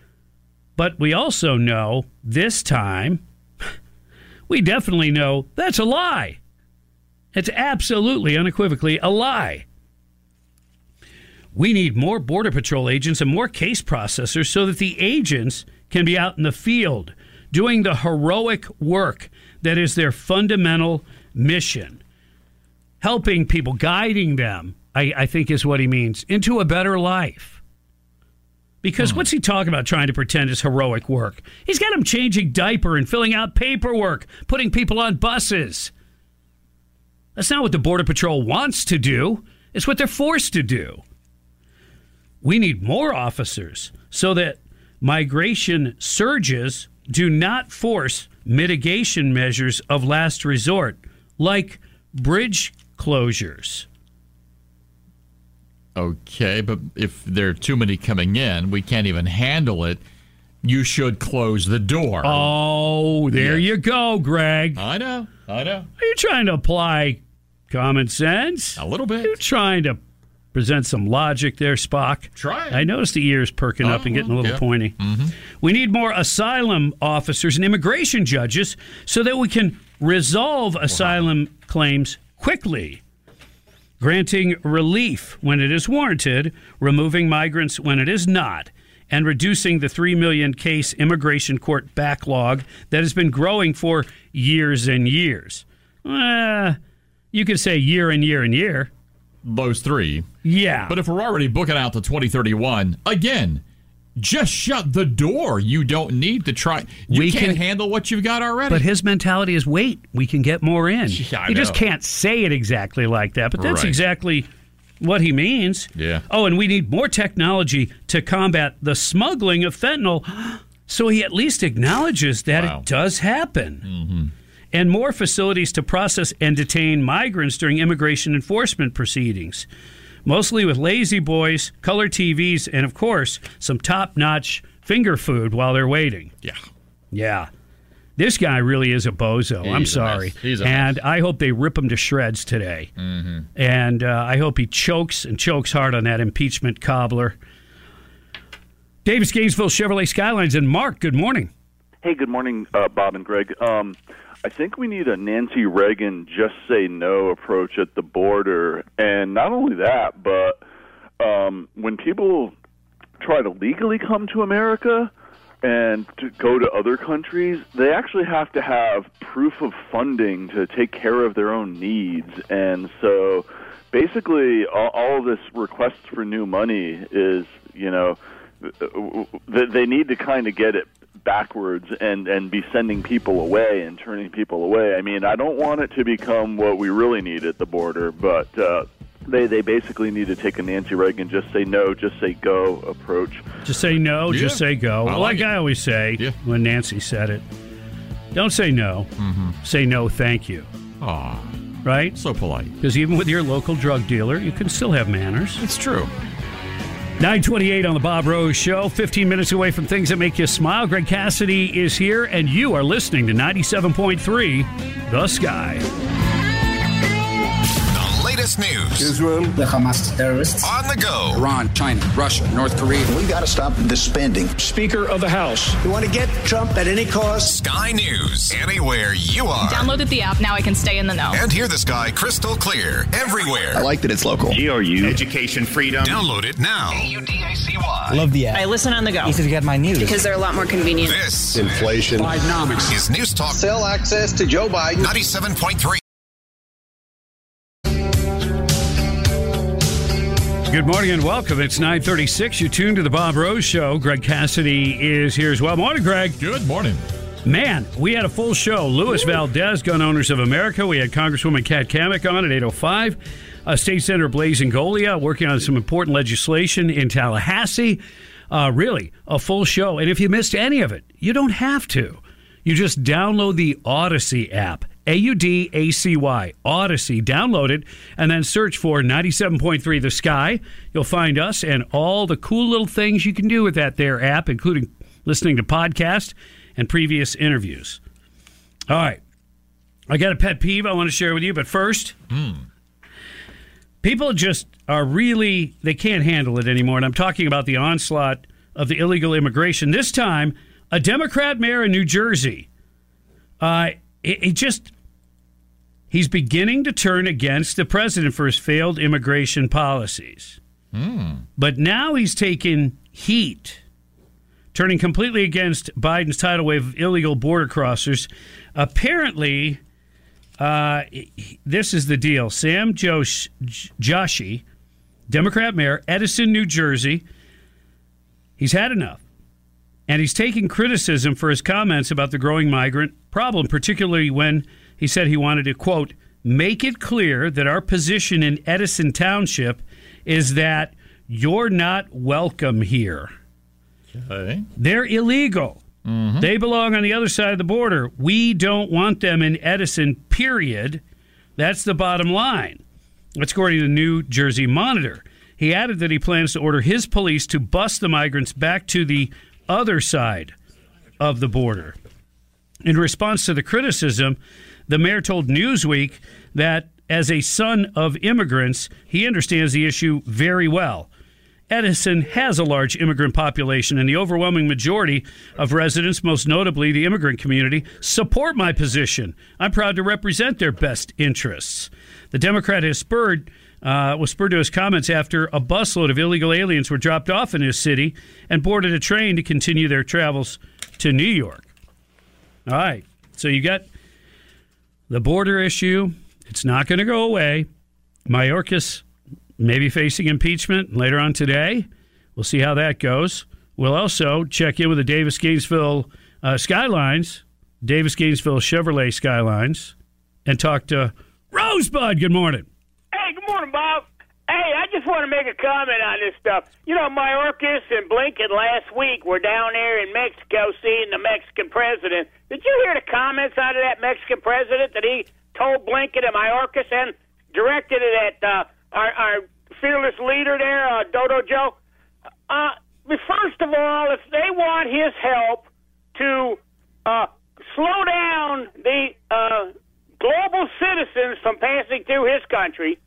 But we also know this time, <laughs> we definitely know that's a lie. It's absolutely, unequivocally a lie. We need more Border Patrol agents and more case processors so that the agents can be out in the field doing the heroic work that is their fundamental mission. Helping people, guiding them, I, I think is what he means, into a better life. Because hmm. what's he talking about trying to pretend is heroic work? He's got them changing diaper and filling out paperwork, putting people on buses. That's not what the Border Patrol wants to do, it's what they're forced to do. We need more officers so that migration surges do not force mitigation measures of last resort, like bridge closures. Okay, but if there are too many coming in, we can't even handle it. You should close the door. Oh, there you go, Greg. I know. I know. Are you trying to apply common sense? A little bit. You're trying to present some logic there, Spock. Try it. I noticed the ears perking up and oh, getting a little yeah. pointy. Mm-hmm. We need more asylum officers and immigration judges so that we can resolve asylum claims quickly. Granting relief when it is warranted, removing migrants when it is not, and reducing the 3 million case immigration court backlog that has been growing for years and years. Uh, you could say year and year and year. Those three. Yeah. But if we're already booking out to 2031, again, just shut the door. You don't need to try. You We can't can- handle what you've got already. But his mentality is wait, we can get more in. Yeah, he just can't say it exactly like that, but that's Right. exactly what he means. Yeah. Oh, and we need more technology to combat the smuggling of fentanyl. <gasps> So he at least acknowledges that Wow. it does happen. Mm-hmm. And more facilities to process and detain migrants during immigration enforcement proceedings. Mostly with lazy boys, color TVs, and of course, some top notch finger food while they're waiting. Yeah. Yeah. This guy really is a bozo. I'm He's a sorry. He's a and I hope they rip him to shreds today. Mm-hmm. And uh, I hope he chokes and chokes hard on that impeachment cobbler. Davis Gainesville Chevrolet Skylines and Mark, good morning. Hey, good morning, uh, Bob and Greg. Um, I think we need a Nancy Reagan just say no approach at the border. And not only that, but um, when people try to legally come to America and to go to other countries, they actually have to have proof of funding to take care of their own needs. And so basically, all, all of this requests for new money is, you know, th- they need to kind of get it backwards and and be sending people away and turning people away. I mean, I don't want it to become what we really need at the border, but uh, they they basically need to take a Nancy Reagan just say no, just say go approach. Just say no, just say go. I like like I always say when Nancy said it. Don't say no. Mm-hmm. Say no, thank you. Aw. Right? So polite. Because even with your local drug dealer, you can still have manners. It's true. 928 on the Bob Rose Show, 15 minutes away from things that make you smile. Greg Cassidy is here, and you are listening to 97.3 The Sky. The latest news Israel, the Hamas terrorists, on the go. Iran, China, Russia, North Korea. We got to stop the spending. Speaker of the House. You want to get Trump at any cost? Sky News, anywhere you are. Downloaded the app. Now I can stay in the know. And hear the sky crystal clear everywhere. I like that it's local. GRU. Education freedom. Download it now. A-U-D-A-C-Y. Love the app. I listen on the go. Easy to get my news. Because they're a lot more convenient. This Inflation. Bidenomics. is News Talk Sell access to Joe Biden. 97.3. Good morning and welcome. It's 936. You're tuned to the Bob Rose Show. Greg Cassidy is here as well. Morning, Greg. Good morning. Man, we had a full show. Louis Valdez, Gun Owners of America. We had Congresswoman Kat Cammack on at 805. Uh, State Senator Blaise Ingoglia working on some important legislation in Tallahassee. Uh, really, a full show. And if you missed any of it, you don't have to. You just download the Audacy app. A U D A C Y, Audacy. Download it and then search for 97.3 The Sky. You'll find us and all the cool little things you can do with that there app, including listening to podcasts and previous interviews. All right. I got a pet peeve I want to share with you, but first, people just are really, they can't handle it anymore. And I'm talking about the onslaught of the illegal immigration. This time, a Democrat mayor in New Jersey. Uh, it, it just he's beginning to turn against the president for his failed immigration policies. But now he's taken heat, turning completely against Biden's tidal wave of illegal border crossers. Apparently, uh, this is the deal. Sam Josh, Joshi, Democrat mayor, Edison, New Jersey, he's had enough. And he's taking criticism for his comments about the growing migrant problem, particularly when he said he wanted to, quote, make it clear that our position in Edison Township is that you're not welcome here. Okay. They're illegal. Mm-hmm. They belong on the other side of the border. We don't want them in Edison, period. That's the bottom line. That's according to the New Jersey Monitor. He added that he plans to order his police to bus the migrants back to the other side of the border. In response to the criticism, the mayor told Newsweek that as a son of immigrants, he understands the issue very well. Edison has a large immigrant population, and the overwhelming majority of residents, most notably the immigrant community, support my position. I'm proud to represent their best interests. The Democrat has spurred uh, was spurred to his comments after a busload of illegal aliens were dropped off in his city and boarded a train to continue their travels to New York. All right, so you got the border issue. It's not going to go away. Mayorkas may be facing impeachment later on today. We'll see how that goes. We'll also check in with the Davis Gainesville uh, Skylines, Davis Gainesville Chevrolet Skylines, and talk to Rosebud. Good morning. Good morning, Bob. Hey, I just want to make a comment on this stuff. You know, Mayorkas and Blinken last week were down there in Mexico seeing the Mexican president. Did you hear the comments out of that Mexican president that he told Blinken and Mayorkas and directed it at uh, our, our fearless leader there, uh, Dodo Joe? Uh, first of all, if they want his help to uh, slow down the uh, global citizens from passing through his country,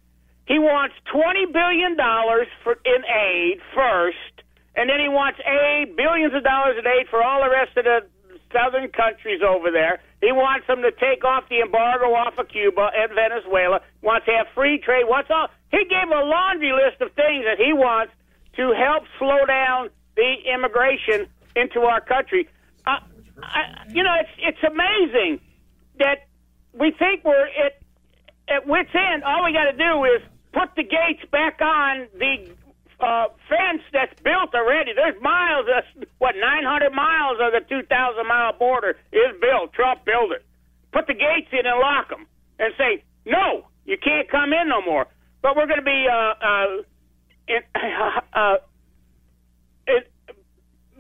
he wants twenty billion dollars for in aid first, and then he wants aid billions of dollars in aid for all the rest of the southern countries over there. He wants them to take off the embargo off of Cuba and Venezuela. Wants to have free trade. Wants all. He gave a laundry list of things that he wants to help slow down the immigration into our country. Uh, I, you know, it's it's amazing that we think we're at at wits end. All we got to do is put the gates back on the uh, fence that's built already. There's miles, of, what, 900 miles of the 2,000 mile border is built. Trump built it. Put the gates in and lock them and say, no, you can't come in no more. But we're going to be uh, uh, in, <coughs> uh, it,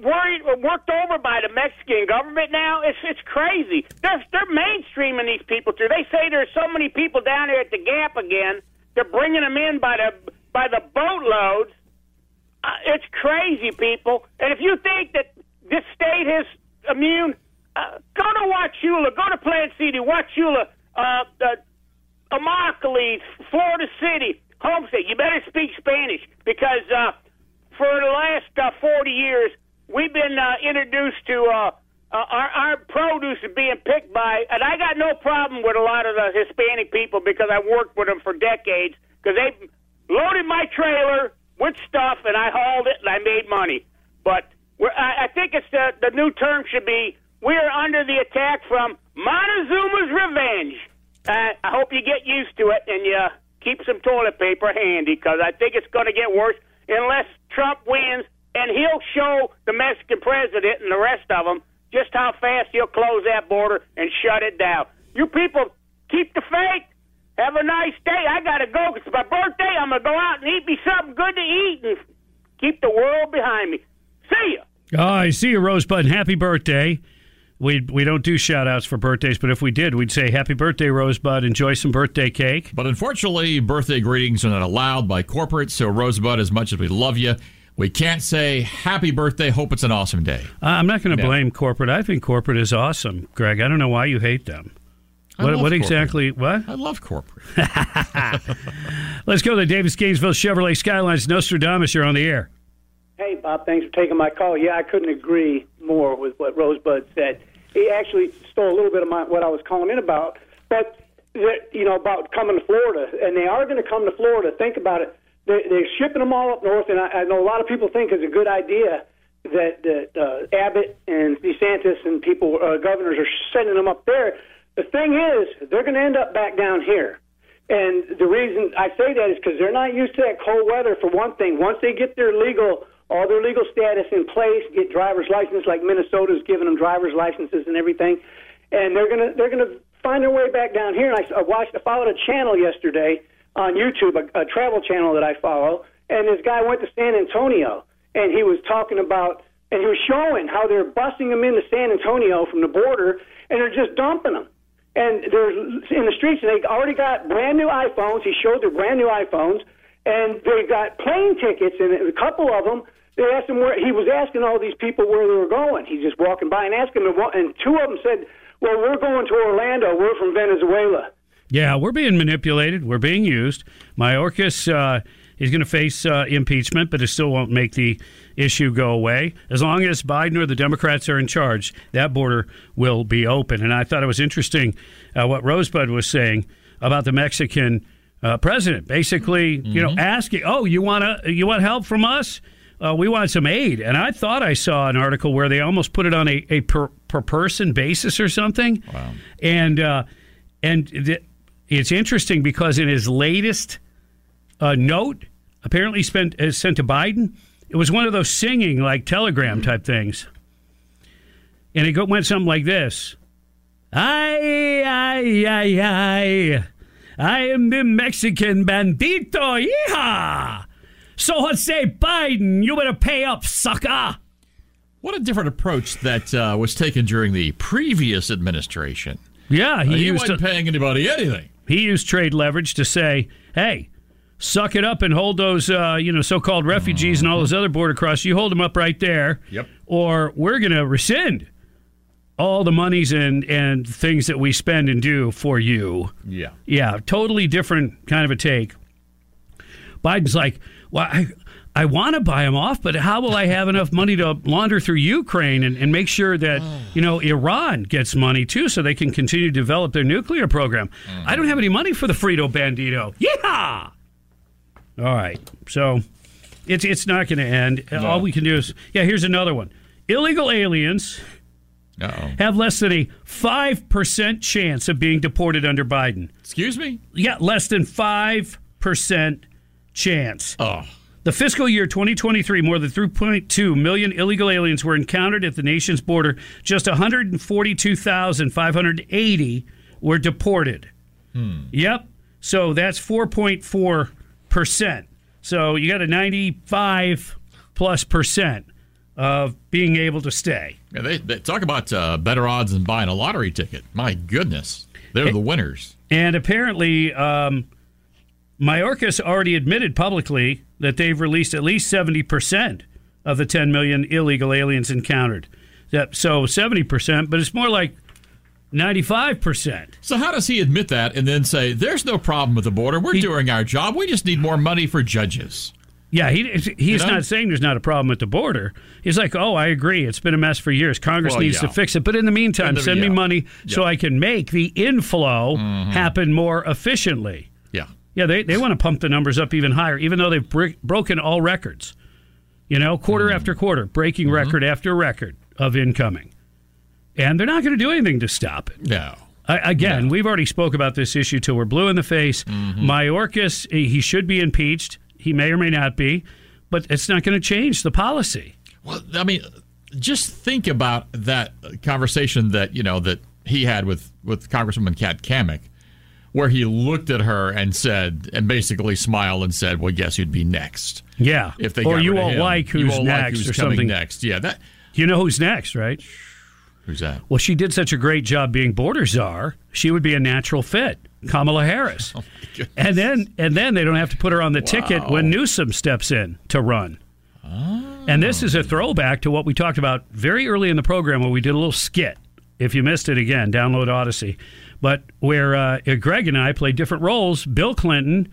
worried, worked over by the Mexican government now. It's it's crazy. They're they're mainstreaming these people too. They say there's so many people down there at the Gap again. They're bringing them in by the by the boatloads. Uh, it's crazy, people. And if you think that this state is immune, uh, go to Wauchula, go to Plant City, Wauchula, uh, uh, Immokalee, Florida City, Homestead. You better speak Spanish because uh, for the last uh, 40 years, we've been uh, introduced to uh, uh, our, our produce is being picked by, and I got no problem with a lot of the Hispanic people because I worked with them for decades because they loaded my trailer with stuff and I hauled it and I made money. But we're, I, I think it's the, the new term should be we're under the attack from Montezuma's revenge. Uh, I hope you get used to it and you keep some toilet paper handy because I think it's going to get worse unless Trump wins and he'll show the Mexican president and the rest of them just how fast he'll close that border and shut it down. You people keep the faith. Have a nice day. I got to go. It's my birthday. I'm going to go out and eat me something good to eat and keep the world behind me. See ya. Oh, I see you, Rosebud. Happy birthday. We we don't do shout outs for birthdays, but if we did, we'd say happy birthday, Rosebud. Enjoy some birthday cake. But unfortunately, birthday greetings are not allowed by corporate. So, Rosebud, as much as we love you, we can't say happy birthday. Hope it's an awesome day. Uh, I'm not going to Yeah. blame corporate. I think corporate is awesome, Greg. I don't know why you hate them. I What, love what corporate. exactly? What? I love corporate. <laughs> Let's go to the Davis Gainesville Chevrolet Skylines. Nostradamus, you're on the air. Hey, Bob, thanks for taking my call. Yeah, I couldn't agree more with what Rosebud said. He actually stole a little bit of my, what I was calling in about, but you know about coming to Florida, and they are going to come to Florida. Think about it. They, they're shipping them all up north, and I, I know a lot of people think it's a good idea that, that uh, Abbott and DeSantis and people, uh, governors, are sending them up there. The thing is, they're going to end up back down here. And the reason I say that is because they're not used to that cold weather. For one thing, once they get their legal, all their legal status in place, get driver's license, like Minnesota's giving them driver's licenses and everything, and they're gonna they're gonna find their way back down here. And I, I watched, I followed a channel yesterday on YouTube, a, a travel channel that I follow, and this guy went to San Antonio, and he was talking about, and he was showing how they're busing them into San Antonio from the border, and they're just dumping them and they're in the streets, and they already got brand new iPhones. He showed their brand new iPhones, and they got plane tickets, and a couple of them. They asked him where he was asking all these people where they were going. He's just walking by and asking them, and two of them said, "Well, we're going to Orlando. We're from Venezuela." Yeah, we're being manipulated. We're being used. Mayorkas uh, is going to face uh, impeachment, but it still won't make the issue go away. As long as Biden or the Democrats are in charge, that border will be open. And I thought it was interesting uh, what Rosebud was saying about the Mexican uh, president, basically, you know, asking, "Oh, you want to you want help from us?" Uh, we want some aid. And I thought I saw an article where they almost put it on a, a per, per person basis or something. Wow. And uh, and th- it's interesting because in his latest uh, note, apparently spent uh, sent to Biden, it was one of those singing like telegram type things, and it go, went something like this: "Ay ay ay ay, I am the Mexican bandito, yeehaw! So Jose Biden, you better pay up, sucker." What a different approach that uh, was taken during the previous administration. Yeah, he, Uh, he wasn't to- paying anybody anything. He used trade leverage to say, "Hey, suck it up and hold those, uh, you know, so-called refugees and all those other border crossers. You hold them up right there, Yep. or we're going to rescind all the monies and and things that we spend and do for you." Yeah. Yeah, totally different kind of a take. Biden's like, well, I, I want to buy them off, but how will I have enough money to launder through Ukraine and, and make sure that, you know, Iran gets money too so they can continue to develop their nuclear program? I don't have any money for the Frito Bandito. Yeah! All right. So it's, it's not going to end. All we can do is, yeah, here's another one. Illegal aliens Uh-oh. have less than a 5% chance of being deported under Biden. Excuse me? Yeah, less than 5% chance. Oh. The fiscal year 2023, more than 3.2 million illegal aliens were encountered at the nation's border. Just 142,580 were deported. Yep. So that's 4.4%. So you got a 95 plus percent of being able to stay. Yeah, they, they talk about uh, better odds than buying a lottery ticket. My goodness, they're the winners. And apparently, um, Mayorkas already admitted publicly that they've released at least 70% of the 10 million illegal aliens encountered. So 70%, but it's more like 95%. So how does he admit that and then say, "There's no problem with the border. We're doing our job. We just need more money for judges." Yeah, he, he's You know? not saying there's not a problem at the border. He's like, oh, I agree. It's been a mess for years. Congress Well, needs yeah. to fix it. But in the meantime, In the- send me yeah. money so I can make the inflow Mhm. happen more efficiently. Yeah. They, they want to pump the numbers up even higher, even though they've br- broken all records. You know, quarter Mm-hmm. after quarter, breaking record after record of incoming. And they're not going to do anything to stop it. No. I, again, we've already spoke about this issue till we're blue in the face. Mm-hmm. Mayorkas, he should be impeached. He may or may not be, but it's not going to change the policy. Well, I mean, just think about that conversation that you know that he had with with Congresswoman Kat Cammack, where he looked at her and said, and basically smiled and said, "Well, guess who'd be next." Yeah. If they or you won't him. like who's won't like next who's or something. next. Yeah, that You know who's next, right? who's that? Well, she did such a great job being border czar. She would be a natural fit, Kamala Harris. Oh, and then and then they don't have to put her on the ticket when Newsom steps in to run. Ah. And this is a throwback to what we talked about very early in the program where we did a little skit. If you missed it again, download Audacy. But where uh, Greg and I played different roles, Bill Clinton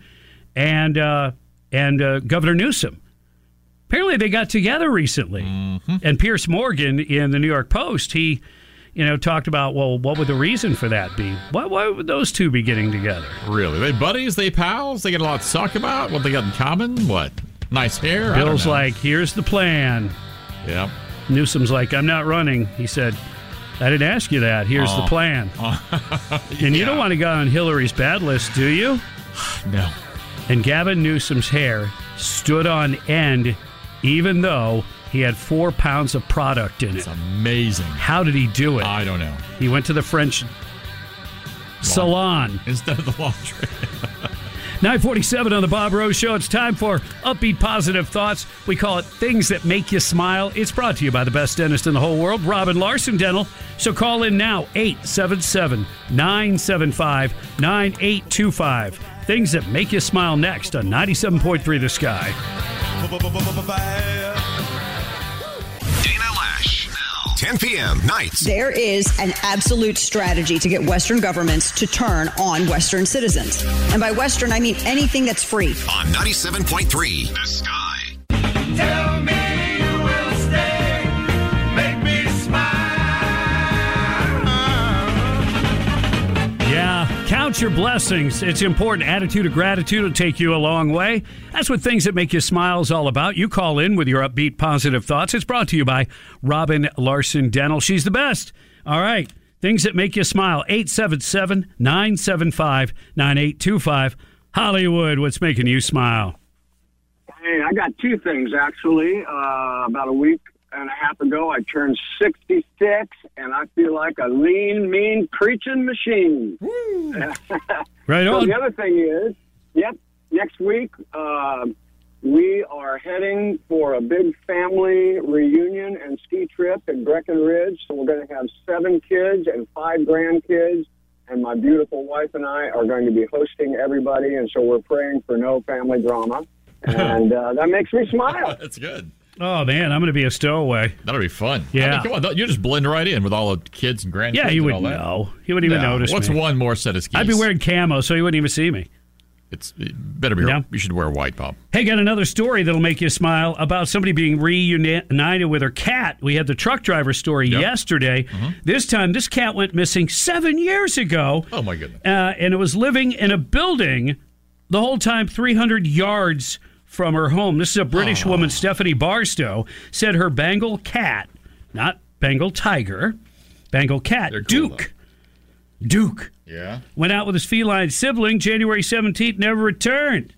and uh, and uh, Governor Newsom. Apparently, they got together recently. And Piers Morgan in the New York Post, he, you know, talked about, well, what would the reason for that be? Why, why would those two be getting together? Really? They buddies? They pals? They get a lot to talk about? What they got in common? What? Nice hair? Bill's like, here's the plan. Yep. Newsom's like, I'm not running. He said, I didn't ask you that. Here's Oh. the plan. <laughs> And you don't want to go on Hillary's bad list, do you? <sighs> No. And Gavin Newsom's hair stood on end, even though he had four pounds of product in it. amazing. How did he do it? I don't know. He went to the French salon. Instead of the laundry. <laughs> 947 on the Bob Rose Show. It's time for upbeat positive thoughts. We call it things that make you smile. It's brought to you by the best dentist in the whole world, Robin Larson Dental. So call in now, 877 975 9825. Things that make you smile next on 97.3 The Sky. Dana Loesch. 10 p.m. nights. There is an absolute strategy to get Western governments to turn on Western citizens. And by Western, I mean anything that's free. On 97.3 The Sky. Tell me count your blessings. It's important. Attitude of gratitude will take you a long way. That's what things that make you smile is all about. You call in with your upbeat, positive thoughts. It's brought to you by Robin Larson Dental. She's the best. All right. Things that make you smile. 877 975 9825. Hollywood, what's making you smile? Hey, I got two things actually. Uh, about a week and a half ago, I turned 66, and I feel like a lean, mean, preaching machine. <laughs> Right so on. the other thing is, yep, next week uh, we are heading for a big family reunion and ski trip in Breckenridge. So we're going to have seven kids and five grandkids. And my beautiful wife and I are going to be hosting everybody, and so we're praying for no family drama, <laughs> and uh, that makes me smile. That's good. Oh, man, I'm going to be a stowaway. That'll be fun. Yeah. I mean, come on, you just blend right in with all the kids and grandkids. Yeah, he and would know. He wouldn't even No. notice What's me. one more set of skis? I'd be wearing camo, so he wouldn't even see me. It's it better be. Yeah. You should wear white, Bob. Hey, got another story that'll make you smile about somebody being reunited with her cat. We had the truck driver story yesterday. This time, this cat went missing seven years ago. Oh my goodness! Uh, and it was living in a building the whole time, 300 yards from her home. This is a British woman, Stephanie Barstow, said her Bengal cat, not Bengal tiger, Bengal cat, Duke. Duke Yeah. went out with his feline sibling January 17th, never returned.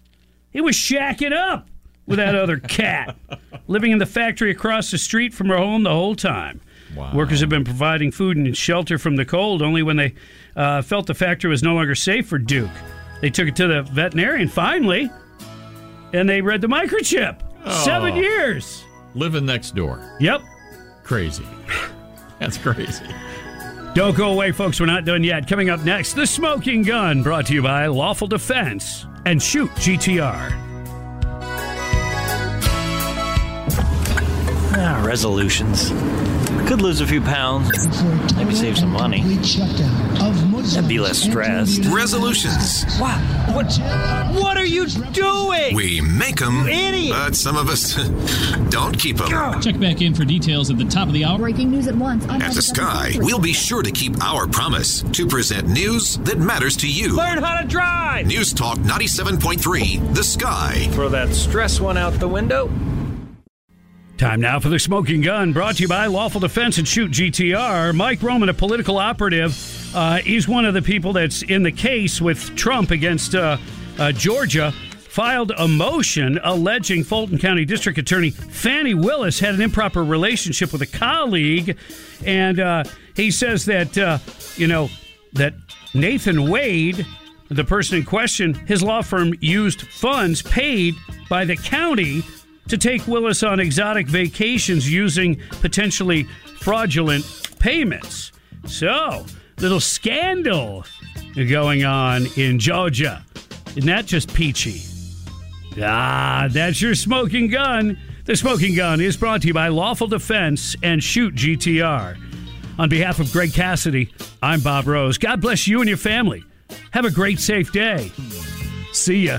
He was shacking up with that other cat, <laughs> living in the factory across the street from her home the whole time. Wow. Workers have been providing food and shelter from the cold only when they uh, felt the factory was no longer safe for Duke. They took it to the veterinarian finally, and they read the microchip. Seven years. Living next door. Yep. Crazy. <laughs> That's crazy. Don't go away, folks. We're not done yet. Coming up next, The Smoking Gun, brought to you by Lawful Defense and Shoot GTR. Ah, resolutions. Could lose a few pounds. Maybe save some money. And be less stressed. Resolutions. What? What? What are you doing? We make them, You idiot. but some of us <laughs> don't keep them. Check back in for details at the top of the hour. Breaking news at once. At the Sky, we'll be sure to keep our promise to present news that matters to you. Learn how to drive. News Talk 97.3, The Sky. Throw that stress one out the window. Time now for the smoking gun, brought to you by Lawful Defense and Shoot GTR. Mike Roman, a political operative, uh, he's one of the people that's in the case with Trump against uh, uh, Georgia. Filed a motion alleging Fulton County District Attorney Fani Willis had an improper relationship with a colleague, and uh, he says that uh, you know that Nathan Wade, the person in question, his law firm used funds paid by the county to take Willis on exotic vacations using potentially fraudulent payments. So, little scandal going on in Georgia. Isn't that just peachy? Ah, that's your smoking gun. The smoking gun is brought to you by Lawful Defense and Shoot GTR. On behalf of Greg Cassidy, I'm Bob Rose. God bless you and your family. Have a great, safe day. See ya.